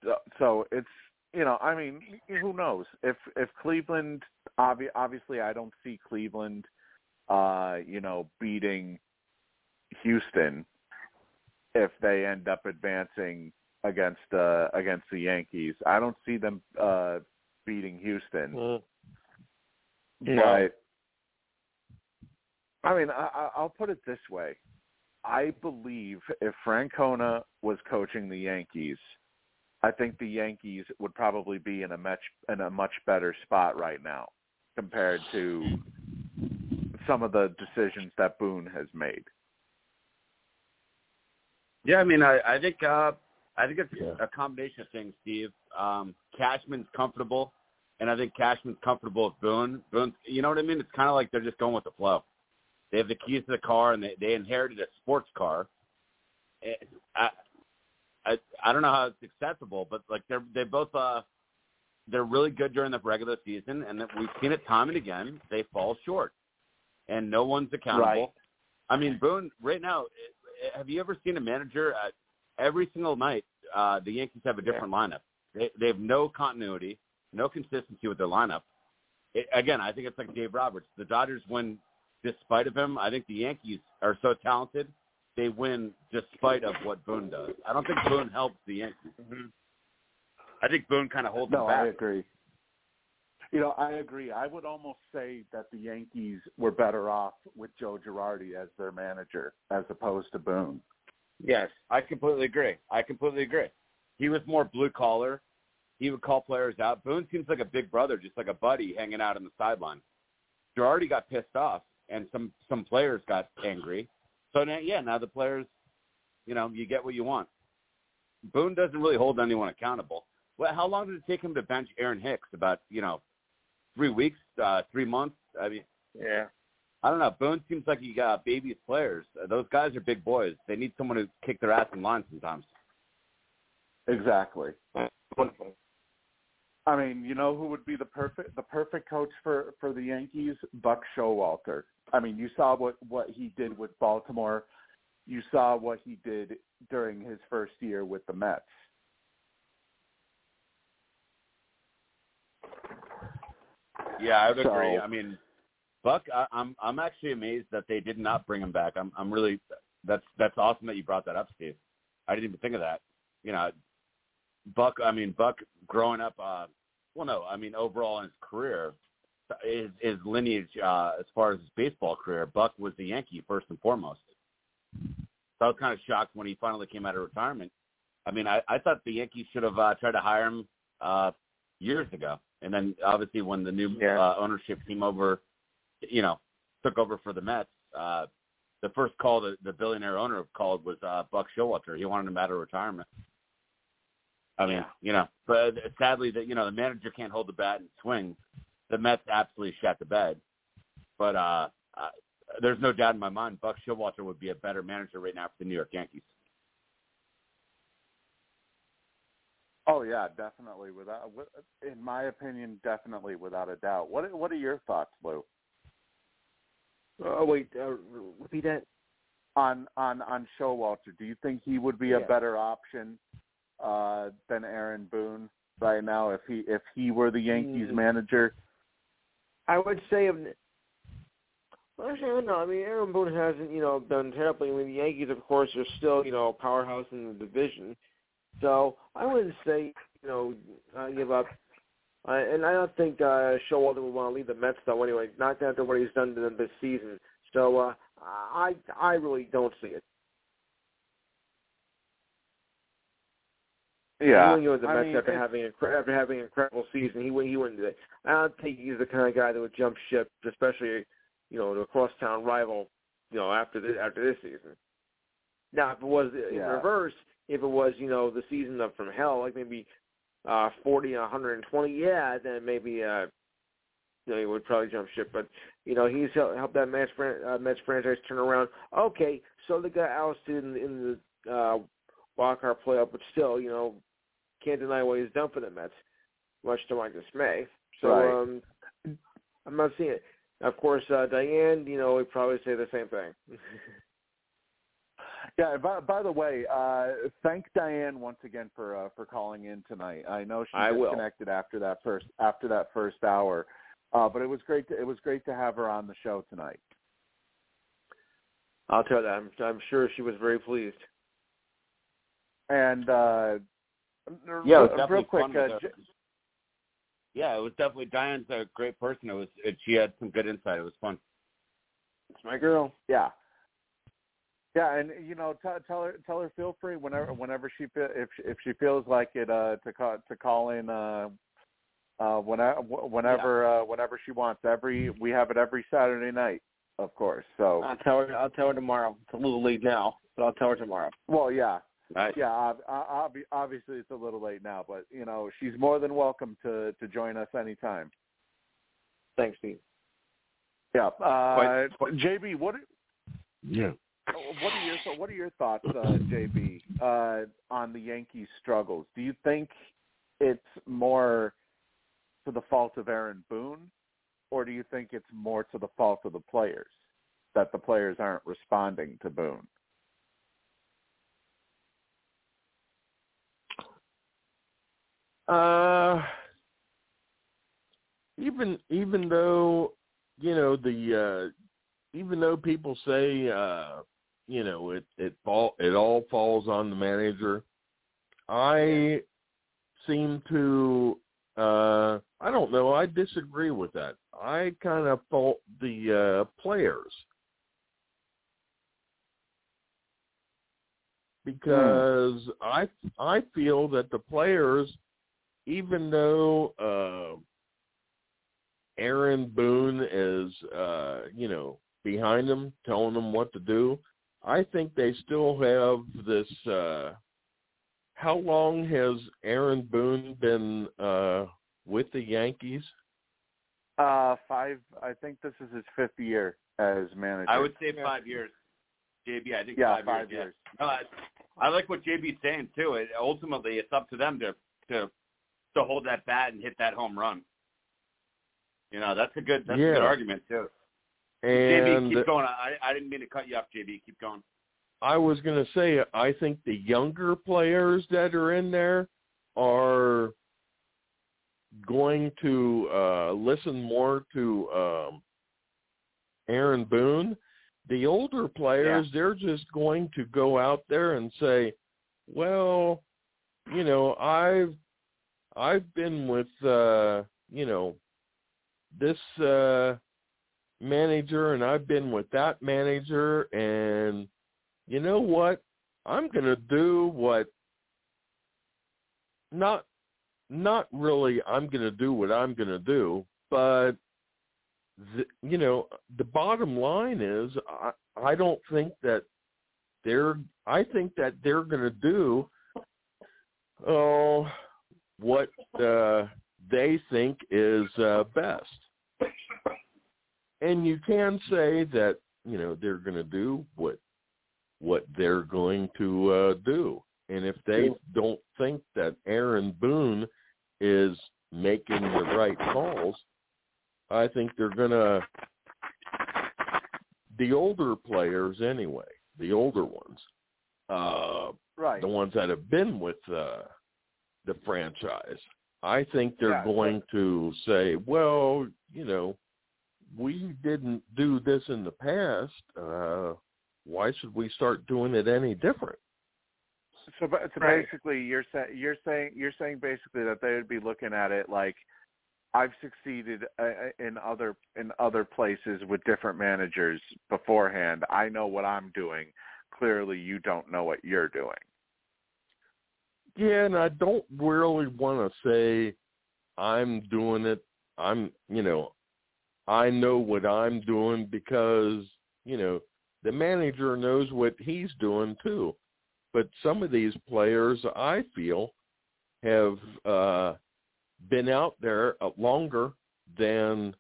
So, so it's you know, I mean, who knows if if Cleveland obvi- obviously I don't see Cleveland uh, you know, beating Houston if they end up advancing against uh against the Yankees. I don't see them uh beating Houston. Mm. But I mean, I, I- I'll put it this way: I believe if Francona was coaching the Yankees, I think the Yankees would probably be in a much in a much better spot right now compared to some of the decisions that Boone has made. Yeah, I mean, I, I think uh, I think it's Yeah. a combination of things, Steve. Um, Cashman's comfortable, and I think Cashman's comfortable with Boone. Boone, you know what I mean? It's kind of like they're just going with the flow. They have the keys to the car, and they they inherited a sports car. Eh, I, I I don't know how it's accessible, but like they're they both uh they're really good during the regular season, and we've seen it time and again. They fall short, and no one's accountable. Right. I mean, Boone. Right now, eh, have you ever seen a manager? Uh, every single night, uh, the Yankees have a different lineup. They they have no continuity, no consistency with their lineup. It, again, I think it's like Dave Roberts. The Dodgers win despite of him. I think the Yankees are so talented they win despite of what Boone does. I don't think Boone helps the Yankees. Mm-hmm. I think Boone kind of holds No, them back. No, I agree. You know, I agree. I would almost say that the Yankees were better off with Joe Girardi as their manager as opposed to Boone. Yes. I completely agree. I completely agree. He was more blue collar. He would call players out. Boone seems like a big brother, just like a buddy hanging out on the sideline. Girardi got pissed off, and some some players got angry. So now, yeah, now the players, you know, you get what you want. Boone doesn't really hold anyone accountable. Well, how long did it take him to bench Aaron Hicks? About you know, three weeks, uh, three months. I mean, Yeah. I don't know. Boone seems like he got babies players. Uh, Those guys are big boys. They need someone to kick their ass in line sometimes. Exactly. Wonderful. I mean, you know who would be the perfect the perfect coach for for the Yankees? Buck Showalter. I mean, you saw what what he did with Baltimore. You saw what he did during his first year with the Mets. Yeah, I would so, agree. I mean, Buck, I, I'm I'm actually amazed that they did not bring him back. I'm I'm really that's that's awesome that you brought that up, Steve. I didn't even think of that. You know, Buck. I mean, Buck growing up. uh Well, no, I mean overall in his career, his his lineage uh as far as his baseball career, Buck was the Yankee first and foremost. So I was kind of shocked when he finally came out of retirement. I mean, I, I thought the Yankees should have uh, tried to hire him uh, years ago, and then obviously when the new Yeah. uh, ownership came over, you know, took over for the Mets. Uh, the first call that the billionaire owner called was uh, Buck Showalter. He wanted him out of retirement. I mean, Yeah. you know, but sadly that you know the manager can't hold the bat and swing. The Mets absolutely shat the bed. But uh, uh, there's no doubt in my mind Buck Showalter would be a better manager right now for the New York Yankees. Oh yeah, definitely. Without, in my opinion, definitely without a doubt. What What are your thoughts, Lou, Oh wait, uh, repeat that. on on on Showalter? Do you think he would be a better option uh, than Aaron Boone right now if he if he were the Yankees Mm. manager? I would say of actually, I don't know. I mean, Aaron Boone hasn't, you know, done terribly. I mean, the Yankees, of course, are still, you know, a powerhouse in the division. So I wouldn't say, you know, uh, give up. Uh, and I don't think uh, Showalter would want to leave the Mets though. Anyway, not after what he's done to them this season. So uh, I, I really don't see it. Yeah, wouldn't go with the I Mets mean, after having a, after having an incredible season. He wouldn't. He wouldn't do that. I don't think he's the kind of guy that would jump ship, especially you know, to a crosstown rival. You know, after this after this season. Now, if it was in reverse, if it was you know the season of from hell, like maybe uh forty, a hundred and twenty, yeah, then maybe uh you know he would probably jump ship. But you know he's helped, helped that Mets uh, Mets franchise turn around. Okay, so they got ousted in, in the uh wild card playoff, but still, you know, can't deny what he's done for the Mets, much to my dismay. So Right. um I'm not seeing it. Of course, uh Diane, you know, would probably say the same thing. [LAUGHS] Yeah. By, by the way, uh, thank Diane once again for uh, for calling in tonight. I know she I will. disconnected after that first after that first hour, uh, but it was great. To, it was great to have her on the show tonight. I'll tell you that. I'm, I'm sure she was very pleased. And uh, Yeah, it was real, real quick, uh. J- Yeah, it was definitely Diane's a great person. It was it, she had some good insight. It was fun. It's my girl. yeah, yeah, and you know, t- tell her tell her feel free whenever whenever she fe- if if she feels like it uh, to call to call in uh, uh, whenever whenever uh, whenever she wants. Every we have it every Saturday night, of course. So I'll tell her. I'll tell her tomorrow. It's a little late now, but I'll tell her tomorrow. well, yeah, Right. yeah. ob- ob- obviously, it's a little late now, but you know, she's more than welcome to to join us anytime. Thanks, Steve. Yeah. Uh, Quite- quite- JB, what Yeah. what are your what are your thoughts, uh, JB, uh, on the Yankees' struggles? Do you think it's more to the fault of Aaron Boone, or do you think it's more to the fault of the players that the players aren't responding to Boone? Uh, even even though you know the uh, even though people say uh, you know it it fall it all falls on the manager, I seem to uh, I don't know I disagree with that. I kind of fault the uh, players. Because I I feel that the players even though uh Aaron Boone is uh you know behind them telling them what to do, I think they still have this uh how long has Aaron Boone been uh with the Yankees? Uh, five. I think this is his fifth year as manager. I would say five years. JB, I think Yeah, five, five years. years. Yeah. No, I, I like what JB's saying too. It, ultimately, it's up to them to to to hold that bat and hit that home run. You know, that's a good that's a good argument too. JB, keep going. I I didn't mean to cut you off, JB. Keep going. I was going to say, I think the younger players that are in there are going to uh listen more to um Aaron Boone, the older players they're just going to go out there and say, "Well, you know, I've I've been with uh, you know, this uh manager and I've been with that manager and you know what? I'm going to do what not not really I'm going to do what I'm going to do, but the, you know, the bottom line is I I don't think that they're I think that they're going to do oh what uh they think is uh best. And you can say that, you know, they're going to do what what they're going to uh do. And if they don't think that Aaron Boone is making the right calls, I think they're going to the older players anyway, the older ones, uh Right. the ones that have been with uh the franchise. I think they're Yeah, going to say, well, you know, we didn't do this in the past. Uh why should we start doing it any different? So, ba- so Right. basically, you're saying you're saying you're saying basically that they would be looking at it like I've succeeded uh, in other in other places with different managers beforehand. I know what I'm doing. Clearly, you don't know what you're doing. Yeah, and I don't really want to say I'm doing it. I'm, you know, I know what I'm doing because, you know, the manager knows what he's doing too. But some of these players, I feel, have uh been out there uh, longer than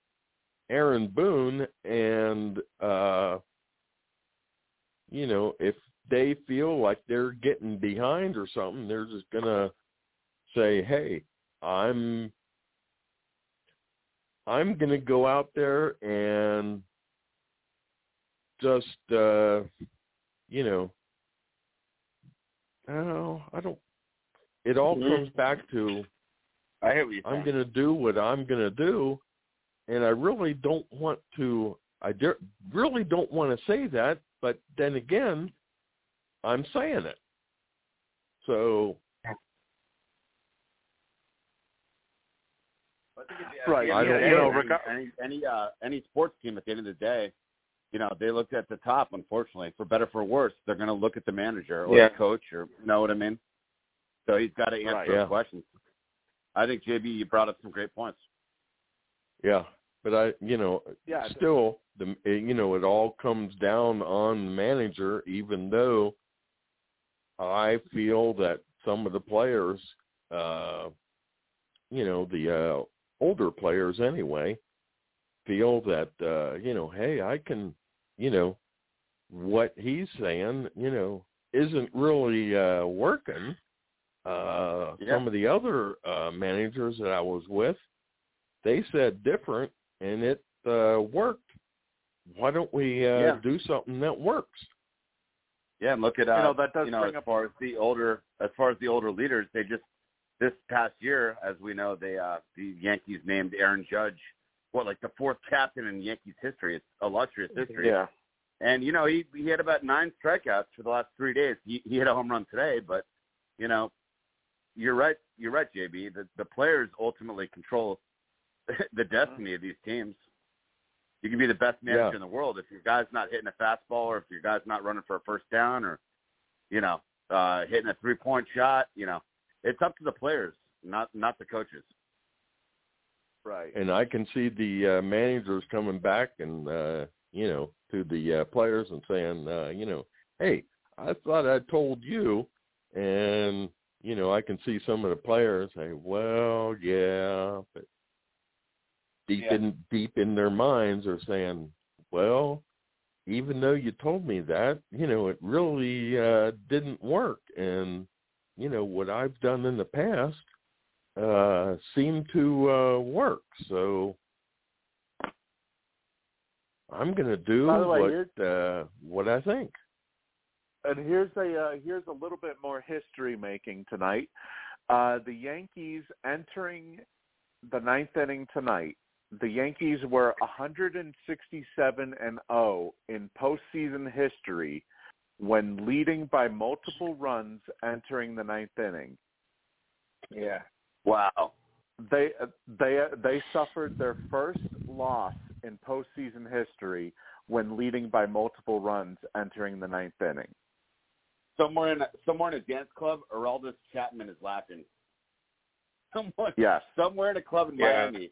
Aaron Boone and uh you know, if they feel like they're getting behind or something, they're just gonna say, "Hey, I'm I'm gonna go out there and just uh, you know, oh, I don't. It all Mhm. comes back to I hear what you're I'm going to do what I'm going to do, and I really don't want to. I de- really don't want to say that, but then again, I'm saying it. So Right. I don't you know. know, any, rega- any any uh any sports team at the end of the day, you know, they looked at the top. Unfortunately, for better for worse, they're going to look at the manager or Yeah. the coach, or you know what I mean. So he's got to answer Right, yeah. questions. I think JB, you brought up some great points. yeah, but I, you know, Yeah. still the you know it all comes down on the manager. Even though I feel that some of the players, uh, you know, the uh, older players anyway, feel that uh, you know, hey, I can, you know, what he's saying, you know, isn't really uh, working. Uh, Yeah. Some of the other uh, managers that I was with, they said different, and it uh, worked. Why don't we uh, Yeah. do something that works? Yeah, and look at uh, You know, that does you know bring as up- far as the older as far as the older leaders, they just this past year, as we know, they uh the Yankees named Aaron Judge what like the fourth captain in Yankees history. It's illustrious history. yeah. And you know, he he had about nine strikeouts for the last three days. He he hit a home run today, but you know, you're right. You're right, JB. The the players ultimately control [LAUGHS] the destiny of these teams. You can be the best manager Yeah. in the world if your guy's not hitting a fastball, or if your guy's not running for a first down, or you know, uh, hitting a three point shot. You know, it's up to the players, not not the coaches. Right. and I can see the uh, managers coming back and uh, you know to the uh, players and saying, uh, you know, hey, I thought I told you, and you know I can see some of the players say, well, yeah, but deep Yeah. in deep in their minds are saying, well, even though you told me that, you know, it really uh, didn't work, and you know what I've done in the past uh seem to uh work so i'm going to do way, what uh what i think And here's a uh, here's a little bit more history making tonight. Uh, the Yankees entering the ninth inning tonight, the Yankees were 167 and 0 in postseason history when leading by multiple runs entering the ninth inning. Yeah. Wow. They uh, they uh, they suffered their first loss in postseason history when leading by multiple runs entering the ninth inning. Somewhere in a, somewhere in a dance club, Aroldis Chapman is laughing. [LAUGHS] Someone, Yes. somewhere in a club in Yeah. Miami,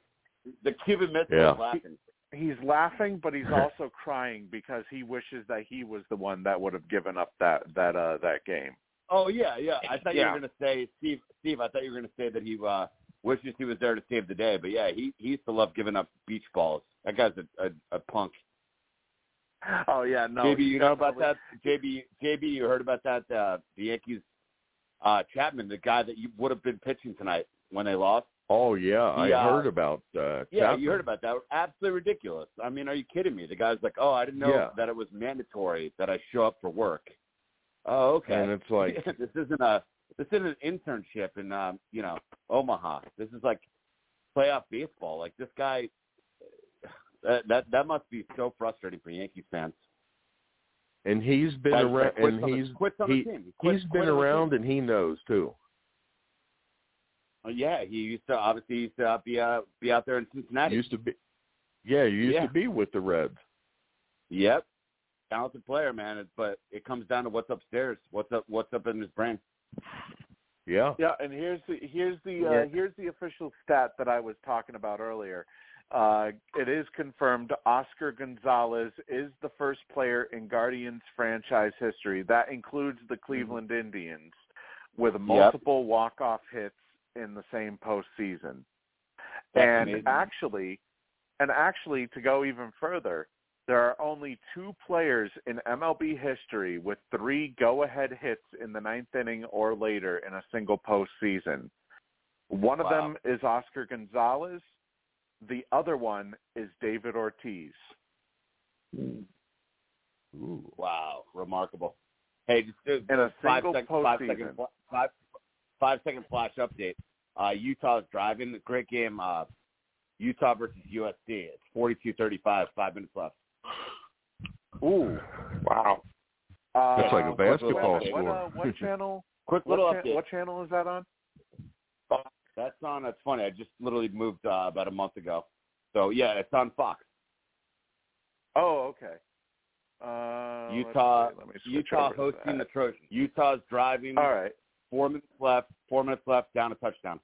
the Cuban Missile Yeah. is laughing. He's laughing, but he's [LAUGHS] also crying because he wishes that he was the one that would have given up that that uh that game. Oh yeah, yeah. I thought you were going to say Steve. Steve, I thought you were going to say that he uh, wishes he was there to save the day. But yeah, he he used to love giving up beach balls. That guy's a a, a punk. Oh yeah, no. JB, you know about definitely- that? JB, JB, you heard about that? Uh, the Yankees, uh, Chapman, the guy that you would have been pitching tonight when they lost. Oh yeah, I uh, heard about uh Yeah, Chapman. you heard about that. Absolutely ridiculous. I mean, are you kidding me? The guy's like, oh, I didn't know Yeah. that it was mandatory that I show up for work. Oh, okay. And it's like [LAUGHS] this isn't a this isn't an internship in um, you know Omaha. This is like playoff baseball. Like this guy, [SIGHS] that that that must be so frustrating for Yankees fans. and he's been around and he's quits on he, the team. He quit been around and he knows too. Oh, yeah, he used to obviously used to be uh, be out there in Cincinnati. Used to be Yeah, you used Yeah. to be with the Reds. Yep, talented player, man. It- But it comes down to what's upstairs. What's up? What's up in his brain? Yeah. Yeah, and here's the here's the uh, here's the official stat that I was talking about earlier. Uh, it is confirmed Oscar Gonzalez is the first player in Guardians franchise history. That includes the Cleveland Indians with multiple walk-off hits in the same postseason. That's and amazing. actually, and actually, to go even further, there are only two players in MLB history with three go-ahead hits in the ninth inning or later in a single postseason. One of them is Oscar Gonzalez. The other one is David Ortiz. Ooh. Wow, remarkable. Hey, just uh, In a five single second, five second, five, five second flash update. Uh, Utah's driving. Great game. Uh, Utah versus USC. It's 42-35, Five minutes left. Ooh. Wow. Uh, That's like a basketball what, score. What, uh, what [LAUGHS] channel? Quick What, little cha- update. what channel is that on? That's on. That's funny. I just literally moved uh, about a month ago. So yeah, it's on Fox. Oh, okay. Uh, let's Utah. Let me Utah hosting the that. Trojans. Utah's driving. All right. Four minutes left. Four minutes left. Down a touchdown.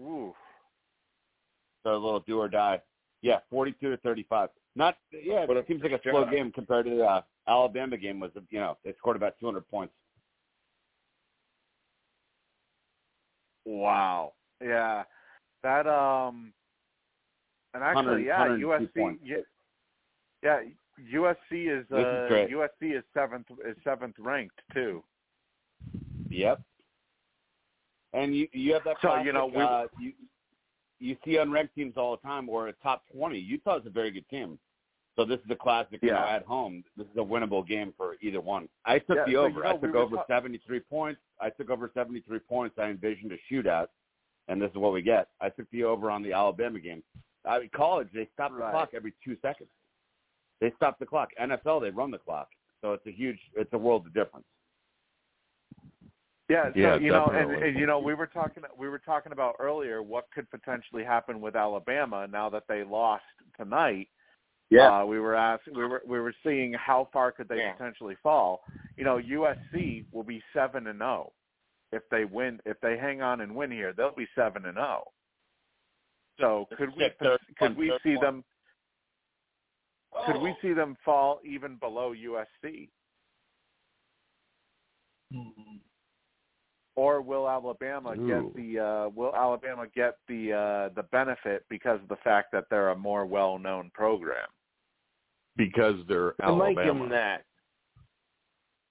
Ooh. So a little do or die. Yeah, forty-two to thirty-five. Not yeah. A It seems like a slow job. game compared to the uh, Alabama game. Was you know they scored about two hundred points. Wow. Yeah. That um and actually yeah, USC yeah, yeah, USC is This is uh. USC is seventh is seventh ranked too. Yep. And you you have that. So, classic, you know, we- uh, you you see unranked teams all the time, or a top twenty. Utah's a very good team. So this is a classic. You know, at home, this is a winnable game for either one. I took Yeah, the so, over. you know, I took were over ta- seventy-three points. I took over seventy-three points. I envisioned a shootout, and this is what we get. I took the over on the Alabama game. I mean, college they stop the Right. clock every two seconds. They stop the clock. NFL they run the clock. So it's a huge. It's a world of difference. Yeah, so Yeah, you know, and, and you know, we were talking we were talking about earlier what could potentially happen with Alabama now that they lost tonight. Yeah, uh, we were asking, we were we were seeing how far could they Yeah. potentially fall. You know, USC will be seven and zero if they win. If they hang on and win here, they'll be seven and zero. So could we third could we see one. them? Could we see them fall even below USC? Or will Alabama Ooh. get the uh, will Alabama get the uh, the benefit because of the fact that they're a more well known program? Because they're I might give Alabama. that.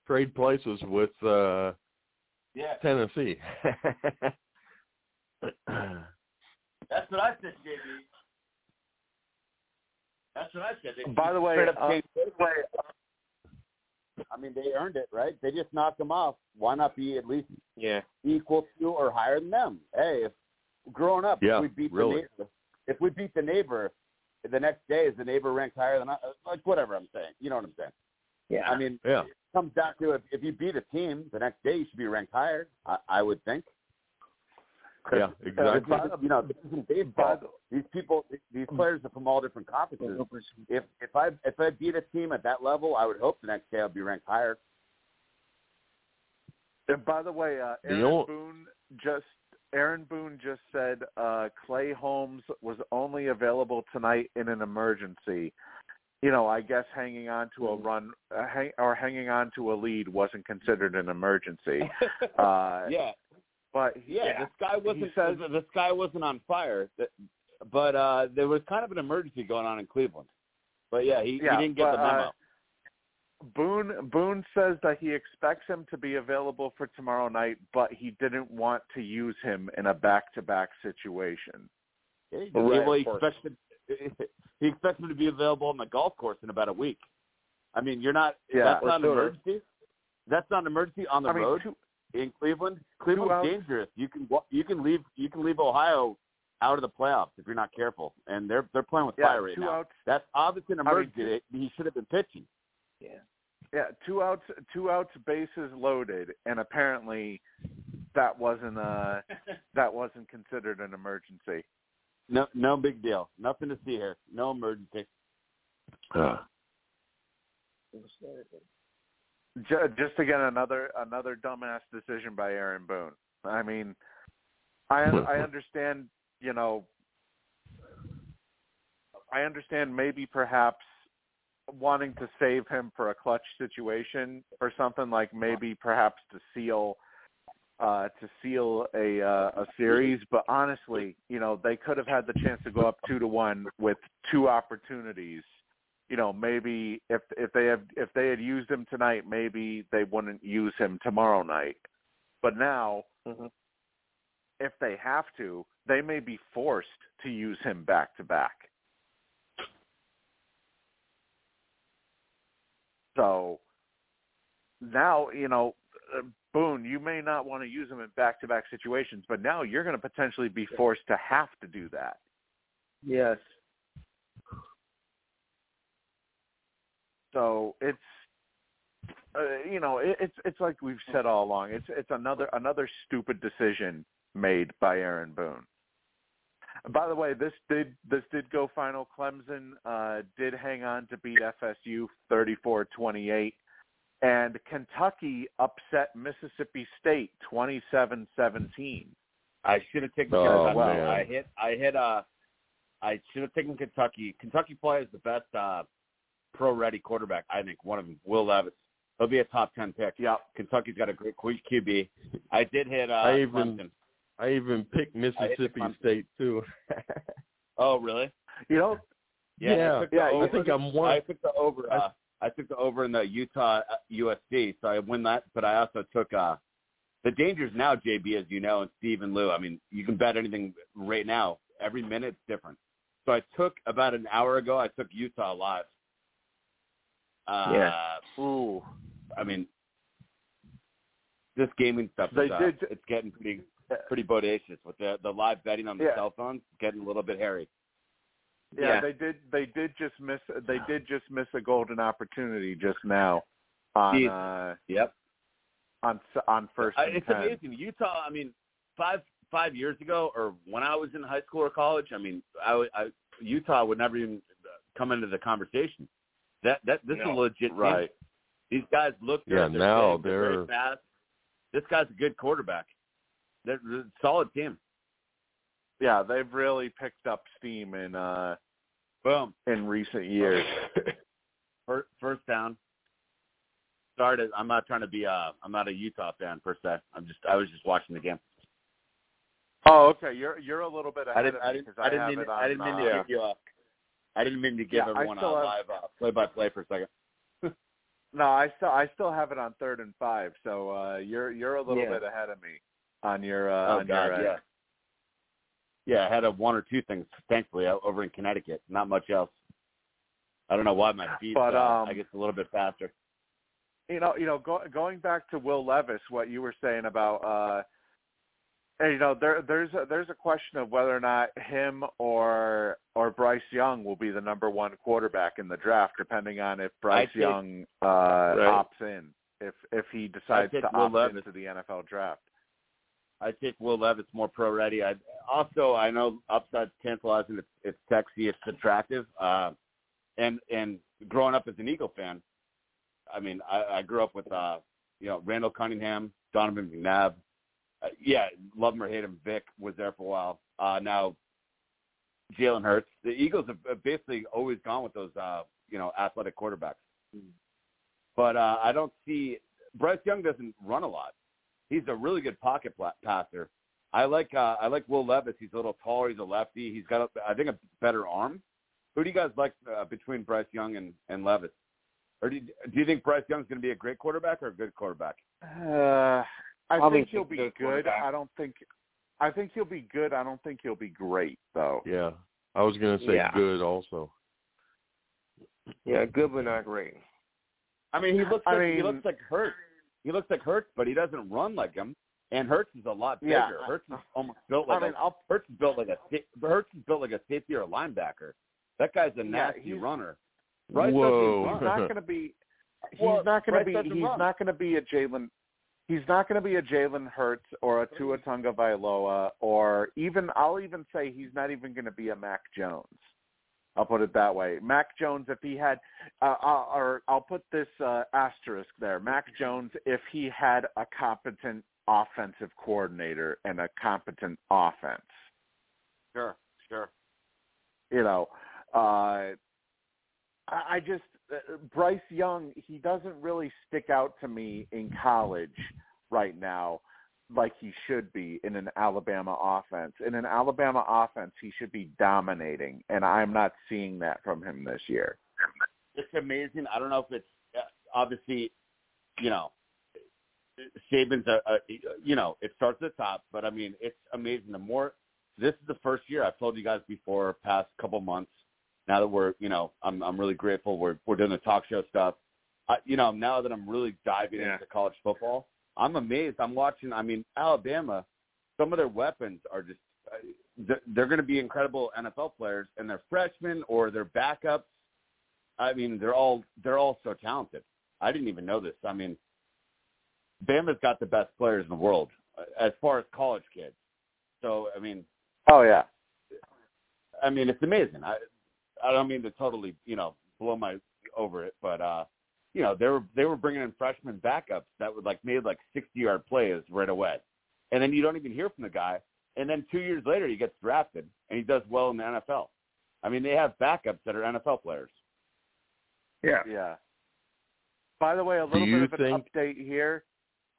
Trade places with uh Yeah, Tennessee. [LAUGHS] that's what I said, JB. That's what I said. They By the way, straight up uh, changed it. I mean, they earned it, right? They just knocked them off. Why not be at least Yeah. equal to or higher than them? Hey, if growing up, Yeah, if we beat really. the neighbor, if we beat the neighbor, the next day is the neighbor ranked higher than I, like whatever I'm saying. You know what I'm saying? Yeah. I mean, Yeah. it comes down to if, if you beat a team, the next day you should be ranked higher. I, I would think. 'Cause Yeah, exactly. This you know, this isn't baseball. These people, these players are from all different conferences. If if I if I beat a team at that level, I would hope the next day I'll be ranked higher. And by the way, uh, The Aaron ol- Boone just Aaron Boone just said uh, Clay Holmes was only available tonight in an emergency. You know, I guess hanging on to a run uh, hang, or hanging on to a lead wasn't considered an emergency. [LAUGHS] Uh, yeah, but yeah, the sky wasn't. says- this guy wasn't on fire, but uh there was kind of an emergency going on in Cleveland. But yeah, he, Yeah, he didn't get but, the memo. uh, Boone Boone says that he expects him to be available for tomorrow night, but he didn't want to use him in a back-to-back situation. Yeah, he- Right, well, he expects him, [LAUGHS] he expects him to be available on the golf course in about a week. I mean, you're not. Yeah, that's not an emergency. That's not an emergency on the I mean, road two, in Cleveland. Cleveland's outs. dangerous. You can you can leave you can leave Ohio out of the playoffs if you're not careful, and they're they're playing with yeah, fire right now. outs. That's obviously an I mean, emergency. he should have been pitching. Yeah. Yeah, two outs, two outs, bases loaded, and apparently that wasn't uh [LAUGHS] that wasn't considered an emergency. No, no big deal. Nothing to see here. No emergency. Uh, Ju- Just again, another another dumbass decision by Aaron Boone. I mean, I I understand, you know, I understand maybe perhaps wanting to save him for a clutch situation or something like maybe perhaps to seal uh to seal a uh, a series but honestly you know they could have had the chance to go up 2 to 1 with two opportunities you know maybe if if they have if they had used him tonight maybe they wouldn't use him tomorrow night but now Mhm. if they have to they may be forced to use him back to back So now, you know, uh, Boone, you may not want to use him in back-to-back situations, but now you're going to potentially be forced to have to do that. Yes. So it's, uh, you know, it, it's it's like we've said all along. It's it's another another stupid decision made by Aaron Boone. By the way, this did this did go final. Clemson uh, did hang on to beat FSU 34-28, and Kentucky upset Mississippi State 27-17. I should have taken Oh, Kentucky. I hit. I hit. Uh, I should have taken Kentucky. Kentucky plays the best uh, pro-ready quarterback. I think one of them, Will Levis. He'll be a top ten pick. Yep. Kentucky's got a great QB. I did hit. Uh, I even- Clemson. I even picked Mississippi State too. [LAUGHS] Oh, really? You know, Yeah. Yeah. I, took the Yeah, I think I'm one- I took the over. Uh, I took the over in the Utah uh, USC, so I win that. But I also took uh, the dangers now, JB, as you know, and Steve and Lou. I mean, you can bet anything right now. Every minute's different. So I took about an hour ago. I took Utah live. Uh, Yeah. ooh, I mean, this gaming stuff. They is, uh, did- It's getting pretty pretty bodacious with the the live betting on the Yeah. cell phones. Getting a little bit hairy. yeah, Yeah. they did they did just miss they did just miss a golden opportunity just now on uh, Yep. on on first I, and it's 10. amazing. Utah. I mean, five five years ago, or when I was in high school or college, I mean, I, would- I Utah would never even come into the conversation. That that this is a No. legit team. Right. These guys look good. Yeah, they're now big, they're, they're- fast. This guy's a good quarterback. They're, they're a solid team. Yeah, they've really picked up steam in uh Boom. in recent years. [LAUGHS] First, first down. Sorry, I'm not trying to be. Uh, I'm not a Utah fan per se. I'm just. I was just watching the game. oh, okay. You're you're a little bit I ahead didn't. of I me didn't. because I I, didn't have mean. it on. I didn't mean to uh, give you a. I didn't mean to give Yeah, everyone a live uh, play-by-play for a second. [LAUGHS] [LAUGHS] No, I still I still have it on third and five. So uh you're you're a little Yeah. bit ahead of me on your uh, Oh on God, your end. yeah. Yeah, I had a one or two things, thankfully, over in Connecticut. Not much else. I don't know why my feet. But, uh, um, I guess a little bit faster. You know, you know, go, going back to Will Levis, what you were saying about uh And, you know, there there's a, there's a question of whether or not him or or Bryce Young will be the number one quarterback in the draft, depending on if Bryce take- Young uh, opts in, if if he decides to Will opt Levis. into the NFL draft. I think Will Levis more pro ready. I also I know upside's tantalizing. It's, it's sexy. It's attractive. Uh, and and growing up as an Eagle fan, I mean I, I grew up with uh, you know Randall Cunningham, Donovan McNabb. Uh, yeah, love him or hate him. Vic was there for a while. Uh, now Jalen Hurts. The Eagles have basically always gone with those uh, you know athletic quarterbacks. But uh, I don't see Bryce Young doesn't run a lot he's a really good pocket passer. I like uh, I like Will Levis. He's a little taller. He's a lefty. He's got a, I think a better arm. Who do you guys like uh, between Bryce Young and, and Levis? Or do you, do you think Bryce Young's going to be a great quarterback or a good quarterback? Uh, I Probably think he'll be good good. I don't think. I think he'll be good. I don't think he'll be great though. Yeah, I was gonna say Yeah. good also. Yeah, good but not great. I mean, he looks I like he looks like Hurts. He looks like Hurts, but he doesn't run like him. And Hurts is a lot bigger. Yeah. Hurts is almost built like I mean, a I'll Hurts is built like a sa- Hurts is built like a safety or a linebacker. That guy's a Yeah, nasty he's- runner. Bryce Whoa. run. he's not going to be. He's Well, not going to be. He's run. not going to be a Jalen. He's not going to be a Jalen Hurts or a Tua Tagovailoa or even. I'll even say he's not even going to be a Mac Jones. I'll put it that way. Mac Jones, if he had, uh, uh, or I'll put this uh, asterisk there. Mac Jones, if he had a competent offensive coordinator and a competent offense. Sure, sure. you know, uh, I, I just Bryce Young. He doesn't really stick out to me in college right now like he should be in an Alabama offense. In an Alabama offense, he should be dominating, and I'm not seeing that from him this year. it's amazing. I don't know if it's uh, obviously, you know, Saban's a, a you know it starts at the top, but I mean it's amazing. The more this is the first year I've told you guys before, past couple months. Now that we're you know I'm I'm really grateful we're we're doing the talk show stuff. I, you know now that I'm really diving Yeah. into college football, I'm amazed. I'm watching. I mean Alabama, some of their weapons are just uh, they're, going to be incredible NFL players, and they're freshmen or they're backups. I mean, they're all they're all so talented. I didn't even know this. I mean, Bama's got the best players in the world uh, as far as college kids. So I mean, Oh yeah, I mean it's amazing. I I don't mean to totally you know blow my over it, but uh, you know they were they were bringing in freshman backups that would like made like sixty yard plays right away, and then you don't even hear from the guy, and then two years later he gets drafted and he does well in the NFL. I mean they have backups that are NFL players. Yeah. yeah. By the way, a little bit of an think- update here.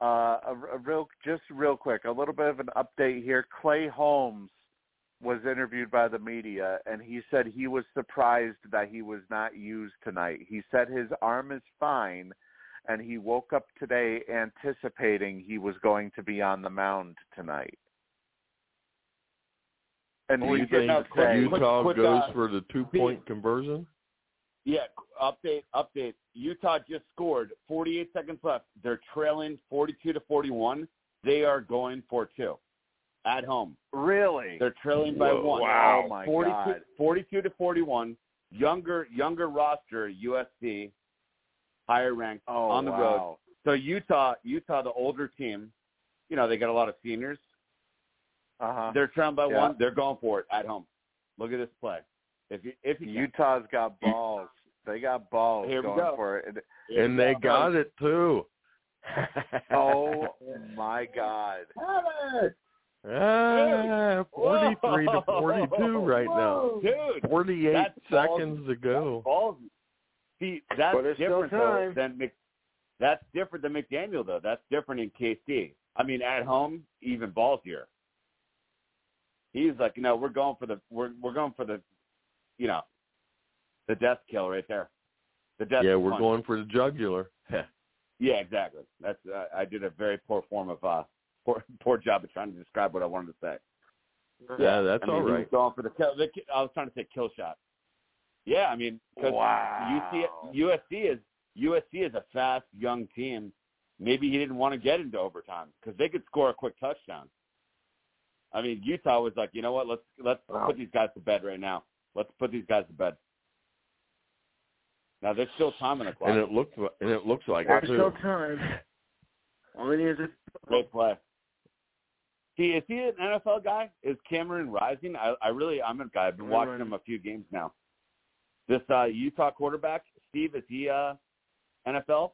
Uh, a, a real, just real quick, a little bit of an update here. Clay Holmes was interviewed by the media, and he said he was surprised that he was not used tonight. He said his arm is fine, and he woke up today anticipating he was going to be on the mound tonight. And Do he you didn't think quick- say, quick- Utah quick, goes uh, for the two point conversion? Yeah, update, update. Utah just scored. 48 seconds left. They're trailing 42 to 41. They are going for two at home. really? They're trailing by Whoa, one. wow. Oh, my 42, God. 42 to 41. Younger, younger roster. USC, higher ranked Oh, on the road. So Utah, Utah, the older team. You know they got a lot of seniors. Uh-huh. They're trailing by Yeah. one. They're going for it at home. Look at this play. If you, if you can. Utah's got balls. They got balls Here we going go. for it. Here and they go. got it too. [LAUGHS] Oh [LAUGHS] my God! Ah, [LAUGHS] 43 to 42 [LAUGHS] right now. Dude, 48 That's balls. seconds to go. balls. See, that's But it's still different though than Mc, that's different than McDaniel though. That's different in KC. I mean, at home, even balls here. He's like, you know, we're going for the we're we're going for the, you know, the death kill right there. The death. Yeah, we're punch. going for the jugular. [LAUGHS] Yeah, exactly. That's uh, I did a very poor form of uh poor poor job of trying to describe what I wanted to say. Yeah, that's I mean, all he was going for the kill. The, I was trying to say kill shot. Yeah, I mean, because Wow. UC, USC is USC is a fast young team. Maybe he didn't want to get into overtime because they could score a quick touchdown. I mean, Utah was like, you know what? Let's let's Wow. put these guys to bed right now. Let's put these guys to bed. Now there's still time in the clock. And it looks and it looks like it There's still time. All it is is Great play. See, is he an NFL guy? Is Cameron Rising? I, I really, I'm a guy. I've been watching him a few games now. This uh, Utah quarterback, Steve, is he uh, NFL?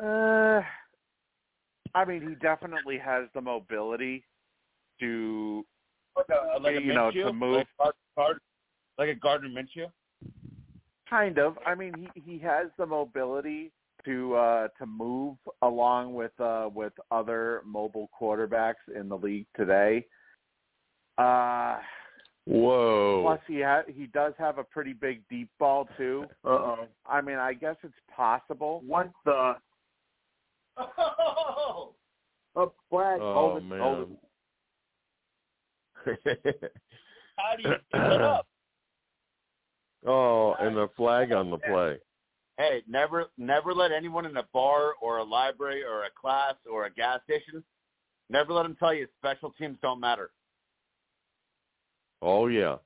Uh, I mean, he definitely has the mobility to Like a, like a You know, Minshew? to move. Like, Gard- like a Gardner Minshew? kind of. I mean, he he has the mobility to uh to move along with uh with other mobile quarterbacks in the league today. Uh Whoa. plus he ha- he does have a pretty big deep ball too. uh oh. I mean, I guess it's possible. What the Oh, oh flag, Oh hold it, hold it. man. how do you keep it up? [LAUGHS] oh, and the flag on the play. Hey, never never let anyone in a bar or a library or a class or a gas station, never let them tell you special teams don't matter. Oh yeah.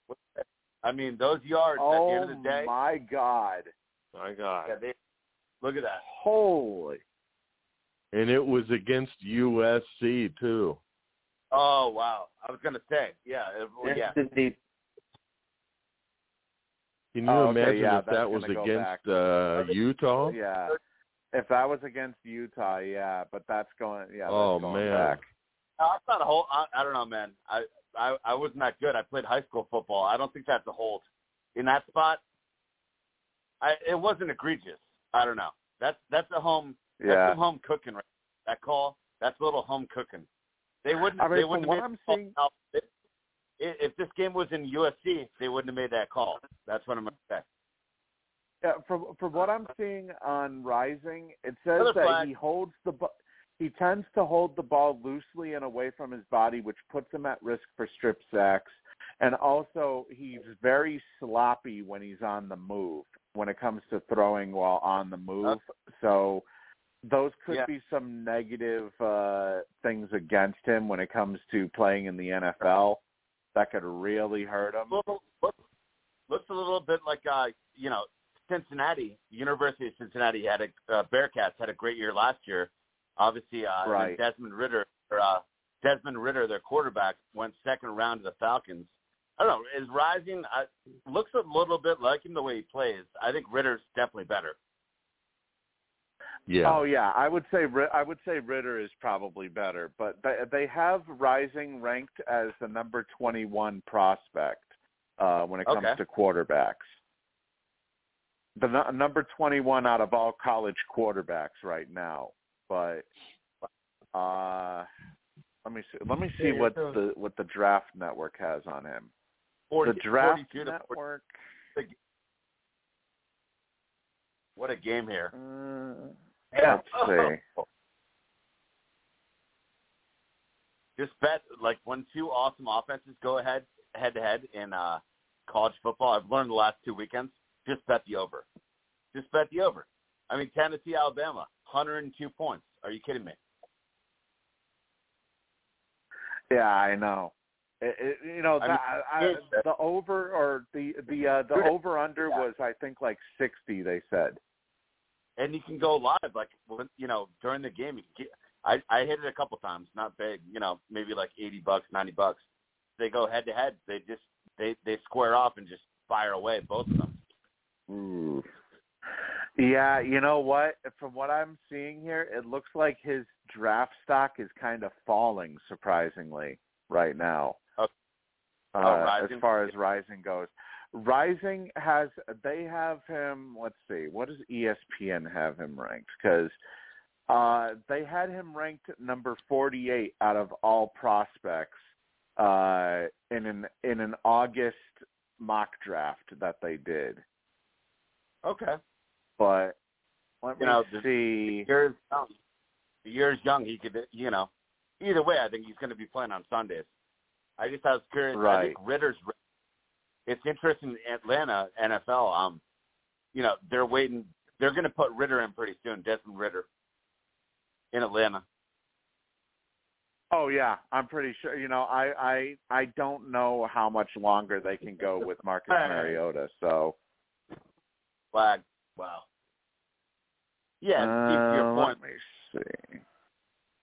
I mean, those yards at the Oh end of the oh, day, Oh my god. My God. yeah, they, look at that. Holy. And it was against USC too. Oh wow! I was gonna say, yeah, it, well, yeah. indeed. Can you Oh, okay, imagine yeah, if that was against back. uh Utah? Yeah. If that was against Utah, yeah, but that's going yeah, that's Oh, going man. back. No, it's not a whole. I, I don't know, man. I, I I wasn't that good. I played high school football. I don't think that's a hold in that spot. I it wasn't egregious. I don't know. That's that's a home. That's Yeah. some home cooking. Right? That call. That's a little home cooking. They wouldn't. I mean, they from wouldn't what have I'm seeing- call. If, if this game was in USC, they wouldn't have made that call. That's what I'm gonna say. Yeah, from from what I'm seeing on Rising, it says that he holds the bu- he tends to hold the ball loosely and away from his body, which puts him at risk for strip sacks. And also, he's very sloppy when he's on the move. When it comes to throwing while on the move, so those could Yeah. be some negative uh things against him when it comes to playing in the NFL. That could really hurt him. Little, looks, looks a little bit like uh, you know Cincinnati, University of Cincinnati had a uh, Bearcats had a great year last year. Obviously, uh, Right. Desmond Ridder, or, uh, Desmond Ridder, their quarterback, went second round to the Falcons. I don't know. Is rising? I, looks a little bit like him the way he plays. I think Ridder's definitely better. Yeah. Oh yeah, I would say I would say Ridder is probably better, but they they have Rising ranked as the number 21 prospect uh when it comes Okay. to quarterbacks. The nu- number 21 out of all college quarterbacks right now. But uh let me see let me see what the what the draft network has on him. 40, the draft 42 40. network What a game here. uh. Let's see. just bet like when two awesome offenses go ahead head to head in uh college football. I've learned the last two weekends. Just bet the over. Just bet the over. I mean Tennessee, Alabama, 102 points. Are you kidding me? Yeah, I know. It, it, you know, I the, mean, I, I, the over or the the uh, the over under was I think like sixty. They said. And you can go live like when- you know during the game. You can get, I I hit it a couple times, not big. You know maybe like 80 bucks, 90 bucks. They go head to head. They just they they square off and just fire away both of them. Yeah, you know what? From what I'm seeing here, it looks like his draft stock is kind of falling surprisingly right now. Oh. Uh, Oh, as far as Rising goes, Rising has they have him. Let's see, what does ESPN have him ranked? Because uh, they had him ranked number 48 out of all prospects uh, in an in an August mock draft that they did. Okay. But let You me know, see. The year's young. The year's young. He could, you know, either way, I think he's going to be playing on Sundays. I just I was curious. I Right. think Ridder's. It's interesting. Atlanta NFL. Um, you know, they're waiting. They're going to put Ridder in pretty soon. Desmond Ridder in Atlanta. Oh yeah, I'm pretty sure. You know, I I I don't know how much longer they can go with Marcus [LAUGHS] Mariota. So Flag. Wow. Yeah, Steve, to your uh, point, let me see.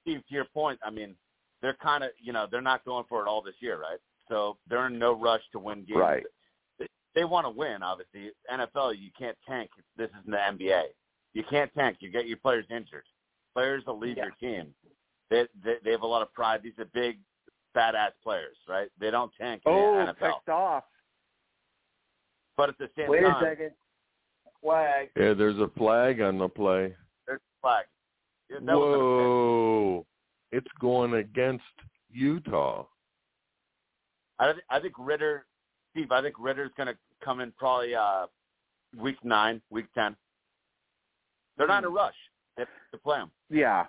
Steve, to your point, I mean, they're kind of, you know, they're not going for it all this year, right? So they're in no rush to win games. Right. They, they want to win, obviously. NFL, you can't tank. This isn't the NBA. You can't tank. You get your players injured. Players will leave Yeah. your team. They, they they have a lot of pride. These are big, badass players, right? They don't tank in Oh, the NFL. picked off. But at the same Wait a time, second. Flag. Yeah, there's a flag on the play. there's a flag. Yeah, that was a mistake. Whoa. It's going against Utah. I, th- I think Ridder, Steve. I think Ridder's going to come in probably uh, week nine, week ten. They're not in a rush to, play him. Yeah.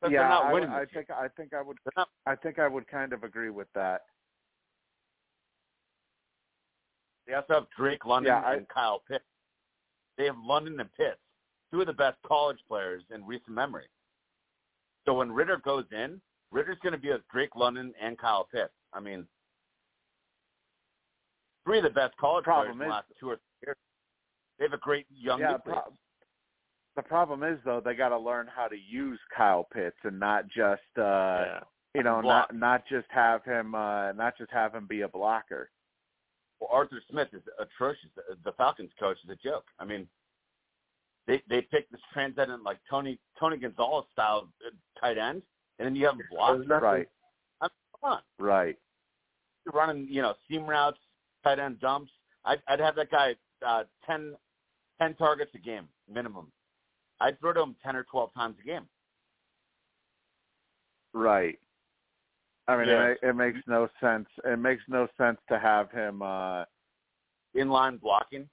But yeah, they're not I, winning. I think I think I would I think I would kind of agree with that. They also have Drake London Yeah, I- and Kyle Pitts. They have London and Pitts, two of the best college players in recent memory. So when Ridder goes in, Ridder's going to be with Drake London and Kyle Pitts. I mean, three of the best college Problem players in the is- last two or three years. They have a great young yeah, pro- the problem is though they got to learn how to use Kyle Pitts and not just uh you know not not just have him uh not just have him be a blocker. well, Arthur Smith is atrocious. The- The Falcons coach is a joke. I mean, they they pick this transcendent like Tony Tony Gonzalez style uh, tight end, and then you have him block. There's nothing- Right. On, Right. Running you know seam routes, tight end dumps. I'd, I'd have that guy uh, 10, 10 targets a game minimum. I'd throw to him ten or twelve times a game. Right. I mean, Yeah. it, it makes no sense. It makes no sense to have him. uh in line blocking.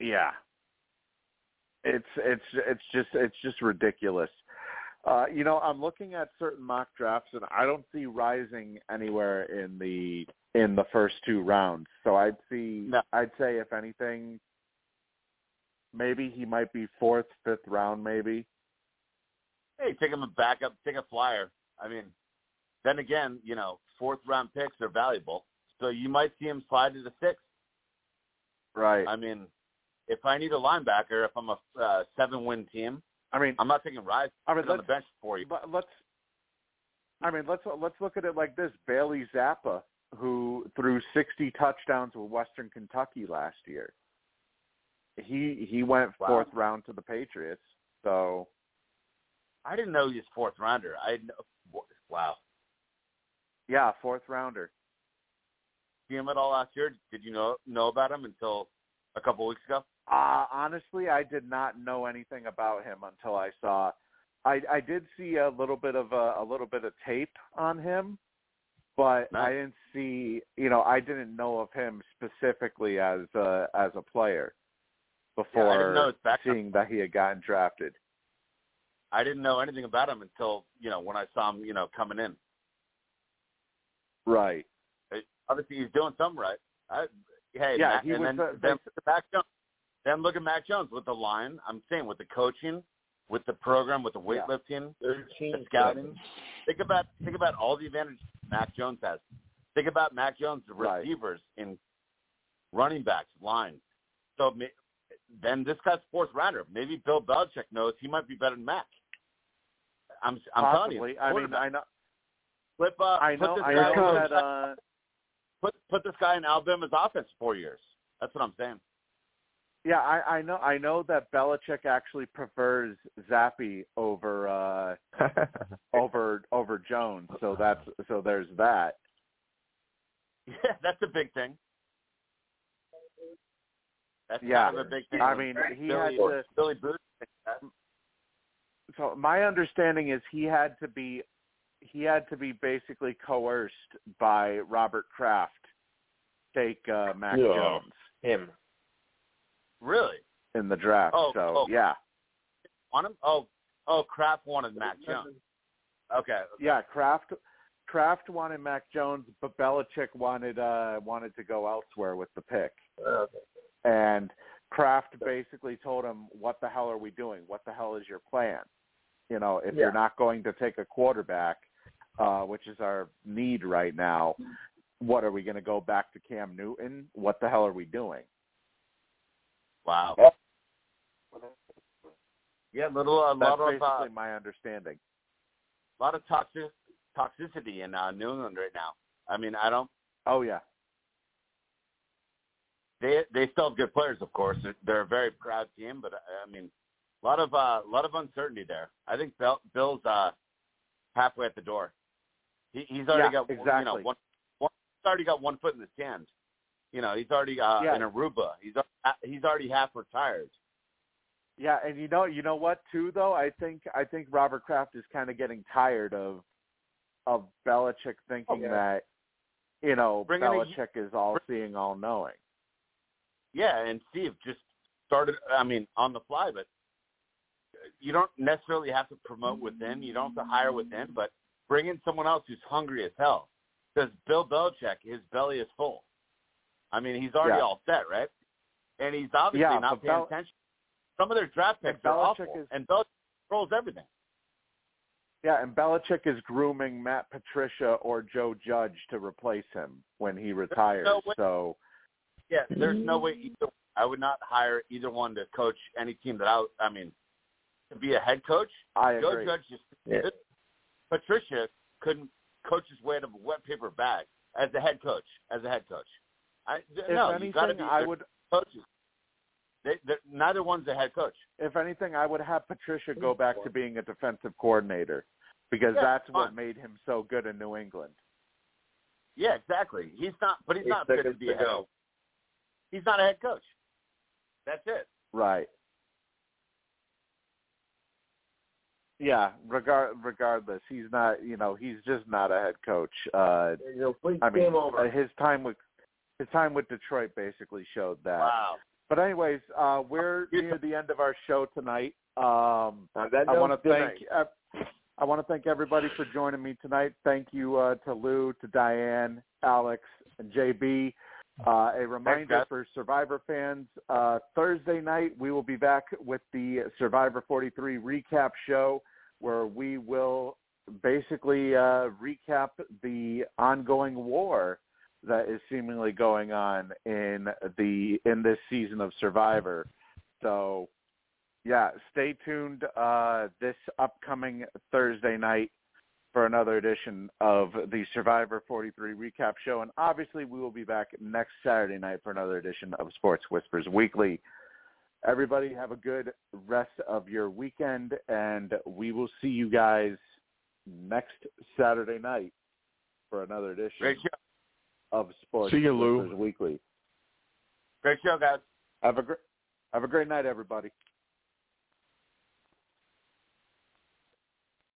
Yeah. It's it's it's just it's just ridiculous. Uh, you know, I'm looking at certain mock drafts, and I don't see rising anywhere in the in the first two rounds. So I'd see, No. I'd say, if anything, maybe he might be fourth, fifth round, maybe. Hey, take him a backup, take a flyer. I mean, then again, you know, fourth round picks are valuable, so you might see him slide to the sixth. Right. I mean, if I need a linebacker, if I'm a uh, seven win team, I mean, I'm not taking rides. I mean, on the bench for you. but let's. I mean, let's let's look at it like this: Bailey Zappe, who threw 60 touchdowns with Western Kentucky last year. He he went Wow. fourth round to the Patriots. So I didn't know he was fourth rounder. I know, wow. yeah, fourth rounder. See him at all last year? Did you know know about him until a couple weeks ago? Uh, honestly, I did not know anything about him until I saw. I I did see a little bit of a, a little bit of tape on him, but Nice. I didn't see. You know, I didn't know of him specifically as a, as a player before know seeing that he had gotten drafted. I didn't know anything about him until you know when I saw him, you know, coming in. Right. Obviously, he's doing something right. I, hey, Yeah, Mac, he and was then, the- then Mac Jones. Then look at Mac Jones with the line. I'm saying with the coaching, with the program, with the Yeah. weightlifting, Thirteen. the scouting. Think about think about all the advantages Mac Jones has. Think about Mac Jones, the Right. receivers in running backs, line. So then this guy's fourth rounder. Maybe Bill Belichick knows he might be better than Mac. I'm I'm telling you. I mean. I know. flip uh, I know. I know that. Uh, put put this guy in Alabama's offense four years. That's what I'm saying. Yeah, I, I know. I know that Belichick actually prefers Zappe over uh, [LAUGHS] over over Jones. So that's so there's that. Yeah, that's a big thing. That's Yeah. kind of a big thing. I mean, he had to. Billy Booth. So my understanding is he had to be he had to be basically coerced by Robert Kraft take uh, Mac Yeah. Jones Him. Really? in the draft. Oh, so oh. yeah, On him? Oh, oh, Kraft wanted Mac Jones. Okay. yeah. Kraft Kraft wanted Mac Jones, but Belichick wanted uh wanted to go elsewhere with the pick. Okay. And Kraft basically told him, "What the hell are we doing? What the hell is your plan?" You know, if Yeah. you're not going to take a quarterback, uh, which is our need right now, what are we going to go back to Cam Newton? What the hell are we doing? Wow. Yeah, little a That's lot of basically uh, my understanding. A lot of toxic toxicity in uh, New England right now. I mean, I don't. Oh yeah, They they still have good players, of course. They're, they're a very proud team, but uh, I mean, a lot of uh, a lot of uncertainty there. I think Bill, Bill's uh, halfway at the door. He, he's already Yeah, got you know exactly. one, one. He's already got one foot in the sand. You know, he's already uh, Yeah. in Aruba. He's he's already half retired. yeah, and you know, you know what too though? I think I think Robert Kraft is kind of getting tired of of Belichick thinking yeah. that you know Bring in a- Belichick is all seeing, all knowing. Yeah, and Steve just started. I mean, on the fly, but you don't necessarily have to promote within. You don't have to hire within, but bring in someone else who's hungry as hell. Because Bill Belichick, his belly is full. I mean, he's already Yeah. all set, right? And he's obviously Yeah, not paying Bel- attention. Some of their draft picks are awful, is- and Belichick controls everything. Yeah, and Belichick is grooming Matt Patricia or Joe Judge to replace him when he retires. no way- so Yeah, there's no way either. I would not hire either one to coach any team that I. I mean, to be a head coach. I Joe agree. Judge just Yeah. Patricia couldn't coach his way out of a wet paper bag as a head coach. As a head coach, I, if no, anything, you got to be I would. coaches. They, they're, neither one's a head coach. If anything, I would have Patricia go back to being a defensive coordinator because Yeah, that's what made him so good in New England. Yeah, exactly. He's not, but he's Eight not fit to be a head. go. He's not a head coach. That's it. Right. Yeah, regard regardless, he's not. You know, he's just not a head coach. Uh, You know, I mean, over. his time with his time with Detroit basically showed that. Wow. But anyways, uh, we're near the end of our show tonight. Um, I want to thank uh, I want to thank everybody for joining me tonight. Thank you uh, to Lou, to Diane, Alex, and JB. Uh, a reminder for Survivor fans: uh, Thursday night we will be back with the Survivor 43 recap show, where we will basically uh, recap the ongoing war that is seemingly going on in the in this season of Survivor. So yeah, stay tuned uh, this upcoming Thursday night for another edition of the Survivor 43 recap show. And obviously, we will be back next Saturday night for another edition of Sports Whispers Weekly. Everybody, have a good rest of your weekend, and we will see you guys next Saturday night for another edition. Of Sports See you, Lou. Weekly. Great show, guys. Have a great have a great night, everybody.